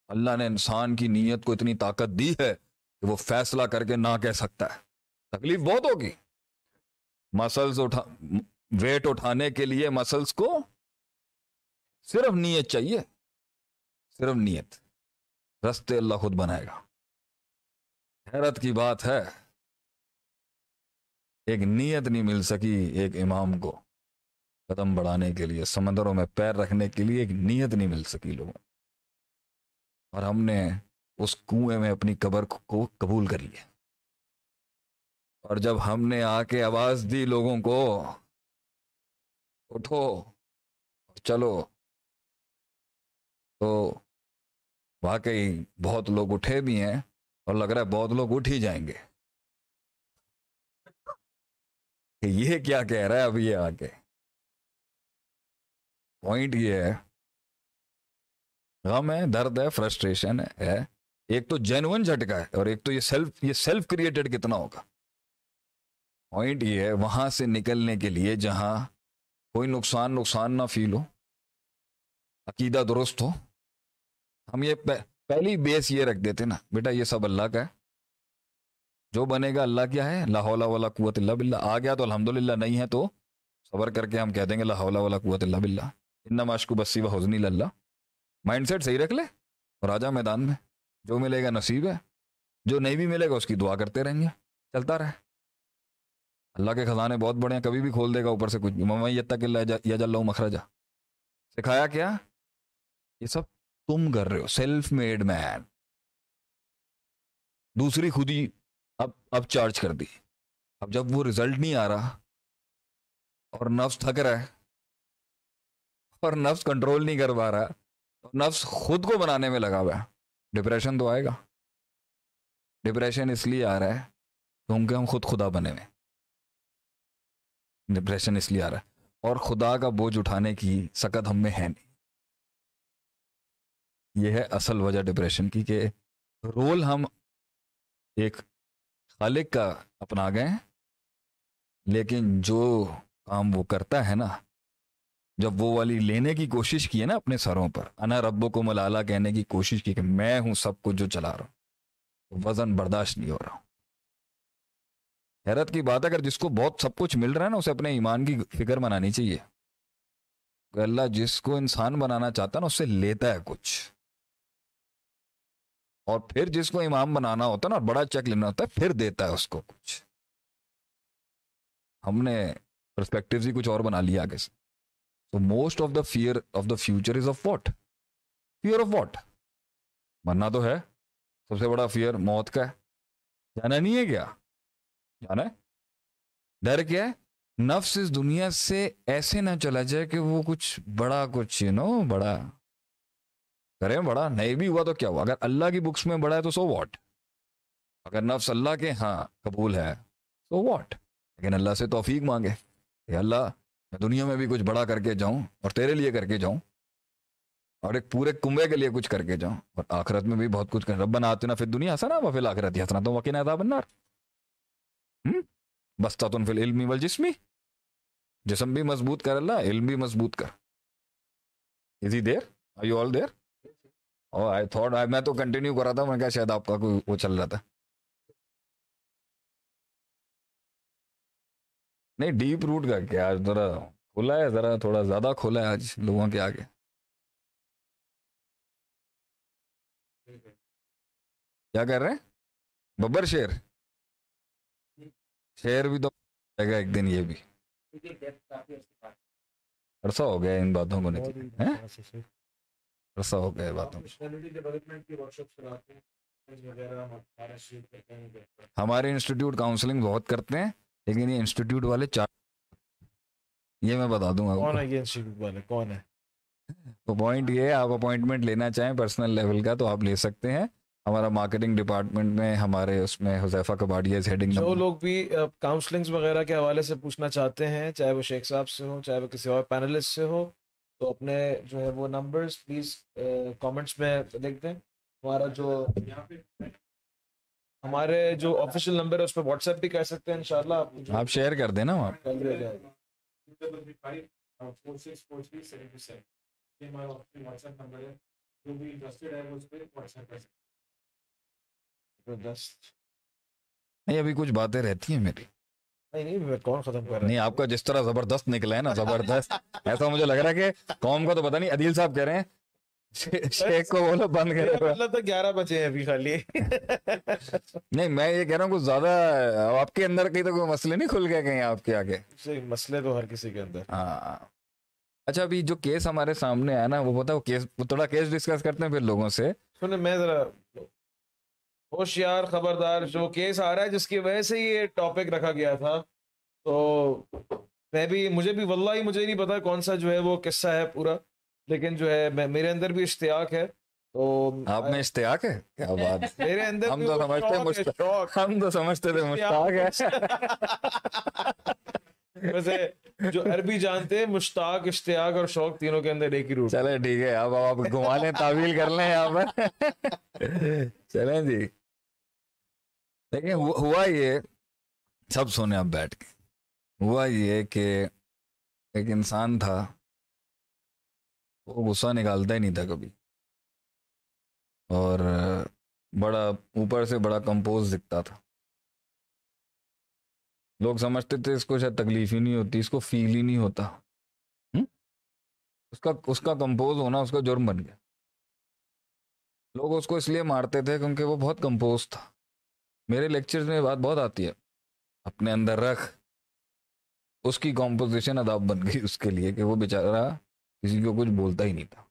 اللہ نے انسان کی نیت کو اتنی طاقت دی ہے کہ وہ فیصلہ کر کے نہ کہہ سکتا ہے۔ تکلیف بہت ہوگی۔ مسلس اٹھا ویٹ اٹھانے کے لیے مسلس کو صرف نیت چاہیے۔ صرف نیت۔ رستے اللہ خود بنائے گا۔ حیرت کی بات ہے، ایک نیت نہیں مل سکی ایک امام کو قدم بڑھانے کے لیے، سمندروں میں پیر رکھنے کے لیے ایک نیت نہیں مل سکی لوگوں اور ہم نے اس کنویں میں اپنی قبر کو قبول کر لیا اور جب ہم نے آ کے آواز دی لوگوں کو، اٹھو چلو، تو واقعی بہت لوگ اٹھے بھی ہیں اور لگ رہا ہے بہت لوگ اٹھ ہی جائیں گے۔ کہ یہ کیا کہہ رہا ہے اب یہ آ کے پوائنٹ یہ ہے۔ غم ہے، درد ہے فرسٹریشن ہے۔ ایک تو جینون جھٹکا ہے اور ایک تو یہ سیلف یہ سیلف کریٹڈ کتنا ہوگا۔ پوائنٹ یہ ہے، وہاں سے نکلنے کے لیے جہاں کوئی نقصان نقصان نہ فیل ہو۔ عقیدہ درست ہو۔ ہم یہ پہ- پہلی بیس یہ رکھ دیتے نا۔ بیٹا، یہ سب اللہ کا ہے۔ جو بنے گا اللہ کیا ہے؟ لا حول ولا قوت اللہ باللہ۔ آ گیا تو الحمدللہ نہیں ہے تو صبر کر کے ہم کہہ دیں گے لا حول ولا قوت اللہ باللہ۔ ان مشکو بسی و حزنی اللہ۔ مائنڈ سیٹ صحیح رکھ لے۔ اور آجا میدان میں۔ جو ملے گا نصیب ہے۔ جو نہیں بھی ملے گا اس کی دعا کرتے رہیں گے۔ چلتا رہے۔ اللہ کے خزانے بہت بڑے ہیں۔ کبھی بھی کھول دے گا اوپر سے کچھ۔ ممیت تک یا جل مخرجا۔ سکھایا کیا؟ یہ سب تم کر رہے ہو سیلف میڈ مین دوسری خودی اب اب چارج کر دی۔ اب جب وہ رزلٹ نہیں آ رہا اور نفس تھک رہا ہے اور نفس کنٹرول نہیں کر پا رہا، تو نفس خود کو بنانے میں لگا ہوا ہے۔ ڈپریشن تو آئے گا۔ ڈپریشن اس لیے آ رہا ہے کیونکہ ہم خود خدا بنے ہوئے ڈپریشن اس لیے آ رہا ہے اور خدا کا بوجھ اٹھانے کی سکت ہم میں ہے نہیں۔ یہ ہے اصل وجہ ڈپریشن کی کہ رول ہم ایک خالق کا اپنا گئے ہیں، لیکن جو کام وہ کرتا ہے نا، جب وہ والی لینے کی کوشش کی ہے نا اپنے سروں پر، انا ربو کو ملالا کہنے کی کوشش کی کہ میں ہوں سب کچھ جو چلا رہا ہوں وزن برداشت نہیں ہو رہا۔ حیرت کی بات ہے، اگر جس کو بہت سب کچھ مل رہا ہے نا، اسے اپنے ایمان کی فکر منانی چاہیے۔ کہ اللہ جس کو انسان بنانا چاہتا ہے نا، اس سے لیتا ہے کچھ۔ اور پھر جس کو امام بنانا ہوتا ہے نا اور بڑا چیک لینا ہوتا ہے، پھر دیتا ہے اس کو کچھ۔ ہم نے پرسپیکٹو ہی کچھ اور بنا لیا آگے سے۔ تو most of the fear of the future is of what fear of what مرنا تو ہے۔ سب سے بڑا فیئر موت کا ہے۔ جانا نہیں ہے کیا؟ جانا ہے۔ ڈر کیا ہے؟ نفس اس دنیا سے ایسے نہ چلا جائے کہ وہ کچھ بڑا کچھ یو نو بڑا۔ کریں بڑا نہیں بھی ہوا تو کیا ہوا؟ اگر اللہ کی بکس میں بڑا ہے تو سو واٹ اگر نفس اللہ کے ہاں قبول ہے سو واٹ لیکن اللہ سے توفیق مانگے کہ اللہ، میں دنیا میں بھی کچھ بڑا کر کے جاؤں اور تیرے لیے کر کے جاؤں اور ایک پورے کنبے کے لیے کچھ کر کے جاؤں اور آخرت میں بھی بہت کچھ کر رب بناتے نا پھر دنیا ہسنا وہ پھر آخرت ہسنا تو وکین عذاب النار۔ بستا تن فل علمی والجسمی جسم بھی مضبوط کر اللہ، علم بھی مضبوط کر۔ از ہی دیر؟ آر یو آل دیر اور آئی تھوٹ میں تو کنٹینیو کر رہا تھا، میں کہا شاید آپ کا کوئی وہ چل رہا تھا۔ نہیں ڈیپ روٹ کا کیا؟ آج ذرا کھلا ہے، ذرا تھوڑا زیادہ کھلا ہے آج لوگوں کے آگے۔ کیا کر رہے ہیں؟ ببر شیر۔ شیر بھی تو جائے گا ایک دن یہ بھی۔ عرصہ ہو گیا ان باتوں کو نکلے ہیں؟ عرصہ ہو گیا باتوں ہمارے انسٹیٹیوٹ کاؤنسلنگ بہت کرتے ہیں لیکن یہ انسٹیٹیوٹ والے چار یہ میں بتا دوں کون گا ہے یہ انسٹیٹیوٹ والے؟ کون ہے؟ تو پوائنٹ یہ ہے آپ اپوائنٹمنٹ لینا چاہیں پرسنل لیول کا تو آپ لے سکتے ہیں۔ ہمارا مارکیٹنگ ڈپارٹمنٹ میں ہمارے اس میں حذیفہ کباڈی ہیڈنگ جو لوگ بھی کاؤنسلنگز وغیرہ کے حوالے سے پوچھنا چاہتے ہیں چاہے وہ شیخ صاحب سے ہو چاہے وہ کسی اور پینلسٹ سے ہو تو اپنے جو ہے وہ نمبرز پلیز کامنٹس میں لکھ دیں ہمارا جو ہمارے جو آفیشیل نمبر ہے اس پہ واٹس ایپ بھی کر سکتے ہیں انشاءاللہ آپ آپ شیئر کر دیں۔ نا نہیں ابھی کچھ باتیں رہتی ہیں میری۔ کون ختم کر نہیں آپ کا جس طرح زبردست نکلا ہے نا زبردست۔ ایسا مجھے لگ رہا ہے کہ قوم کا تو پتہ نہیں عدیل صاحب کہہ رہے ہیں شیخ کو بولو بند مطلب تو گیارہ بچے ہیں ابھی خالی۔ نہیں میں یہ کہہ رہا ہوں کچھ زیادہ آپ کے اندر کہیں تو کوئی مسئلے نہیں کھل گئے کہیں آپ کے آگے؟ مسئلے تو ہر کسی کے اندر۔ ہاں۔ اچھا ابھی جو کیس ہمارے سامنے آیا نا وہ پتا وہ کیس تھوڑا کیس ڈسکس کرتے ہیں پھر لوگوں سے۔ سنیں میں ذرا ہوشیار خبردار جو کیس آ رہا ہے جس کی وجہ سے یہ ٹاپک رکھا گیا تھا۔ تو میں بھی مجھے بھی واللہ ہی مجھے نہیں پتا کون سا جو ہے وہ قصہ ہے پورا۔ لیکن جو ہے میرے اندر بھی اشتیاق ہے۔ تو آپ میں اشتیاق ہے؟ کیا بات میرے اندر ہم تو سمجھتے ہیں شوق ہے، مشت- شوق۔ ہم تو سمجھتے تھے مشتاق ہے۔ ویسے جو عربی جانتے ہیں مشتاق اشتیاق اور شوق تینوں کے اندر ایک ہی روٹ چلے ٹھیک ہے۔ اب آپ گھما لیں تعویل کر لیں پر چلیں جی۔ دیکھیں ہوا ہوا یہ سب سونے اب بیٹھ کے۔ ہوا یہ کہ ایک انسان تھا، وہ غصہ نکالتا ہی نہیں تھا کبھی۔ اور بڑا اوپر سے بڑا کمپوز دکھتا تھا۔ لوگ سمجھتے تھے اس کو شاید تکلیف ہی نہیں ہوتی، اس کو فیل ہی نہیں ہوتا۔ اس کا اس کا کمپوز ہونا، اس کا جرم بن گیا۔ لوگ اس کو اس لیے مارتے تھے کیونکہ وہ بہت کمپوز تھا۔ میرے لیکچرز میں بات بہت آتی ہے۔ اپنے اندر رکھ۔ اس کی کمپوزیشن اداب بن گئی اس کے لیے کہ وہ بیچارہ کسی کو کچھ بولتا ہی نہیں تھا۔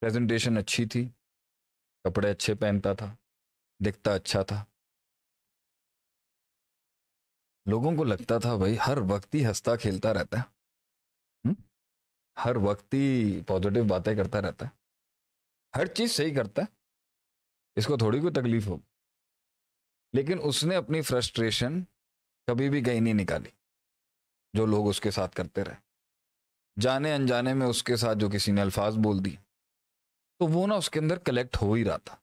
پریزنٹیشن اچھی تھی۔ کپڑے اچھے پہنتا تھا۔ دکھتا اچھا تھا۔ لوگوں کو لگتا تھا بھائی ہر وقت ہی ہنستا کھیلتا رہتا ہے۔ ہر وقت ہی پازیٹیو باتیں کرتا رہتا ہے۔ ہر چیز صحیح کرتا ہے، اس کو تھوڑی کوئی تکلیف ہوگی لیکن اس نے اپنی فرسٹریشن کبھی بھی کہیں نہیں نکالی، جو لوگ اس کے ساتھ کرتے رہے۔ جانے انجانے میں اس کے ساتھ جو کسی نے الفاظ بول دی تو وہ نا اس کے اندر کلیکٹ ہو ہی رہا تھا۔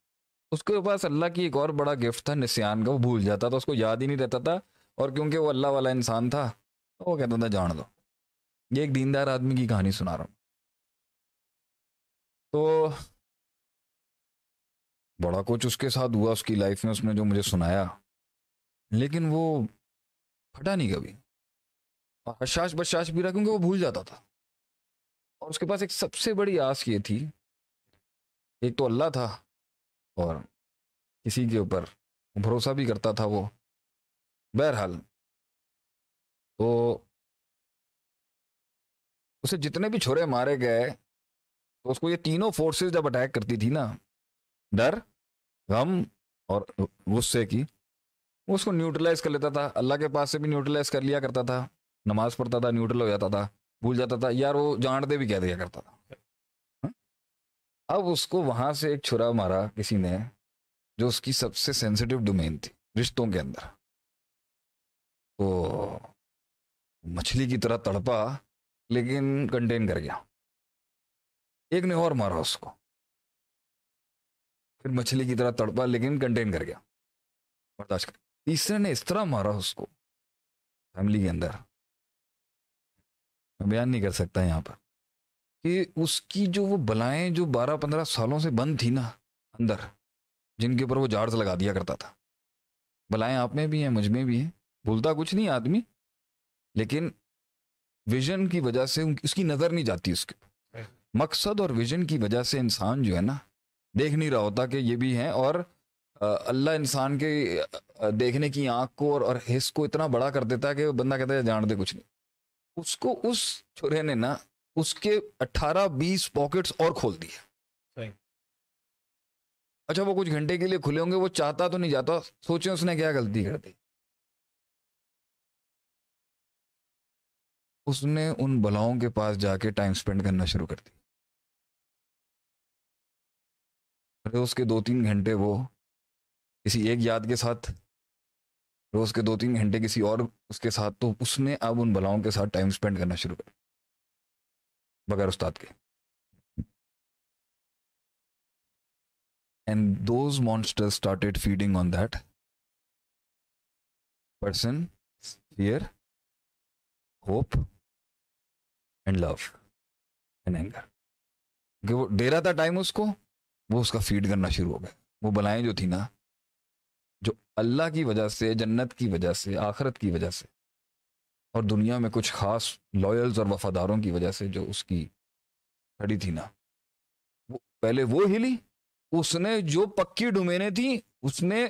اس کے پاس اللہ کی ایک اور بڑا گفٹ تھا، نسیان کا، وہ بھول جاتا تھا، اس کو یاد ہی نہیں رہتا تھا۔ اور کیونکہ وہ اللہ والا انسان تھا، تو وہ کہتا تھا، جان دو۔ یہ ایک دیندار آدمی کی کہانی سنا رہا ہوں۔ تو بڑا کچھ اس کے ساتھ ہوا، اس کی لائف میں، اس نے جو مجھے سنایا۔ لیکن وہ پھٹا نہیں کبھی۔ اور حشاش بشاش بھی رہا کیونکہ وہ بھول جاتا تھا۔ اور اس کے پاس ایک سب سے بڑی آس یہ تھی، ایک تو اللہ تھا اور کسی کے اوپر بھروسہ بھی کرتا تھا وہ۔ بہرحال، تو اسے جتنے بھی چھوڑے مارے گئے، تو اس کو یہ تینوں فورسز جب اٹیک کرتی تھی نا ڈر، غم اور غصے کی۔ وہ اس کو نیوٹرلائز کر لیتا تھا۔ اللہ کے پاس سے بھی نیوٹرلائز کر لیا کرتا تھا۔ نماز پڑھتا تھا نیوٹرل ہو جاتا تھا۔ بھول جاتا تھا۔ یار، وہ جان دے بھی کہہ دیا کرتا تھا۔ ہاں؟ اب اس کو وہاں سے ایک چھرا مارا کسی نے، جو اس کی سب سے سینسیٹیو ڈومین تھی، رشتوں کے اندر۔ تو مچھلی کی طرح تڑپا، لیکن کنٹین کر گیا۔ ایک نے اور مارا اس کو۔ پھر مچھلی کی طرح تڑپا، لیکن کنٹین کر گیا۔ برداشت کر۔ تیسرے نے اس طرح مارا اس کو۔ فیملی کے اندر۔ میں بیان نہیں کر سکتا یہاں پر۔ کہ اس کی جو وہ بلائیں جو بارہ پندرہ سالوں سے بند تھی نا، اندر، جن کے اوپر وہ جارز لگا دیا کرتا تھا۔ بلائیں آپ میں بھی ہیں، مجھ میں بھی ہیں۔ بھولتا کچھ نہیں آدمی۔ لیکن ویژن کی وجہ سے اس کی نظر نہیں جاتی اس کے مقصد اور ویژن کی وجہ سے انسان جو ہے نا دیکھ نہیں رہا ہوتا کہ یہ بھی ہیں اور اللہ انسان کے دیکھنے کی آنکھ کو اور حص کو اتنا بڑا کر دیتا ہے کہ بندہ کہتا ہے جان دے کچھ نہیں۔ اس کو اس چھوڑے نے نا اس کے اٹھارہ بیس پاکٹس اور کھول دیے اچھا وہ کچھ گھنٹے کے لیے کھلے ہوں گے وہ چاہتا تو نہیں جاتا سوچیں اس نے کیا غلطی کر دی۔ اس نے ان بلاؤں کے پاس جا کے ٹائم سپینڈ کرنا شروع کر دی روز کے دو تین گھنٹے وہ کسی ایک یاد کے ساتھ روز کے دو تین گھنٹے کسی اور اس کے ساتھ، تو اس نے اب ان بلاؤں کے ساتھ ٹائم سپینڈ کرنا شروع کر بغیر استاد کے۔ And those monster started feeding on that person fear hope and love and anger کہ وہ دے رہا تھا ٹائم اس کو وہ اس کا فیڈ کرنا شروع ہو گیا وہ بلائیں جو تھی نا، جو اللہ کی وجہ سے، جنت کی وجہ سے، آخرت کی وجہ سے، اور دنیا میں کچھ خاص لوئلز اور وفاداروں کی وجہ سے جو اس کی کھڑی تھی نا، وہ پہلے وہ ہلی اس نے جو پکی ڈومینے تھیں اس نے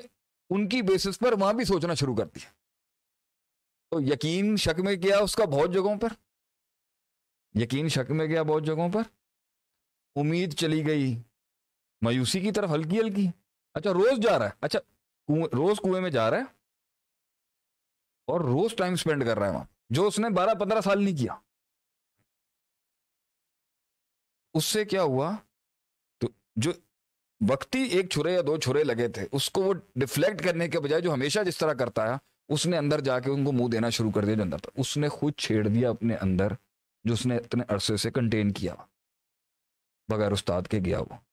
ان کی بیسس پر وہاں بھی سوچنا شروع کر دیا۔ تو یقین شک میں کیا اس کا بہت جگہوں پر۔ یقین شک میں گیا بہت جگہوں پر۔ امید چلی گئی۔ مایوسی کی طرف ہلکی ہلکی۔ اچھا روز جا رہا ہے۔ اچھا روز کنویں میں جا رہا ہے۔ اور روز ٹائم سپینڈ کر رہا ہے وہاں۔ جو اس نے بارہ پندرہ سال نہیں کیا۔ اس سے کیا ہوا؟ تو جو وقتی ایک چھرے یا دو چھرے لگے تھے، اس کو وہ ڈیفلیکٹ کرنے کے بجائے جو ہمیشہ جس طرح کرتا ہے، اس نے اندر جا کے ان کو منہ دینا شروع کر دیا جو اندر تھا۔ اس نے خود چھیڑ دیا اپنے اندر، جو اس نے اتنے عرصے سے کنٹین کیا۔ بغیر استاد کے گیا وہ۔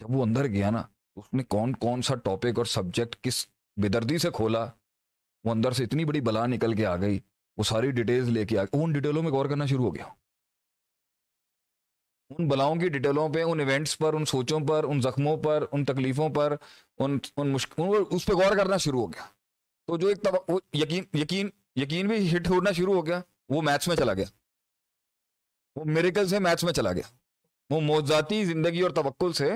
جب وہ اندر گیا نا اس نے کون کون سا ٹاپک اور سبجیکٹ کس بےدردی سے کھولا؟ وہ اندر سے اتنی بڑی بلا نکل کے آ گئی، وہ ساری ڈیٹیلز لے کے آ ان ڈیٹیلوں میں غور کرنا شروع ہو گیا۔ ان بلاؤں کی ڈیٹیلوں پہ، ان ایونٹس پر، ان سوچوں پر، ان زخموں پر، ان تکلیفوں پر، ان ان مشکل اس پہ غور کرنا شروع ہو گیا۔ تو جو ایک وہ یقین یقین یقین بھی ہٹ ہونا شروع ہو گیا۔ وہ میتھس میں چلا گیا۔ وہ میریکل سے میتھس میں چلا گیا۔ وہ موزاتی زندگی اور توکل سے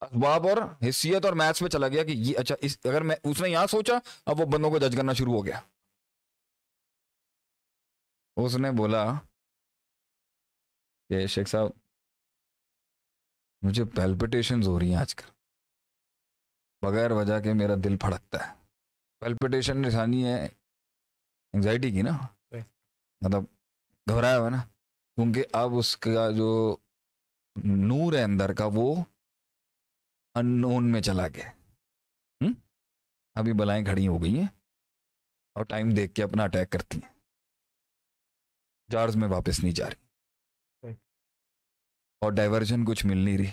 اسباب اور حیثیت اور میتھس میں چلا گیا کہ یہ اچھا اس اگر میں اس نے یہاں سوچا اب وہ بندوں کو جج کرنا شروع ہو گیا۔ اس نے بولا کہ شیخ صاحب مجھے پیلپٹیشنز ہو رہی ہیں آج کل۔ بغیر وجہ کے میرا دل پھڑکتا ہے۔ پیلپٹیشن نشانی ہے انگزائٹی کی نا۔ مطلب گھبرایا ہوا نا۔ کیونکہ اب اس کا جو نور ہے اندر کا وہ ان نون میں چلا گیا۔ ابھی بلائیں کھڑی ہو گئی ہیں اور ٹائم دیکھ کے اپنا اٹیک کرتی ہیں۔ جارز میں واپس نہیں جا رہی۔ اور ڈائیورژن کچھ مل نہیں رہی۔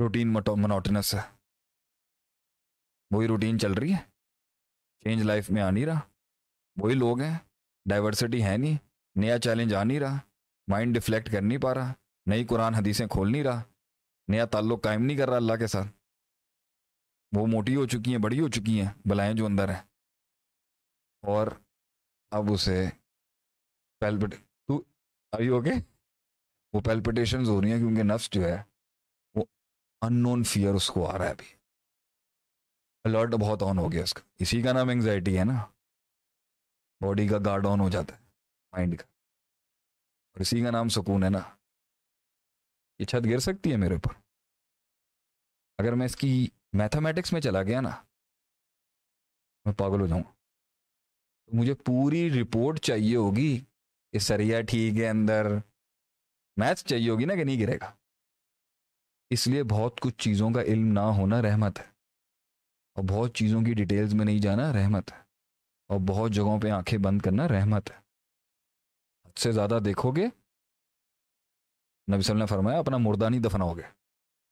روٹین منوٹنس ہے۔ وہی روٹین چل رہی ہے۔ چینج لائف میں آ نہیں رہا۔ وہی لوگ ہیں۔ ڈائیورسٹی ہے نہیں۔ نیا چیلنج آ نہیں رہا۔ مائنڈ ڈفلیکٹ کر نہیں پا رہا۔ نئی قرآن حدیثیں کھول نہیں رہا۔ نیا تعلق قائم نہیں کر رہا اللہ کے ساتھ۔ وہ موٹی ہو چکی ہیں، بڑی ہو چکی ہیں، بلائیں جو اندر ہیں۔ اور اب اسے پیلپٹ تو ابھی ہو گئے وہ پیلپٹیشنز ہو رہی ہیں کیونکہ نفس جو ہے، وہ ان نون فیئر اس کو آ رہا ہے ابھی۔ الرٹ بہت آن ہو گیا اس کا۔ اسی کا نام انگزائٹی ہے نا۔ باڈی کا گارڈ آن ہو جاتا ہے مائنڈ کا۔ اور اسی کا نام سکون ہے نا۔ یہ چھت گر سکتی ہے میرے اوپر۔ اگر میں اس کی میتھمیٹکس میں چلا گیا نا، میں پاگل ہو جاؤں۔ تو مجھے پوری رپورٹ چاہیے ہوگی کہ سریا ٹھیک ہے اندر۔ میتھس چاہیے ہوگی نا کہ نہیں گرے گا۔ اس لیے بہت کچھ چیزوں کا علم نہ ہونا رحمت ہے۔ اور بہت چیزوں کی ڈیٹیلز میں نہیں جانا رحمت ہے۔ اور بہت جگہوں پہ آنکھیں بند کرنا رحمت ہے۔ حد سے زیادہ دیکھو گے نبی صلی اللہ نے فرمایا، اپنا مردہ نہیں دفناؤ گے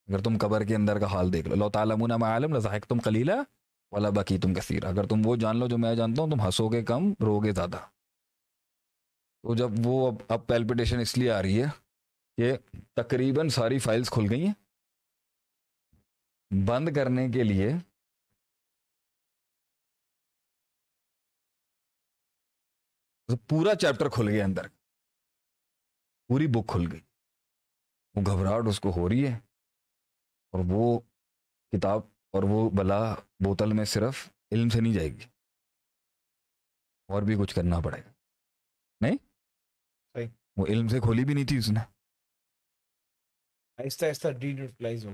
اگر تم قبر کے اندر کا حال دیکھ لو اللہ تعالیٰ عالم تم کلیلہ والا باقی تم کثیر اگر تم وہ جان لو جو میں جانتا ہوں، تم ہنسو گے کم رو گے زیادہ۔ تو جب وہ اب اب پیلپٹیشن اس لیے آ رہی ہے کہ تقریباً ساری فائلز کھل گئی ہیں۔ بند کرنے کے لیے پورا چیپٹر کھل گیا اندر۔ پوری بک کھل گئی۔ وہ گھبراہٹ اس کو ہو رہی ہے اور وہ کتاب اور وہ بلا بوتل میں صرف علم سے نہیں جائے گی۔ اور بھی کچھ کرنا پڑے گا۔ نہیں؟ صحیح۔ وہ علم سے کھولی بھی نہیں تھی اس نے۔ آہستہ آہستہ ڈی یوٹیلائز ہو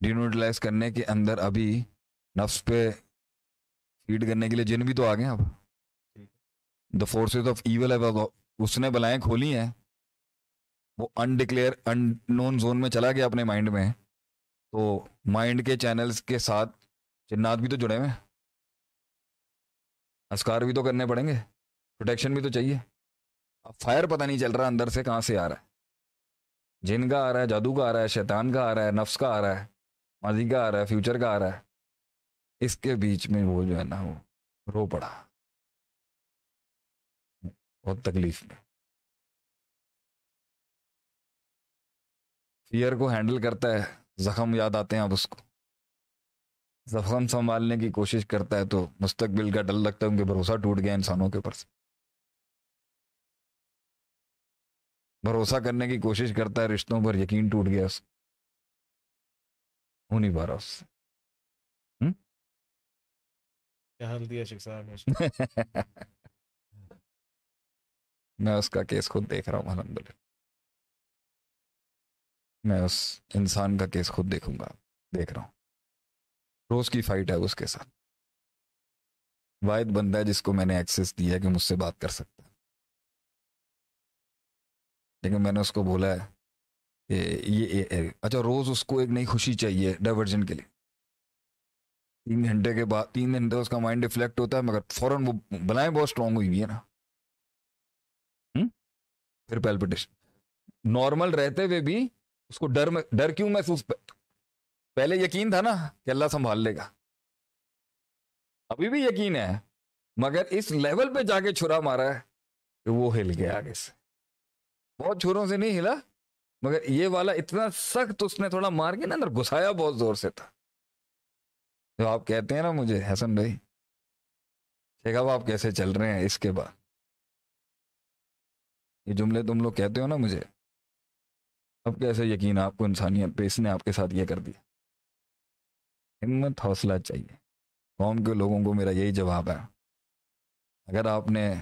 ڈی یوٹیلائز کرنے کے اندر ابھی نفس پہ فیڈ کرنے کے لیے جن بھی تو آ گئے اب۔ دا فورسز آف ایول اس نے بلائیں کھولی ہیں۔ وہ انڈکلیئر ان نون زون میں چلا گیا اپنے مائنڈ میں. تو مائنڈ کے چینلز کے ساتھ جنات بھی تو جڑے ہوئے ہیں. اسکار بھی تو کرنے پڑیں گے. پروٹیکشن بھی تو چاہیے. اب فائر پتہ نہیں چل رہا اندر سے کہاں سے آ رہا ہے. جن کا آ رہا ہے، جادو کا آ رہا ہے، شیطان کا آ رہا ہے، نفس کا آ رہا ہے، ماضی کا آ رہا ہے فیوچر کا آ رہا ہے. اس کے بیچ میں وہ جو ہے نا وہ رو پڑا. بہت تکلیف میں. فیئر کو ہینڈل کرتا ہے زخم یاد آتے ہیں اب اس کو۔ زخم سنبھالنے کی کوشش کرتا ہے تو مستقبل کا ڈر لگتا ہے ان کے بھروسہ ٹوٹ گیا انسانوں کے اوپر سے۔ بھروسہ کرنے کی کوشش کرتا ہے رشتوں پر یقین ٹوٹ گیا اس ہو نہیں پا رہا اس سے۔ میں اس کا کیس خود دیکھ رہا ہوں الحمد للہ میں اس انسان کا کیس خود دیکھوں گا، دیکھ رہا ہوں۔ روز کی فائٹ ہے اس کے ساتھ۔ واحد بندہ ہے جس کو میں نے ایکسیس دیا کہ مجھ سے بات کر سکتا ہے۔ لیکن میں نے اس کو بولا ہے کہ یہ اچھا روز اس کو ایک نئی خوشی چاہیے ڈائیورژن کے لیے۔ تین گھنٹے کے بعد تین گھنٹے اس کا مائنڈ ڈفلیکٹ ہوتا ہے، مگر فوراً وہ بلائیں بہت اسٹرانگ ہوئی ہوئی ہے نا۔ پھر پیلپٹیشن نارمل رہتے ہوئے بھی اس کو ڈر میں ڈر کیوں محسوس پہلے یقین تھا نا کہ اللہ سنبھال لے گا۔ ابھی بھی یقین ہے، مگر اس لیول پہ جا کے چھرا مارا ہے کہ وہ ہل گیا آگے سے۔ بہت چھروں سے نہیں ہلا، مگر یہ والا اتنا سخت اس نے تھوڑا مار کے نا اندر گھسایا، بہت زور سے تھا۔ جو آپ کہتے ہیں نا مجھے، حسن بھائی، شیخ اب آپ کیسے چل رہے ہیں؟ اس کے بعد۔ یہ جملے تم لوگ کہتے ہو نا مجھے اب کیسے یقین آپ کو انسانیت پہ اس نے آپ کے ساتھ یہ کر دیا؟ ہمت حوصلہ چاہیے۔ قوم کے لوگوں کو میرا یہی جواب ہے۔ اگر آپ نے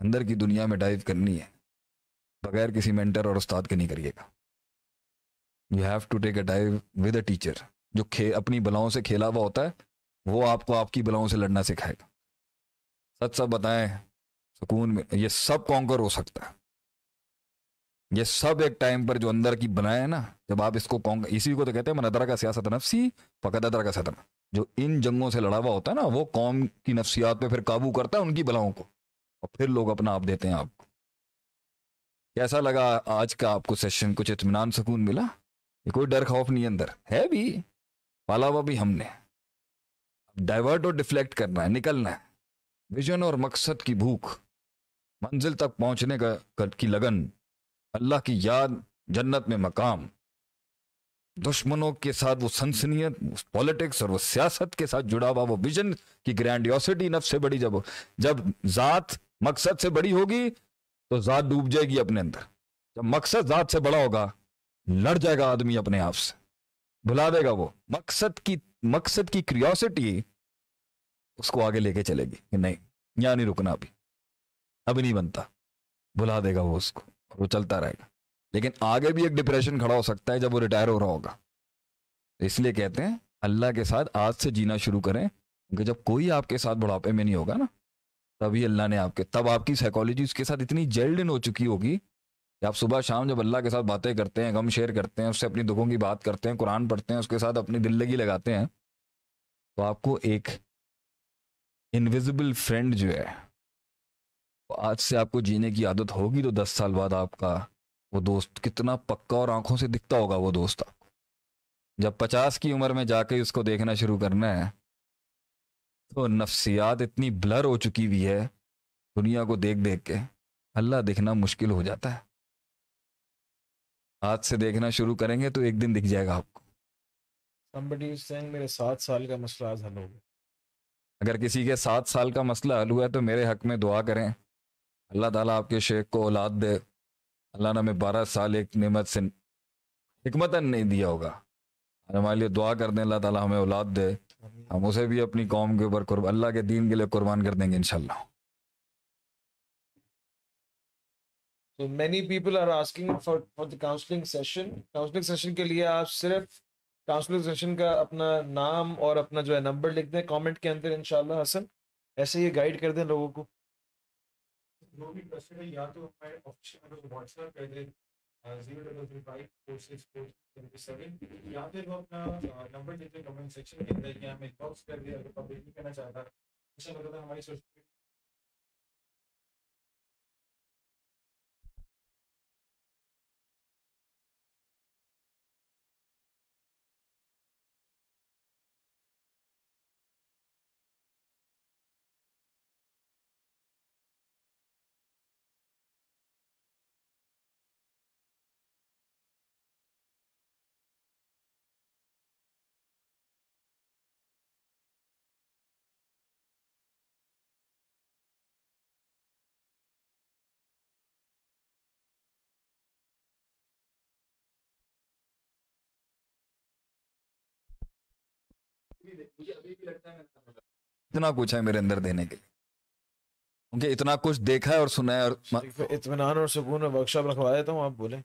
اندر کی دنیا میں ڈائیو کرنی ہے، بغیر کسی مینٹر اور استاد کے نہیں کریے گا۔ You have to take a dive with a teacher جو اپنی بلاؤں سے کھیلا ہوا ہوتا ہے، وہ آپ کو آپ کی بلاؤں سے لڑنا سکھائے گا۔ سچ سب بتائیں، سکون میں، یہ سب کانکر ہو سکتا ہے۔ یہ سب ایک ٹائم پر جو اندر کی بنائے نا، جب آپ اس کو اسی کو تو کہتے ہیں منظرہ کا سیاست نفسی فقط ادرا کا سطر جو ان جنگوں سے لڑا ہوا ہوتا ہے نا، وہ قوم کی نفسیات پہ پھر قابو کرتا ہے ان کی بلاؤں کو۔ اور پھر لوگ اپنا آپ دیتے ہیں آپ کو۔ کیسا لگا آج کا آپ کو سیشن کچھ اطمینان، سکون ملا؟ یہ کوئی ڈر خوف نہیں اندر۔ ہے بھی۔ پالا ہوا بھی ہم نے۔ ڈائیورٹ اور ڈفلیکٹ کرنا ہے، نکلنا ہے۔ ویژن اور مقصد کی بھوک۔ منزل تک پہنچنے کا کی لگن۔ اللہ کی یاد جنت میں مقام، دشمنوں کے ساتھ وہ سنسنیت پالیٹکس اور وہ سیاست کے ساتھ جڑا ہوا وہ ویژن کی گرینڈیوسٹی نفس سے بڑی، جب جب ذات مقصد سے بڑی ہوگی تو ذات ڈوب جائے گی اپنے اندر۔ جب مقصد ذات سے بڑا ہوگا، لڑ جائے گا آدمی اپنے آپ سے بلا دے گا وہ۔ مقصد کی مقصد کی کریوسٹی اس کو آگے لے کے چلے گی کہ نہیں، یہاں نہیں رکنا ابھی ابھی نہیں بنتا بلا دے گا وہ اس کو۔ وہ چلتا رہے گا۔ لیکن آگے بھی ایک ڈپریشن کھڑا ہو سکتا ہے جب وہ ریٹائر ہو رہا ہوگا۔ اس لیے کہتے ہیں اللہ کے ساتھ آج سے جینا شروع کریں، کیونکہ جب کوئی آپ کے ساتھ بڑھاپے میں نہیں ہوگا نا، تبھی اللہ نے آپ کے، تب آپ کی سائیکالوجی اس کے ساتھ اتنی جیلڈ ان ہو چکی ہوگی کہ آپ صبح شام جب اللہ کے ساتھ باتیں کرتے ہیں، غم شیئر کرتے ہیں، اس سے اپنی دکھوں کی بات کرتے ہیں، قرآن پڑھتے ہیں، اس کے ساتھ اپنی دل لگی لگاتے ہیں، تو آپ کو ایک انویزبل فرینڈ جو ہے آج سے آپ کو جینے کی عادت ہوگی تو دس سال بعد آپ کا وہ دوست کتنا پکا اور آنکھوں سے دکھتا ہوگا وہ دوست آپ کو۔ جب پچاس کی عمر میں جا کے اس کو دیکھنا شروع کرنا ہے تو نفسیات اتنی بلر ہو چکی ہوئی ہے دنیا کو دیکھ دیکھ کے اللہ دیکھنا مشکل ہو جاتا ہے۔ آج سے دیکھنا شروع کریں گے تو ایک دن دکھ جائے گا آپ کو۔ میرے سات سال کا مسئلہ آج حل ہو گیا۔ اگر کسی کے سات سال کا مسئلہ حل ہوا ہے تو میرے حق میں دعا کریں۔ اللہ تعالیٰ آپ کے شیخ کو اولاد دے۔ اللہ نے ہمیں بارہ سال ایک نعمت سے حکمت نہیں دیا ہوگا۔ ہمارے لیے دعا کر دیں، اللہ تعالیٰ ہمیں اولاد دے۔ ہم اسے بھی اپنی قوم کے اوپر اللہ کے دین کے لیے قربان کر دیں گے انشاءاللہ۔ So many people are asking for for the counseling session. Counseling session کے لیے آپ صرف counseling session کا اپنا نام اور اپنا جو ہے نمبر لکھ دیں۔ کامنٹ کے اندر انشاءاللہ حسن ایسے یہ گائیڈ کر دیں لوگوں کو۔ جو بھی ہے یا تو ہمارے آفیشیل واٹس ایپ پہ دیں zero double three five four six four seven یا پھر وہ اپنا نمبر دیتے کمنٹ سیکشن کے اندر، یا ہمیں باکس کر دیا، اگر پبلک نہیں کرنا چاہتا ان شاء اللہ ہماری سوشل اتنا کچھ ہے میرے اندر دینے کے لیے۔ کیونکہ اتنا کچھ دیکھا ہے اور سنا ہے اور اطمینان اور سکون میں ورک شاپ رکھوا دیتا ہوں آپ بولیں۔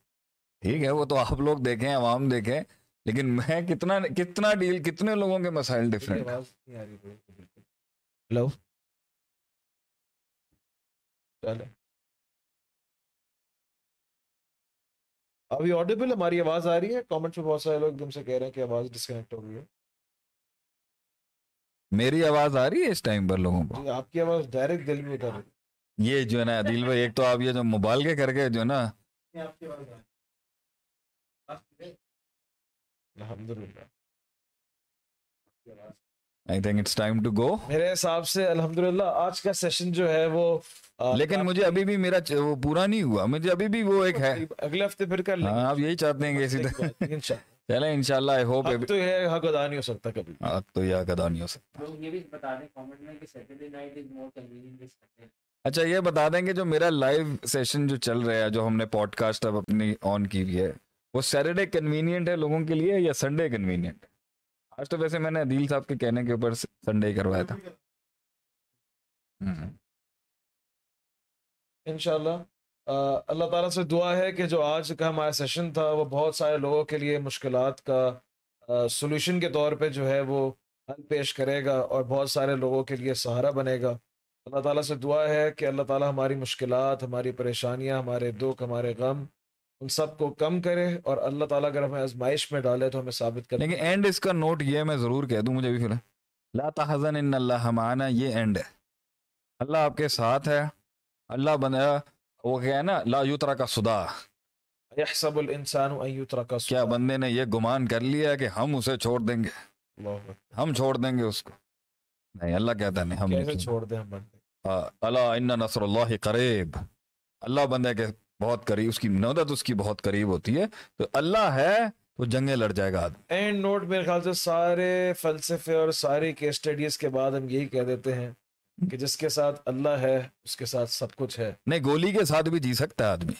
ٹھیک ہے وہ تو آپ لوگ دیکھیں عوام دیکھیں لیکن میں کتنا کتنا ڈیل کتنے لوگوں کے مسائل ڈفرینٹ ہلو ابھی آڈیبل ہماری آواز آ رہی ہے۔ کامنٹ میں بہت سارے لوگ تم سے کہہ رہے ہیں کہ آواز ڈسکنیکٹ ہو گئی ہے۔ میری آواز آ رہی ہے اس ٹائم پر لوگوں کو؟ آپ کی آواز ڈائریکٹ دل میں اتر رہی یہ جو ہے نا دل بھائی ایک تو آپ یہ جو موبائل کے کر کے جو ہے نا۔ میرے حساب سے الحمد آج کا سیشن جو ہے وہ لیکن مجھے ابھی بھی میرا وہ پورا نہیں ہوا۔ مجھے ابھی بھی وہ ایک ہے۔ اگلے ہفتے پھر کر لیں ہاں، آپ یہی چاہتے ہیں کہ چلیں انشاءاللہ آئی ہوپ اب تو یہ حق ادا نہیں ہو سکتا کبھی۔ حق تو یہ حق ادا نہیں ہو سکتا۔ لوگ یہ بھی بتا دیں کامنٹ میں کہ Saturday night is more convenient اچھا یہ بتا دیں گے جو میرا لائیو سیشن جو چل رہا ہے جو ہم نے پوڈ کاسٹ اب اپنی آن کی ہوئی ہے وہ سیٹرڈے کنوینینٹ ہے لوگوں کے لیے یا سنڈے کنوینینٹ آج تو ویسے میں نے عدیل صاحب کے کہنے کے اوپر سنڈے کروایا تھا۔ انشاءاللہ۔ اللہ تعالیٰ سے دعا ہے کہ جو آج کا ہمارا سیشن تھا، وہ بہت سارے لوگوں کے لیے مشکلات کا سولوشن کے طور پہ جو ہے وہ حل پیش کرے گا اور بہت سارے لوگوں کے لیے سہارا بنے گا۔ اللہ تعالیٰ سے دعا ہے کہ اللہ تعالیٰ ہماری مشکلات، ہماری پریشانیاں، ہمارے دکھ، ہمارے غم، ان سب کو کم کرے اور اللہ تعالیٰ اگر ہمیں آزمائش میں ڈالے تو ہمیں ثابت کرے۔ لیکن اینڈ اس کا نوٹ یہ میں ضرور کہہ دوں مجھے بھی فی الحال۔ لا تحزن ان اللہ ہمانا یہ اینڈ ہے۔ اللہ آپ کے ساتھ ہے۔ اللہ بنایا وہ کیا ہے نا لا یوترا کا سدا یحسب الانسان ان یترک کیا بندے نے یہ گمان کر لیا کہ ہم اسے چھوڑ دیں گے؟ ہم چھوڑ دیں گے اس کو؟ نہیں اللہ کہتا نہیں ہم چھوڑ دیں ہم بندے؟ ہاں، اللہ ان نصر اللہ قریب۔ اللہ بندے کے بہت قریب اس کی مدد اس کی بہت قریب ہوتی ہے۔ تو اللہ ہے تو جنگیں لڑ جائے گا اینڈ نوٹ میرے خیال سے سارے فلسفے اور ساری کیس اسٹڈیز کے بعد ہم یہی کہہ دیتے ہیں۔ کہ جس کے ساتھ اللہ ہے، اس کے ساتھ سب کچھ ہے۔ نہیں، گولی کے ساتھ بھی جی سکتا ہے آدمی۔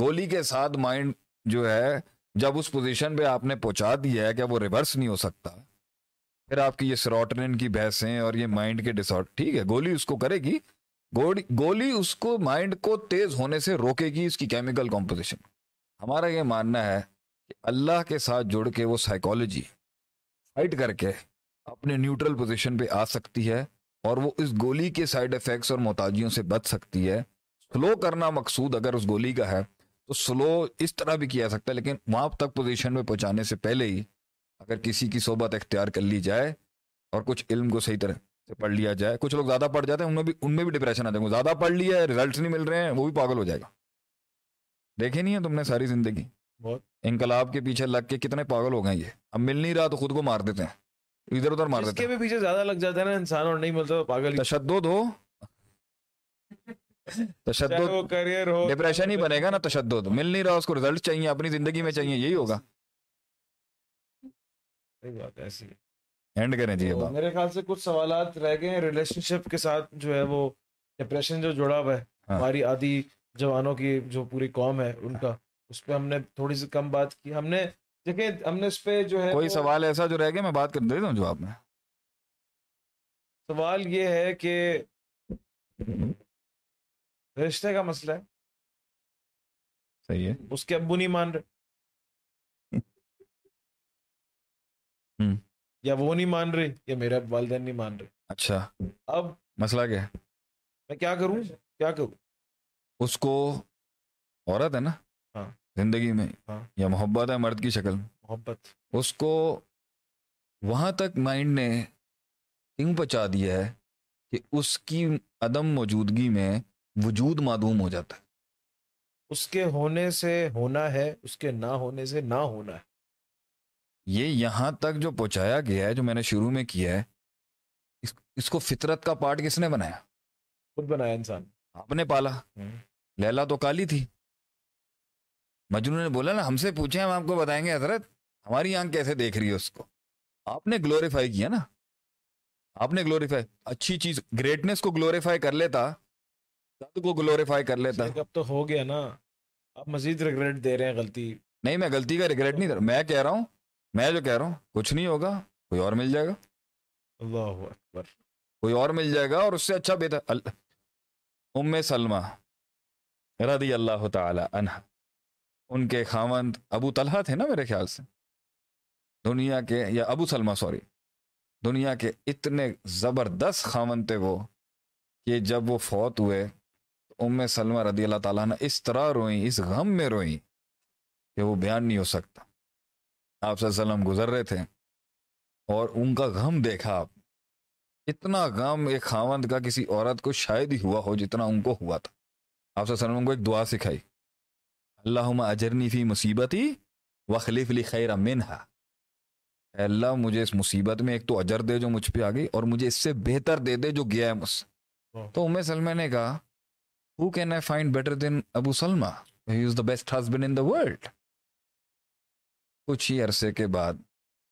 گولی کے ساتھ مائنڈ جو ہے، جب اس پوزیشن پہ آپ نے پہنچا دیا ہے کہ وہ ریورس نہیں ہو سکتا۔ پھر آپ کی یہ سروٹنن کی بحثیں اور یہ مائنڈ کے ڈس ٹھیک ہے، گولی اس کو کرے گی۔ گولی اس کو مائنڈ کو تیز ہونے سے روکے گی اس کی کیمیکل کمپوزیشن ہمارا یہ ماننا ہے کہ اللہ کے ساتھ جڑ کے وہ سائیکالوجی فائٹ کر کے اپنے نیوٹرل پوزیشن پہ آ سکتی ہے۔ اور وہ اس گولی کے سائیڈ ایفیکٹس اور محتاجیوں سے بچ سکتی ہے۔ سلو کرنا مقصود اگر اس گولی کا ہے تو سلو اس طرح بھی کیا سکتا ہے لیکن وہاں تک پوزیشن میں پہنچانے سے پہلے ہی اگر کسی کی صحبت اختیار کر لی جائے اور کچھ علم کو صحیح طرح سے پڑھ لیا جائے کچھ لوگ زیادہ پڑھ جاتے ہیں ان میں بھی ان میں بھی ڈپریشن آ جائے گا زیادہ پڑھ لیا ہے ریزلٹس نہیں مل رہے ہیں وہ بھی پاگل ہو جائے گا۔ دیکھے نہیں ہے تم نے ساری زندگی؟ بہت۔ انقلاب کے پیچھے لگ کے کتنے پاگل ہو گئے یہ۔ اب مل نہیں رہا تو خود کو مار دیتے ہیں۔ ادھر ادھر مار دیتے کے پیچھے زیادہ لگ جاتا ہے نا انسان اور نہیں ملتا پاگل تشدد ہو۔ تشدد کیریئر ہو ڈپریشن ہی بنے گا نا تشدد۔ مل نہیں رہا اس کو ریزلٹ چاہیے اپنی زندگی میں چاہیے یہی ہوگا۔ اینڈ کریں جی میرے خیال سے کچھ سوالات رہ گئے ہیں۔ ریلیشن شپ کے ساتھ جو ہے وہ ڈپریشن جو جڑا ہوا ہے ہاں۔ ہماری آدھی جوانوں کی جو پوری قوم ہے ان کا اس پہ ہم نے تھوڑی سی کم بات کی۔ ہم نے دیکھیں ہم نے اس پہ جو ہے کوئی سوال ایسا جو رہ گیا میں بات کر دیتا ہوں جواب میں۔ سوال یہ ہے کہ رشتے کا مسئلہ ہے۔ صحیح ہے۔ اس کے ابو نہیں مان رہے۔ یا وہ نہیں مان رہے یا میرے والدین نہیں مان رہے۔ اچھا۔ اب مسئلہ کیا ہے؟ میں کیا کروں؟ کیا کروں؟ اس کو عورت ہے نا؟ ہاں۔ زندگی میں ہاں۔ یا محبت ہے مرد کی شکل۔ محبت۔ اس کو وہاں تک مائنڈ نے کنگ پچا دیا ہے کہ اس کی عدم موجودگی میں وجود معدوم ہو جاتا ہے۔ اس کے ہونے سے ہونا ہے اس کے نہ ہونے سے نہ ہونا ہے۔ یہ یہاں تک جو پہنچایا گیا ہے جو میں نے شروع میں کیا ہے اس, اس کو فطرت کا پارٹ کس نے بنایا؟ خود بنایا انسان آپ نے پالا۔ لیلا تو کالی تھی۔ مجنو نے بولا نا ہم سے پوچھیں ہم آپ کو بتائیں گے حضرت ہماری آنکھ کیسے دیکھ رہی ہے اس کو؟ آپ نے گلوریفائی کیا نا؟ آپ نے گلوریفائی اچھی چیز گریٹنس کو گلوریفائی کر لیتا کو گلوریفائی کر لیتا۔ اب تو ہو گیا نا آپ مزید ریگریٹ دے رہے ہیں غلطی۔ نہیں میں غلطی کا ریگریٹ نہیں رہا میں کہہ رہا ہوں میں جو کہہ رہا ہوں کچھ نہیں ہوگا کوئی اور مل جائے گا۔ اللہ اکبر۔ کوئی اور مل جائے گا اور اس سے اچھا بہتر۔ ام سلمہ رضی اللہ تعالی عنہ۔ ان کے خاوند ابو طلحہ تھے نا میرے خیال سے؟ دنیا کے، یا ابو سلمہ، سوری۔ دنیا کے اتنے زبردست خاوند تھے وہ کہ جب وہ فوت ہوئے تو ام سلمہ رضی اللہ تعالیٰ نے اس طرح روئیں، اس غم میں روئیں کہ وہ بیان نہیں ہو سکتا۔ آپ صلی اللہ علیہ وسلم گزر رہے تھے اور ان کا غم دیکھا آپ اتنا غم ایک خاوند کا کسی عورت کو شاید ہی ہوا ہو جتنا ان کو ہوا تھا۔ آپ صلی اللہ علیہ وسلم کو ایک دعا سکھائی۔ اللہ اجرنی فی مصیبتی وخلیف لی خیر منہا۔ اے اللہ مجھے اس مصیبت میں ایک تو اجر دے جو مجھ پہ آ گئی اور مجھے اس سے بہتر دے دے جو گیا ہے مجھ سے۔ تو ام سلمہ نے کہا who can I find better than Abu Salama? He is the best husband in the world کچھ ہی عرصے کے بعد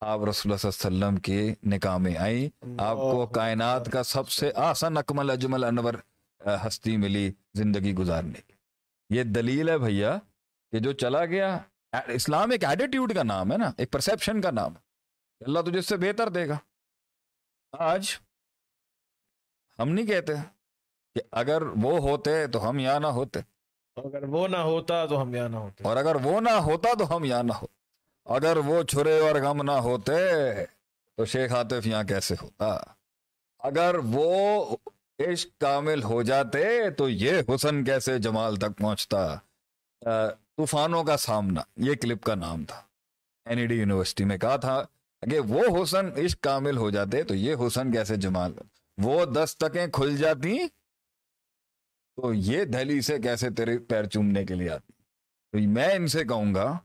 آپ رسول اللہ صلی اللہ علیہ وسلم کے نکاح میں آئیں۔ آپ کو کائنات کا سب سے آسان اکمل اجمل انور ہستی ملی زندگی گزارنے کی۔ یہ دلیل ہے بھیا کہ جو چلا گیا اسلام ایک ایٹیٹیوڈ کا نام ہے نا ایک پرسیپشن کا نام ہے۔ اللہ تجھے اس سے بہتر دے گا۔ آج ہم نہیں کہتے کہ اگر وہ ہوتے تو ہم یہاں نہ ہوتے۔ اگر وہ نہ ہوتا تو ہم یہاں نہ ہوتے۔ اور اگر وہ نہ ہوتا تو ہم یہاں نہ ہو۔ اگر وہ چھرے اور غم نہ ہوتے تو شیخ عاطف یہاں کیسے ہوتا؟ اگر وہ عشق کامل ہو جاتے تو یہ حسن کیسے جمال تک پہنچتا؟ طوفانوں کا سامنا یہ کلپ کا نام تھا۔ این ای ڈی یونیورسٹی میں کہا تھا کہ وہ حسن عشق کامل ہو جاتے تو یہ حسن کیسے جمال وہ دس تکیں کھل جاتی تو یہ دہلی سے کیسے تیرے پیر چومنے کے لیے آتی۔ تو میں ان سے کہوں گا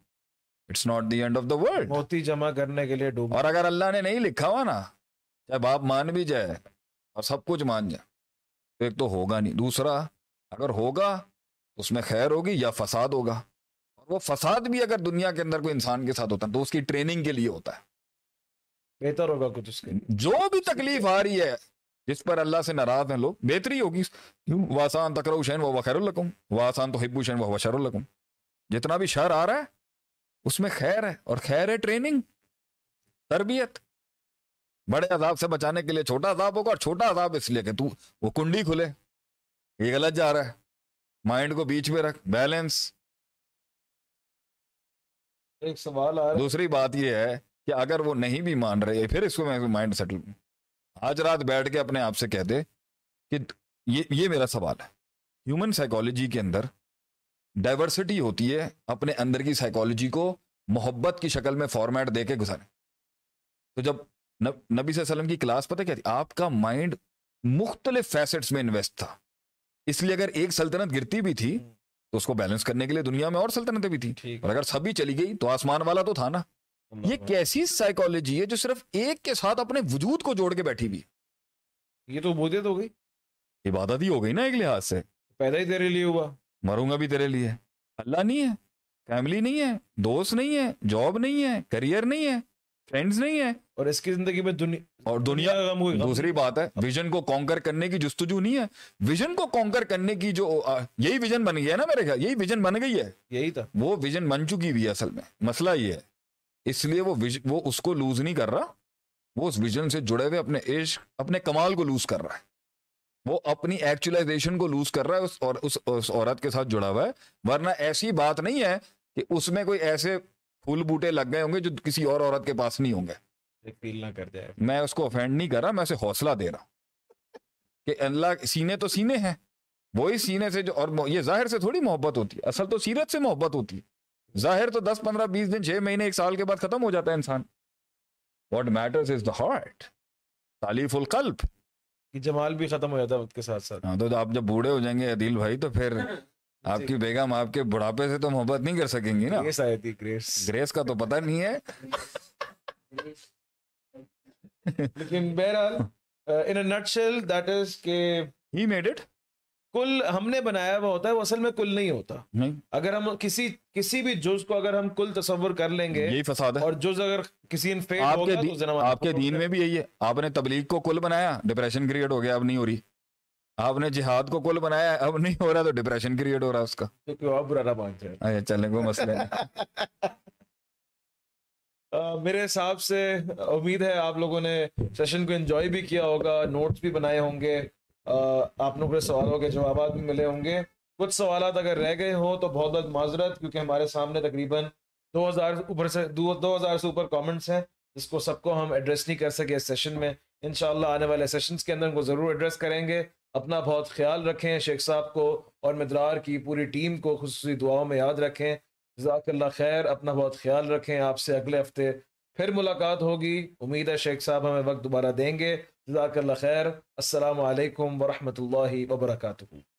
it's not the end of the world موتی جمع کرنے کے لیے ڈوب۔ اور اگر اللہ نے نہیں لکھا ہوا نا چاہے باپ مان بھی جائے اور سب کچھ مان جائے تو ایک تو ہوگا نہیں۔ دوسرا اگر ہوگا اس میں خیر ہوگی یا فساد ہوگا؟ اور وہ فساد بھی اگر دنیا کے اندر کوئی انسان کے ساتھ ہوتا ہے تو اس کی ٹریننگ کے لیے ہوتا ہے۔ بہتر ہوگا کچھ اس کے لیے۔ جو بھی تکلیف آ رہی ہے جس پر اللہ سے ناراض ہیں لوگ بہتری ہوگی۔ واسان تکرو شین وہ خیر القم واسان تو حبو شین وہ شر القم جتنا بھی شر آ رہا ہے اس میں خیر ہے اور خیر ہے ٹریننگ تربیت۔ بڑے عذاب سے بچانے کے لیے چھوٹا عذاب ہوگا اور چھوٹا عذاب اس لیے کہ تو وہ کنڈی کھلے۔ یہ غلط جا رہا ہے۔ مائنڈ کو بیچ میں رکھ بیلنس ایک سوال آ رہا دوسری بات یہ ہے کہ اگر وہ نہیں بھی مان رہے پھر اس کو میں مائنڈ سیٹل آج رات بیٹھ کے اپنے آپ سے کہہ دے کہ یہ یہ میرا سوال ہے۔ ہیومن سائیکالوجی کے اندر ڈائیورسٹی ہوتی ہے اپنے اندر کی سائیکالوجی کو محبت کی شکل میں فارمیٹ دے کے گزارے تو جب نب- نبی صلی اللہ علیہ وسلم کی کلاس پتہ کیا تھی؟ آپ کا مائنڈ مختلف فیسٹس میں انویسٹ تھا۔ اس لیے اگر ایک سلطنت گرتی بھی تھی تو اس کو بیلنس کرنے کے لیے دنیا میں اور سلطنتیں بھی تھیں۔ اور اگر سبھی چلی گئی تو آسمان والا تو تھا نا۔ یہ کیسی سائیکالوجی ہے جو صرف ایک کے ساتھ اپنے وجود کو جوڑ کے بیٹھی بھی یہ تو عبودیت ہو گئی۔ عبادت ہی ہو گئی نا ایک لحاظ سے۔ پیدا ہی تیرے لیے ہوا۔ مروں گا بھی تیرے لیے۔ اللہ نہیں ہے فیملی نہیں ہے دوست نہیں ہے جاب نہیں ہے کریئر نہیں ہے فرینڈز نہیں ہے۔ اور اس کی زندگی میں دنیا اور دنیا کا غم ہوئی غم دوسری بات ہے ویژن کو کانکر کرنے کی جستجو نہیں ہے۔ ویژن کو کانکر کرنے کی جو یہی ویژن بن گیا ہے نا میرے خیال یہی ویژن بن گئی ہے۔ یہی تھا وہ ویژن بن چکی ہوئی ہے اصل میں۔ مسئلہ یہ ہے۔ اس لیے وہ وہ اس کو لوز نہیں کر رہا۔ وہ اس ویژن سے جڑے ہوئے اپنے عشق اپنے کمال کو لوز کر رہا ہے۔ وہ اپنی ایکچولائزیشن کو لوز کر رہا ہے اس اور اس, اس عورت کے ساتھ جڑا ہوا ہے۔ ورنہ ایسی بات نہیں ہے کہ اس میں کوئی ایسے پھول بوٹے لگ گئے ہوں گے جو کسی اور عورت کے پاس نہیں ہوں گے۔ فیل نہ کر جائے۔ میں اس کو افینڈ نہیں کر رہا میں اسے حوصلہ دے رہا کہ اللہ سینے تو سینے ہیں وہی سینے سے جو اور یہ ظاہر سے تھوڑی محبت ہوتی ہے اصل تو سیرت سے محبت ہوتی ہے۔ ظاہر تو دس پندرہ بیس دن چھ مہینے ایک سال کے بعد ختم ہو جاتا ہے انسان۔ What matters is the heart تعلیف القلب۔ جمال بھی ختم ہو جاتا ہے وقت کے ساتھ ساتھ۔ ہاں تو آپ جب بوڑھے ہو جائیں گے عدیل بھائی تو پھر آپ کی بیگم آپ کے بڑھاپے سے تو محبت نہیں کر سکیں گی نا۔ گریس کا تو پتہ نہیں ہے۔ لیکن بہرحال ان نٹ شیل دیٹ از کہ ہی میڈ اٹ کل ہم نے بنایا ہوا ہوتا ہے وہ اصل میں کل نہیں ہوتا۔ اگر ہم کسی کسی بھی جز کو اگر ہم کل تصور کر لیں گے یہی فساد ہے۔ اور جز اگر کسی آپ کے آپ دین میں بھی یہی ہے۔ آپ نے تبلیغ کو کل بنایا ڈپریشن کریٹ ہو گیا اب نہیں ہو رہی۔ آپ نے جہاد کو کل بنایا اب نہیں ہو رہا تو ڈپریشن کریٹ ہو رہا اس کا۔ کیونکہ اور برا نہ مان جائے چلیں کوئی مسئلہ نہیں میرے حساب سے امید ہے آپ لوگوں نے سیشن کو انجوائے بھی کیا ہوگا، نوٹس بھی بنائے ہوں گے۔ آپ لوگوں کے سوالوں کے جوابات بھی ملے ہوں گے۔ کچھ سوالات اگر رہ گئے ہوں تو بہت بہت معذرت، کیونکہ ہمارے سامنے تقریباً دو ہزار اوپر سے، دو دو ہزار سے اوپر کامنٹس ہیں، جس کو سب کو ہم ایڈریس نہیں کر سکے اس سیشن میں۔ انشاءاللہ آنے والے سیشنز کے اندر ان کو ضرور ایڈریس کریں گے۔ اپنا بہت خیال رکھیں شیخ صاحب کو اور مدرار کی پوری ٹیم کو، خصوصی دعاؤں میں یاد رکھیں۔ جزاک اللہ خیر، اپنا بہت خیال رکھیں آپ سے اگلے ہفتے پھر ملاقات ہوگی۔ امید ہے شیخ صاحب ہمیں وقت دوبارہ دیں گے۔ جزاک اللہ خیر، السلام علیکم ورحمۃ اللہ وبرکاتہ۔